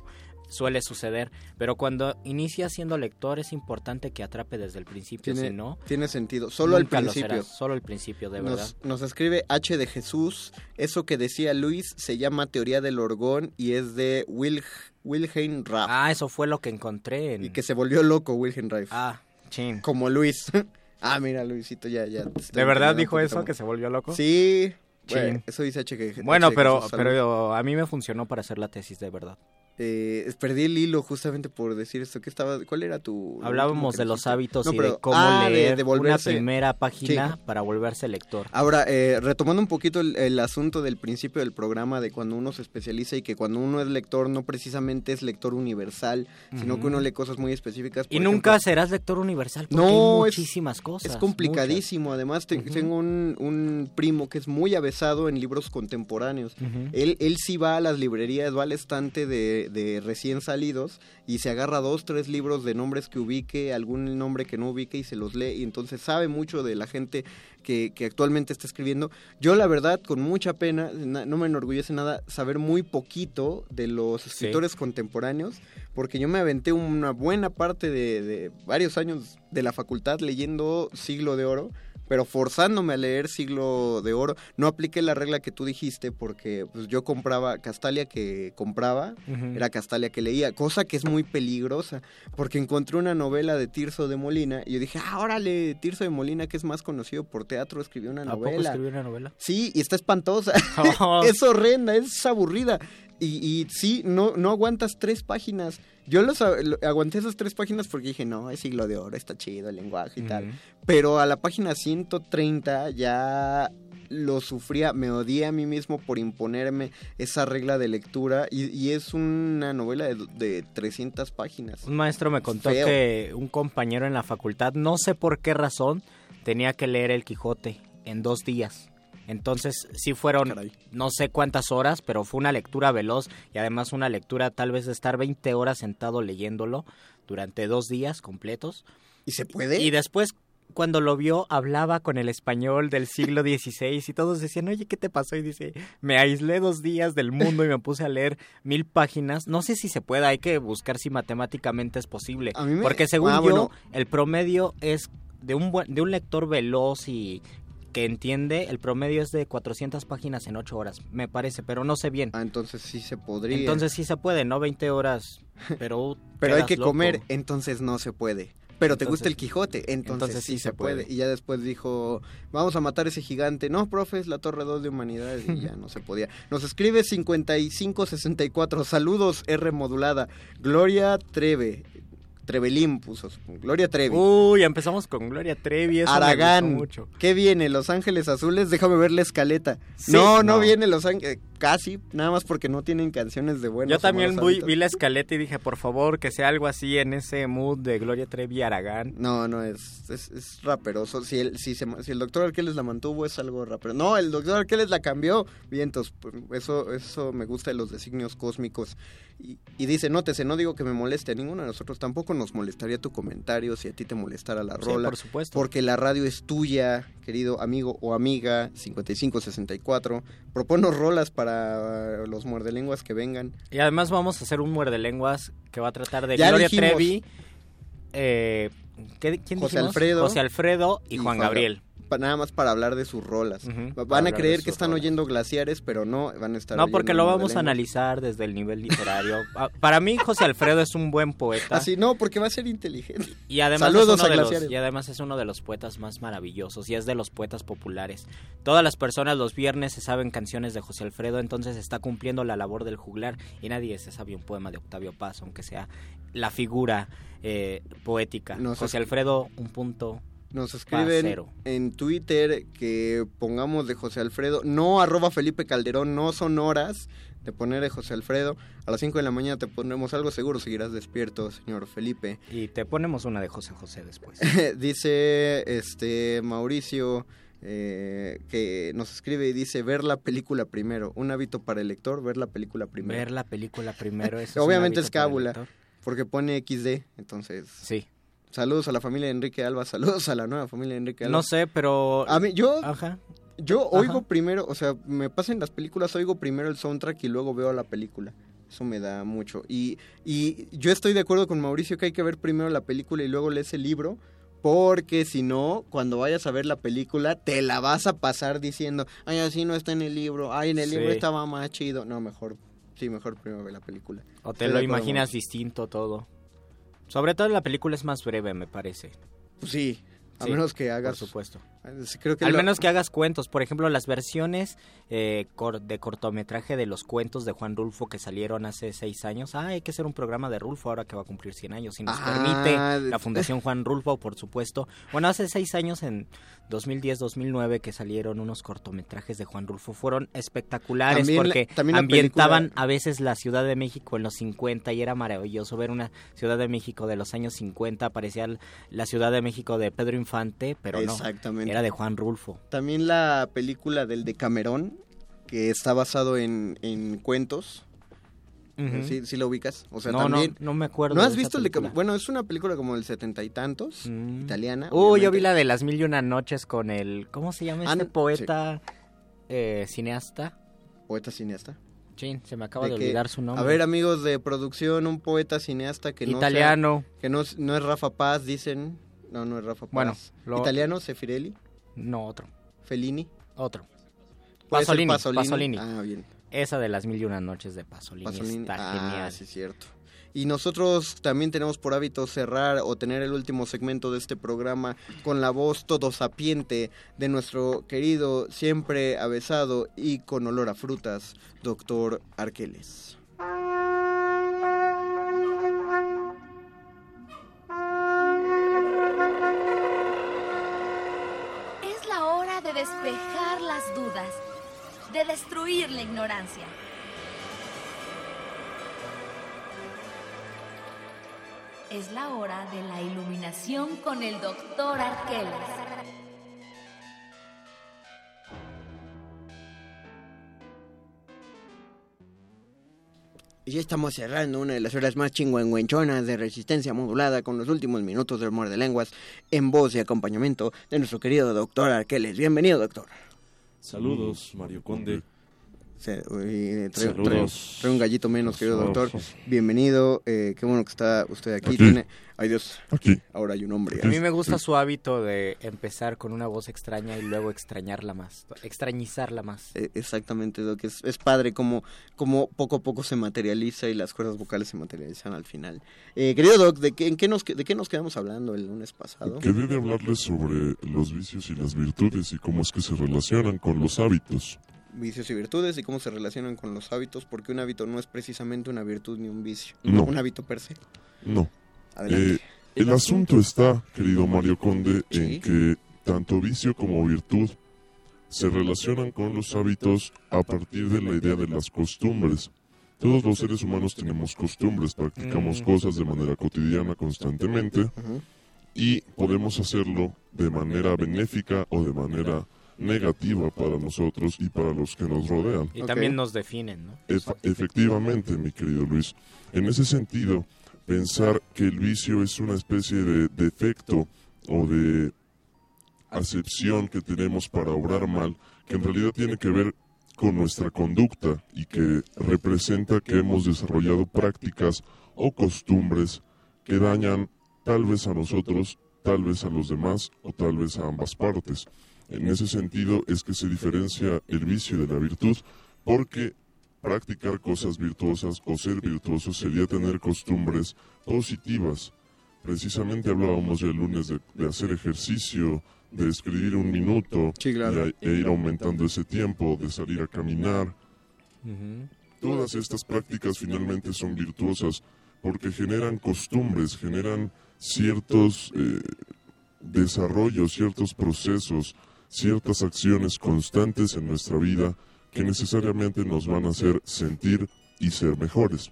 suele suceder. Pero cuando inicias siendo lector es importante que atrape desde el principio. Tiene, si no, tiene sentido. Solo al principio. serás. Solo al principio, de verdad. Nos, nos escribe H de Jesús. Eso que decía Luis se llama teoría del orgón y es de Wil, Wilhelm Raff. Ah, eso fue lo que encontré. En... Y que se volvió loco Wilhelm Raff. Ah, chin. Como Luis. <laughs> ah, mira, Luisito, ya, ya. ¿De verdad dijo eso, que se volvió loco? Sí. Bueno, eso dice H que Bueno, H pero, Jesús, pero a mí me funcionó para hacer la tesis, de verdad. Eh, perdí el hilo justamente por decir esto. ¿Qué estaba? ¿Cuál era tu...? Hablábamos de los hábitos No, y pero- de cómo ah, de- leer de una volverse- primera página Sí. para volverse lector. Ahora, eh, retomando un poquito el, el asunto del principio del programa, de cuando uno se especializa y que cuando uno es lector no precisamente es lector universal, sino que uno lee cosas muy específicas. Y nunca serás lector universal porque No, hay es- muchísimas cosas. Es complicadísimo, además te- tengo un, un primo que es muy avesado en libros contemporáneos. Él, él sí va a las librerías, va al estante de, de recién salidos y se agarra dos, tres libros de nombres que ubique, algún nombre que no ubique y se los lee y entonces sabe mucho de la gente que, que actualmente está escribiendo. Yo la verdad, con mucha pena, na- no me enorgullece nada saber muy poquito de los escritores contemporáneos, porque yo me aventé una buena parte de, de varios años de la facultad leyendo Siglo de Oro, pero forzándome a leer Siglo de Oro. No apliqué la regla que tú dijiste, porque pues, yo compraba Castalia que compraba, era Castalia que leía, cosa que es muy peligrosa, porque encontré una novela de Tirso de Molina y yo dije, ah, órale, Tirso de Molina, que es más conocido por teatro, escribió una ¿A poco novela. escribió una novela? Sí, y está espantosa. <laughs> Oh. <laughs> es horrenda, es aburrida. Y, y sí, no, no aguantas tres páginas. Yo los, aguanté esas tres páginas porque dije, no, es siglo de oro, está chido el lenguaje y tal. Pero a la página 130 ya lo sufría, me odié a mí mismo por imponerme esa regla de lectura y, y es una novela de, de 300 páginas. Un maestro me contó Feo. que un compañero en la facultad, no sé por qué razón, tenía que leer El Quijote en dos días. Entonces sí fueron no sé cuántas horas, pero fue una lectura veloz y además una lectura tal vez de estar 20 horas sentado leyéndolo durante dos días completos. ¿Y se puede? Y después cuando lo vio hablaba con el español del siglo XVI y todos decían, oye, ¿qué te pasó? Y dice, me aislé dos días del mundo y me puse a leer mil páginas. No sé si se puede, hay que buscar si matemáticamente es posible. Me- Porque según Ah, yo, bueno. el promedio es de un, buen- de un lector veloz y que entiende, el promedio es de 400 páginas en 8 horas, me parece, pero no sé bien. Ah, entonces sí se podría. Entonces sí se puede, no 20 horas, pero... <laughs> Pero hay que loco. comer, entonces no se puede. Pero te gusta el Quijote, entonces, entonces sí, sí se puede. puede. Y ya después dijo, vamos a matar ese gigante. No, profe, es la Torre 2 de Humanidades y ya no se podía. <laughs> Nos escribe 5564, saludos R modulada. Gloria Treve, Trevelín puso, Gloria Trevi. Uy, empezamos con Gloria Trevi, eso me Aragán, gustó mucho. ¿qué viene? Los Ángeles Azules, déjame ver la escaleta. Sí, no, no, no. viene Los Ángeles. Casi, nada más porque no tienen canciones de buenos Yo también vi, vi la escaleta y dije, por favor, que sea algo así en ese mood de Gloria Trevi Aragán. No, no, es, es, es raperoso. Si el, si, se, si el doctor Arqueles la mantuvo, es algo rapero. No, el doctor Arqueles la cambió. Vientos, pues, eso, eso me gusta de los designios cósmicos. Y, y dice, nótese, no digo que me moleste a ninguno de nosotros, tampoco nos molestaría tu comentario si a ti te molestara la Sí, rola. por supuesto. Porque la radio es tuya, querido amigo o amiga, 5564. Proponos rolas para los muerdelenguas que vengan. Y además vamos a hacer un muerde lenguas que va a tratar de Ya Gloria dijimos. Trevi, eh, ¿qué- ¿quién José dijimos? Alfredo. José Alfredo y, Juan Gabriel. Nada más para hablar de sus rolas. Van a creer que están rolas. oyendo glaciares, pero no, van a estar No, porque lo vamos a analizar desde el nivel literario. <laughs> Ah, Para mí, José Alfredo es un buen poeta. Así no, porque va a ser inteligente. Y además, Saludos es uno a de los, Glaciares. y además es uno de los poetas más maravillosos y es de los poetas populares. Todas las personas los viernes se saben canciones de José Alfredo, entonces está cumpliendo la labor del juglar y nadie se sabe un poema de Octavio Paz, aunque sea la figura eh, poética. José Alfredo, un punto. Nos escriben en Twitter que pongamos de José Alfredo, no arroba Felipe Calderón, no son horas de poner de José Alfredo. A las 5 de la mañana te pondremos algo, seguro seguirás despierto, señor Felipe. Y te ponemos una de José José después. <laughs> dice este Mauricio eh, que nos escribe y dice ver la película primero, un hábito para el lector, ver la película primero. Ver la película primero. <laughs> un Obviamente es cábula, porque pone XD, entonces. Sí. Saludos a la familia de Enrique Alba, <laughs> saludos a la nueva familia de Enrique Alba. No sé, pero... A mí, yo, Ajá. yo oigo primero, o sea, me pasan las películas, oigo primero el soundtrack y luego veo la película. Eso me da mucho. Y, y yo estoy de acuerdo con Mauricio que hay que ver primero la película y luego lees el libro. Porque si no, cuando vayas a ver la película, te la vas a pasar diciendo, ay, así no está en el libro, ay, en el libro estaba más chido. No, mejor, sí, mejor primero ve la película. O te Estoy lo imaginas distinto todo. Sobre todo la película es más breve, me parece. Sí, a Sí, menos que hagas... Por supuesto. Creo que Al lo- menos que hagas cuentos. Por ejemplo, las versiones eh, cor- de cortometraje de los cuentos de Juan Rulfo que salieron hace seis años. Ah, hay que hacer un programa de Rulfo ahora que va a cumplir 100 años. Si nos Ah, permite la <laughs> Fundación Juan Rulfo, por supuesto. Bueno, hace seis años, en 2010-2009, que salieron unos cortometrajes de Juan Rulfo. Fueron espectaculares También porque también ambientaban película- a veces la Ciudad de México en los 50 y era maravilloso ver una Ciudad de México de los años 50. Parecía la Ciudad de México de Pedro Infante, pero no. Exactamente. Era de Juan Rulfo. También la película del Decamerón, que está basado en, en cuentos. ¿Sí, sí lo ubicas? O sea, No, también... no me acuerdo ¿No de has visto el. Decamerón? Bueno, es una película como del setenta y tantos, italiana. Uh, yo obviamente. vi la de las mil y una noches con el... ¿Cómo se llama Ah, este no, poeta eh, cineasta? Poeta cineasta. Sí, se me acaba de, que- olvidar su nombre. A ver, amigos de producción, un poeta cineasta que no sea- Italiano. que no, no es Rafa Paz, dicen. No, no es Rafa Paz. Bueno, lo- Italiano, Sefirelli, No, otro. Fellini. Otro. Pasolini, Pasolini. Pasolini. Ah, bien. Esa de las mil y una noches de Pasolini, Pasolini. está ah, genial. sí, cierto. Y nosotros también tenemos por hábito cerrar o tener el último segmento de este programa con la voz todo sapiente de nuestro querido, siempre avesado y con olor a frutas, doctor Arqueles. De destruir la ignorancia. Es la hora de la iluminación con el doctor Arqueles. Ya estamos cerrando una de las horas más chingüengüenchonas de resistencia modulada con los últimos minutos del muerde lenguas en voz y acompañamiento de nuestro querido doctor Arqueles. Bienvenido, doctor. Saludos, Mario Conde. Trae, Saludos. trae- trae un gallito menos, querido doctor. Bienvenido. eh, qué bueno que está usted aquí. Aquí. Tiene, ay Dios, Aquí. ahora hay un hombre. A mí me gusta su hábito de empezar con una voz extraña y luego extrañarla más, extrañizarla más. Eh, Exactamente, Doc. Es, es padre como, como poco a poco se materializa y las cuerdas vocales se materializan al final. Eh, querido Doc, ¿de qué, en qué nos, ¿de qué nos quedamos hablando el lunes pasado? Quedé de hablarles sobre los vicios y las virtudes y cómo es que se relacionan con los hábitos. Vicios y virtudes y cómo se relacionan con los hábitos, porque un hábito no es precisamente una virtud ni un vicio. No. Un hábito per se. No. Adelante. Eh, el asunto está, querido Mario Conde, en que tanto vicio como virtud se relacionan con los hábitos a partir de la idea de las costumbres. Todos los seres humanos tenemos costumbres, practicamos Mm. cosas de manera cotidiana constantemente y podemos hacerlo de manera benéfica o de manera negativa para nosotros y para los que nos rodean. Y también nos definen, ¿no? Efa- efectivamente, mi querido Luis. En ese sentido, pensar que el vicio es una especie de defecto o de acepción que tenemos para obrar mal, que en realidad tiene que ver con nuestra conducta y que representa que hemos desarrollado prácticas o costumbres que dañan tal vez a nosotros, tal vez a los demás o tal vez a ambas partes. En ese sentido es que se diferencia el vicio de la virtud porque practicar cosas virtuosas o ser virtuoso sería tener costumbres positivas. Precisamente hablábamos ya el lunes de, de hacer ejercicio, de escribir un minuto Sí, claro. y a- e ir aumentando ese tiempo, de salir a caminar. Todas estas prácticas finalmente son virtuosas porque generan costumbres, generan ciertos eh, desarrollos, ciertos procesos, ciertas acciones constantes en nuestra vida que necesariamente nos van a hacer sentir y ser mejores.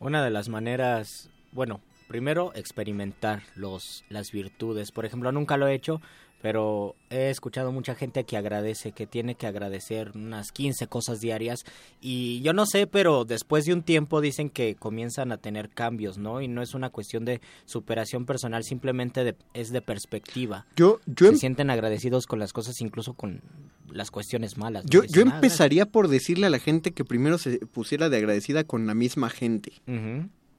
Una de las maneras, bueno, primero experimentar los las virtudes. Por ejemplo, nunca lo he hecho, pero he escuchado mucha gente que agradece, que tiene que agradecer unas 15 cosas diarias y yo no sé, pero después de un tiempo dicen que comienzan a tener cambios, ¿no? Y no es una cuestión de superación personal, simplemente de- es de perspectiva. Yo, yo, Se em- sienten agradecidos con las cosas, incluso con las cuestiones malas. ¿no? yo, Dicen, yo "Ah, empezaría por decirle a la gente que primero se pusiera de agradecida con la misma gente.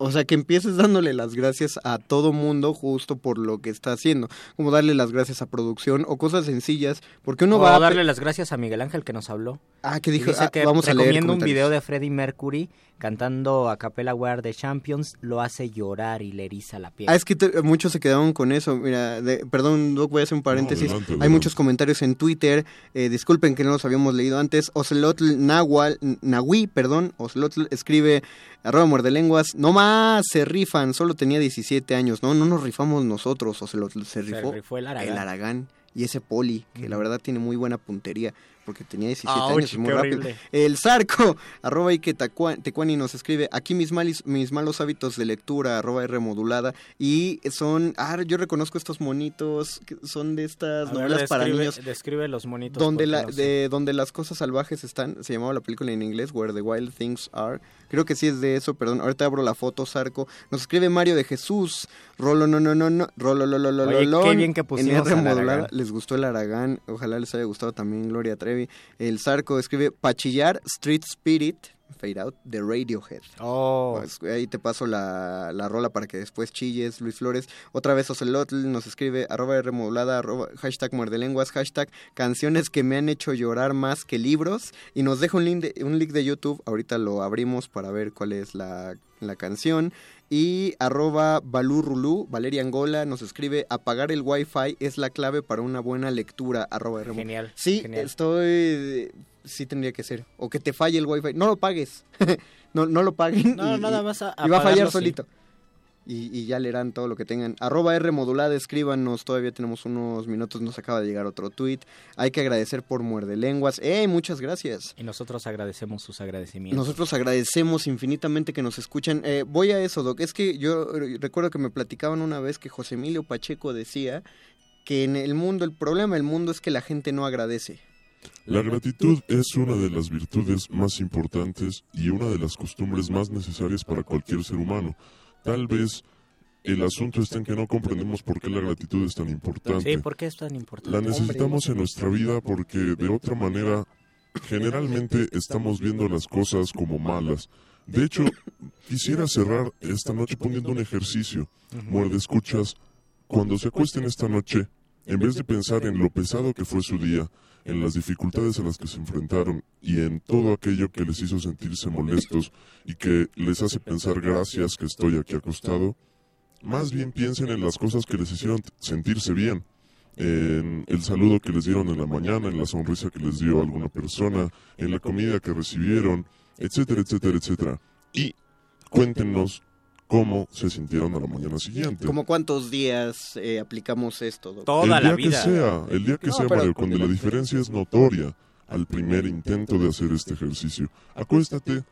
O sea, que empieces dándole las gracias a todo mundo justo por lo que está haciendo. Como darle las gracias a producción o cosas sencillas. Porque uno o va a... darle las gracias a Miguel Ángel que nos habló. Ah, que dijo, dice ah, que vamos a leer recomiendo un video de Freddie Mercury cantando a Capella Wear de Champions, lo hace llorar y le eriza la piel. Ah, es que te- muchos se quedaron con eso. Mira, de- perdón, Doc, voy a hacer un paréntesis. adelante, Hay muchos comentarios en Twitter. eh, disculpen que no los habíamos leído antes. Ocelotl Nahual, Nahui, perdón. Ocelotl escribe, arroba muerde lenguas. No más, se rifan. Solo tenía 17 años. No, no nos rifamos nosotros, Ocelotl. Se rifó, rifó el Aragán. Aragán y ese poli, que la verdad tiene muy buena puntería. Porque tenía 17 Ouch, años muy rápido. horrible. El Zarco, <laughs> arroba Ike Tecuani nos escribe, aquí mis, malis- mis malos hábitos de lectura, arroba R modulada, y son, ah, yo reconozco estos monitos, que son de estas A ver, novelas para niños, Describe los monitos. donde, la, no sé. de, donde las cosas salvajes están, se llamaba la película en inglés, Where the Wild Things Are, creo que sí es de eso, perdón, ahorita abro la foto, Zarco, nos escribe Mario de Jesús, rolo no no no no, rolo lo lo lo lo, qué bien que en pusimos R al modulada, Aragán. les gustó el Aragán, ojalá les haya gustado también Gloria Trevi. El Zarco escribe Pachillar Street Spirit, Fade Out, de Radiohead. Oh. Pues, ahí te paso la, la rola para que después chilles, Luis Flores. Otra vez Ocelotl nos escribe arroba R modulada, arroba, hashtag muerde lenguas, hashtag canciones que me han hecho llorar más que libros. Y nos deja un link de, un link de YouTube, ahorita lo abrimos para ver cuál es la, la canción. Y arroba Balurulu, Valeria Angola, nos escribe apagar el wifi es la clave para una buena lectura. Arroba. Genial, Sí, genial. estoy... Sí tendría que ser. O que te falle el wifi. No lo pagues. <laughs> no, no lo paguen. No, y- nada más a- Y va a fallar sí. solito. Y, y ya leerán todo lo que tengan. Arroba R modulada, escríbanos. Todavía tenemos unos minutos. Nos acaba de llegar otro tweet. Hay que agradecer por muerde lenguas. ¡Eh! Muchas gracias. Y nosotros agradecemos sus agradecimientos. Nosotros agradecemos infinitamente que nos escuchan. Eh, voy a eso, Doc. Es que yo eh, recuerdo que me platicaban una vez que José Emilio Pacheco decía que en el mundo, el problema del mundo es que la gente no agradece. La gratitud es una de las virtudes más importantes y una de las costumbres más necesarias para cualquier ser humano. Tal vez el asunto está en que no comprendemos por qué la gratitud es tan importante. Sí, ¿por qué es tan importante? La necesitamos en nuestra vida porque de otra manera generalmente estamos viendo las cosas como malas. De hecho, quisiera cerrar esta noche poniendo un ejercicio. Muerde escuchas, cuando se acuesten esta noche, en vez de pensar en lo pesado que fue su día, en las dificultades a las que se enfrentaron y en todo aquello que les hizo sentirse molestos y que les hace pensar gracias que estoy aquí acostado, más bien piensen en las cosas que les hicieron sentirse bien, en el saludo que les dieron en la mañana, en la sonrisa que les dio alguna persona, en la comida que recibieron, etcétera, etcétera, etcétera. Y cuéntenos cómo se sintieron a la mañana siguiente. ¿Cómo cuántos días eh, aplicamos esto? doctor? el día que sea, el día que No, sea, Mario Conde, la diferencia es notoria al primer intento de hacer este ejercicio. Acuéstate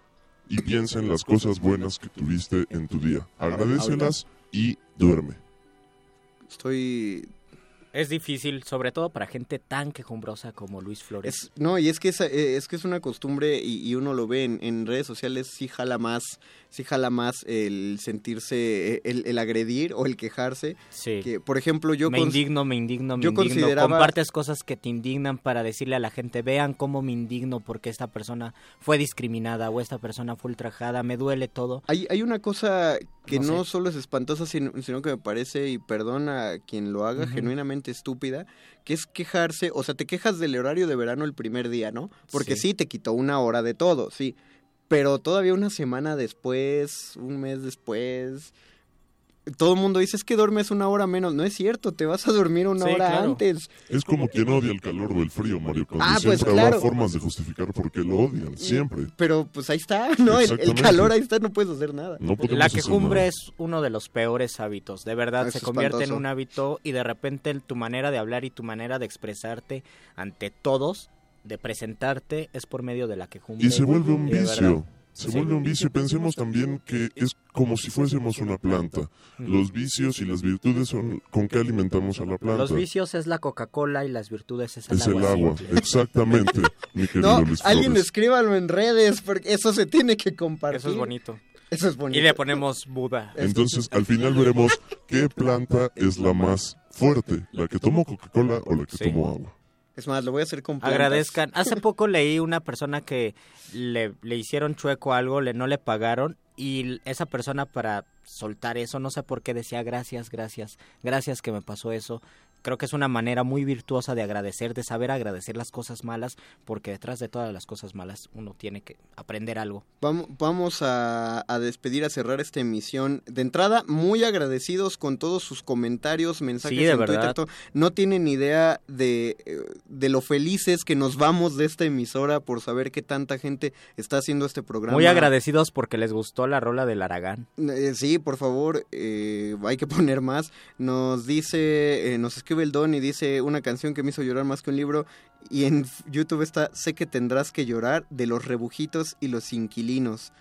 y piensa en las cosas buenas que tuviste en tu día. Agradecelas y duerme. Estoy Es difícil, sobre todo para gente tan quejumbrosa como Luis Flores. Es, no, y es que es, eh, es que es una costumbre y, y uno lo ve en, en redes sociales, sí jala más, sí jala más el sentirse, eh, el, el agredir o el quejarse. Sí. Que, por ejemplo, yo me indigno, me indigno, me yo indigno. consideraba- Compartes cosas que te indignan para decirle a la gente, vean cómo me indigno porque esta persona fue discriminada o esta persona fue ultrajada, me duele todo. Hay, hay una cosa que No no, sé. solo es espantosa, sino, sino que me parece, y perdona a quien lo haga, genuinamente estúpida, que es quejarse, o sea, te quejas del horario de verano el primer día, ¿no? Porque Sí. sí, te quitó una hora de todo, sí. Pero todavía una semana después, un mes después, todo el mundo dice, es que duermes una hora menos. No es cierto, te vas a dormir una Sí, hora claro. antes. Es como quien odia el calor o el frío, Mario Conde. Ah, pues, siempre habrá claro. formas de justificar por qué lo odian, siempre. Pero pues ahí está, ¿no? El, calor ahí está, no puedes hacer nada. No La quejumbre nada. es uno de los peores hábitos, de verdad, Es se convierte en un hábito y de repente tu manera de hablar y tu manera de expresarte ante todos, de presentarte, es por medio de la quejumbre. Y se vuelve un vicio. Se vuelve un vicio. Pensemos también que es como si fuésemos una planta. Los vicios y las virtudes son con qué alimentamos a la planta. Los vicios es la Coca-Cola y las virtudes es el es agua. el agua. simple. Exactamente, <laughs> mi querido No, Luis alguien escríbalo en redes, porque eso se tiene que compartir. Eso es bonito. Eso es bonito. Y le ponemos Buda. Entonces, al final veremos qué planta es la más fuerte, la que tomó Coca-Cola o la que Sí. tomó agua. Es más, lo voy a hacer con plantas. Agradezcan. Hace <laughs> poco leí una persona que le, le hicieron chueco algo, le, no le pagaron y esa persona para soltar eso, no sé por qué decía gracias, gracias, gracias que me pasó eso. Creo que es una manera muy virtuosa de agradecer, de saber agradecer las cosas malas, porque detrás de todas las cosas malas uno tiene que aprender algo. Vamos, vamos a, a despedir, a cerrar esta emisión. De entrada, muy agradecidos con todos sus comentarios, mensajes Sí, de en verdad. Twitter. No tienen idea de, eh, de lo felices que nos vamos de esta emisora por saber que tanta gente está haciendo este programa. Muy agradecidos porque les gustó la rola del Aragán. Eh, sí, por favor, eh, hay que <laughs> poner más. Nos dice, eh, nos escribe el Don y dice una canción que me hizo llorar más que un libro. Y en YouTube está Sé que tendrás que llorar de los rebujitos y los inquilinos.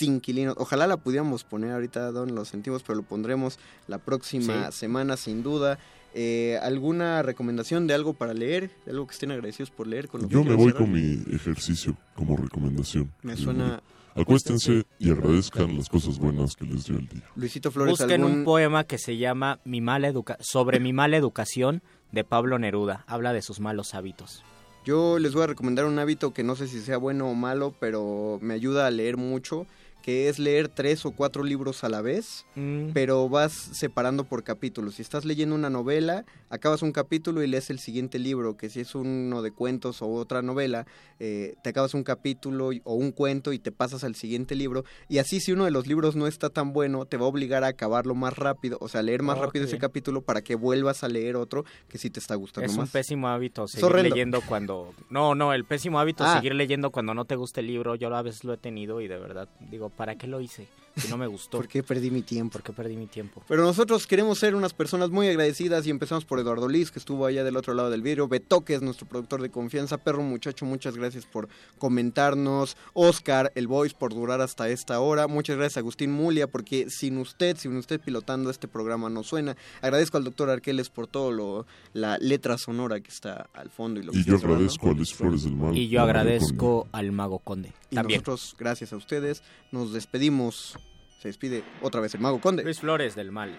Inquilinos. Ojalá la pudiéramos poner ahorita, Don, lo sentimos, pero lo pondremos la próxima Sí. semana sin duda. Eh, ¿Alguna recomendación de algo para leer? ¿De algo que estén agradecidos por leer? Con lo que Yo me voy cerrar? con mi ejercicio como recomendación. Me suena-. Acuéstense y agradezcan las cosas buenas que les dio el día. Luisito Flores, Busquen ¿algún- un poema que se llama mi mala educa sobre mi mala educación de Pablo Neruda. Habla de sus malos hábitos. Yo les voy a recomendar un hábito que no sé si sea bueno o malo, pero me ayuda a leer mucho, que es leer tres o cuatro libros a la vez, Mm. pero vas separando por capítulos. Si estás leyendo una novela, acabas un capítulo y lees el siguiente libro, que si es uno de cuentos o otra novela, eh, te acabas un capítulo o un cuento y te pasas al siguiente libro. Y así si uno de los libros no está tan bueno, te va a obligar a acabarlo más rápido, o sea, leer más rápido ese capítulo para que vuelvas a leer otro que sí te está gustando Es un más. pésimo hábito Es seguir leyendo cuando... No, no, el pésimo hábito es Ah. seguir leyendo cuando no te gusta el libro. Yo a veces lo he tenido y de verdad digo, ¿para qué lo hice? Si no me gustó. ¿Por qué perdí mi tiempo? ¿Por qué perdí mi tiempo? Pero nosotros queremos ser unas personas muy agradecidas y empezamos por Eduardo Liz, que estuvo allá del otro lado del vidrio. Beto, que es nuestro productor de confianza. Perro muchacho, muchas gracias por comentarnos. Oscar, el voice, por durar hasta esta hora. Muchas gracias a Agustín Mulia, porque sin usted, sin usted pilotando este programa no suena. Agradezco al doctor Arqueles por todo lo, la letra sonora que está al fondo. Y, lo que Y yo agradezco a Luis Flores del Mal. Y yo agradezco al Mago Conde. Y También. nosotros, gracias a ustedes, nos despedimos. Se despide otra vez el Mago Conde. Luis Flores del Mal.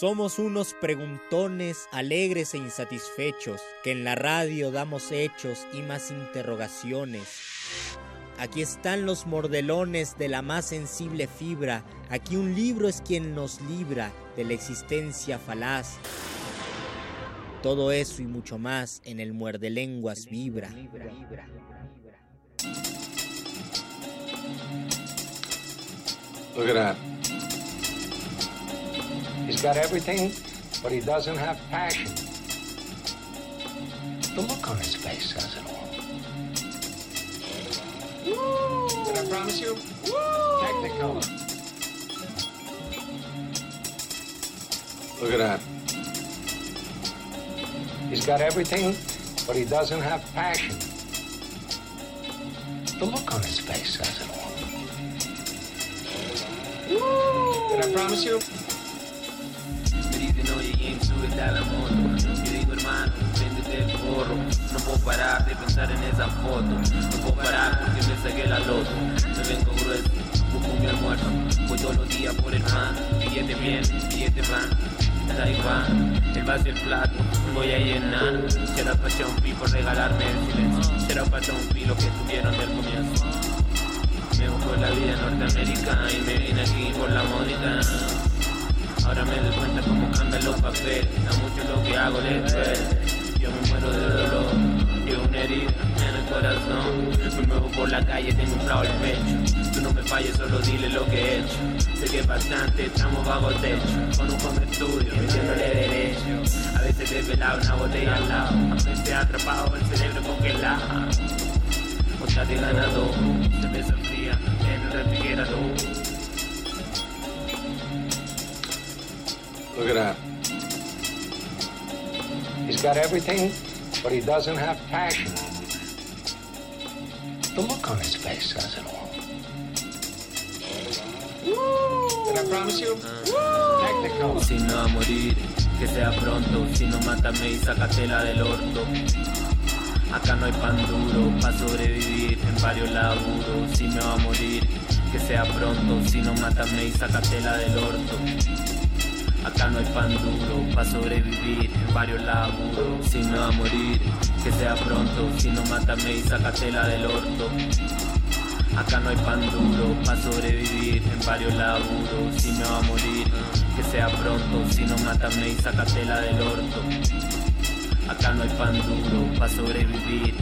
Somos unos preguntones alegres e insatisfechos, que en la radio damos hechos y más interrogaciones. Aquí están los mordelones de la más sensible fibra, aquí un libro es quien nos libra de la existencia falaz. Todo eso y mucho más en el muerde lenguas vibra. He's got everything, but he doesn't have passion. The look on his face says it all. Did I promise you? Technicolor. Look at that. He's got everything, but he doesn't have passion. The look on his face says it all. Did I promise you? Me dicen, oye James, súbete a la moto. Yo digo, hermano, véndete el forro. No puedo parar de pensar en esa foto. No puedo parar porque me saqué la loto. Me vengo grueso, busco mi almuerzo. Voy todos los días por el pan. Billete bien, billete pan. Igual, el vaso y el plato, voy a llenar. Será para Chompi por regalarme el silencio. Será para Chompi lo que tuvieron del comienzo. Me busco la vida norteamericana y me vine aquí por la módica. Ahora me doy cuenta cómo cambian los papeles, a mucho lo que hago después. Yo me muero de dolor, llevo una herida en el corazón. Me muevo por la calle, tengo un clavo el pecho. Tú no me falles, solo dile lo que he hecho. Sé que bastante, estamos bajo techo. Con un home estudio, metiéndole derecho. A veces desvelado una botella al lado. A veces atrapado el cerebro congelado. Otra de ganador, cerveza fría en el refrigerador. Look at that. He's got everything, but he doesn't have passion. The look on his face says it all. Did I promise you? Technicolor. Si no a morir, que sea pronto. Si no, mátame y sácatela del orto. Acá no hay pan duro para sobrevivir en varios laburos. Si me va a morir, que sea pronto. Si no, mátame y sácatela del orto. Acá no hay pan duro para sobrevivir en varios laburos. Si va a morir, que sea pronto. Si no, mátame y sácatela del orto. Acá no hay pan duro para sobrevivir en varios laburos. Si va a morir, que sea pronto. Si no, mátame y sácatela del orto. Acá no hay pan duro para sobrevivir.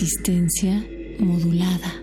Resistencia modulada.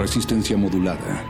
Resistencia modulada.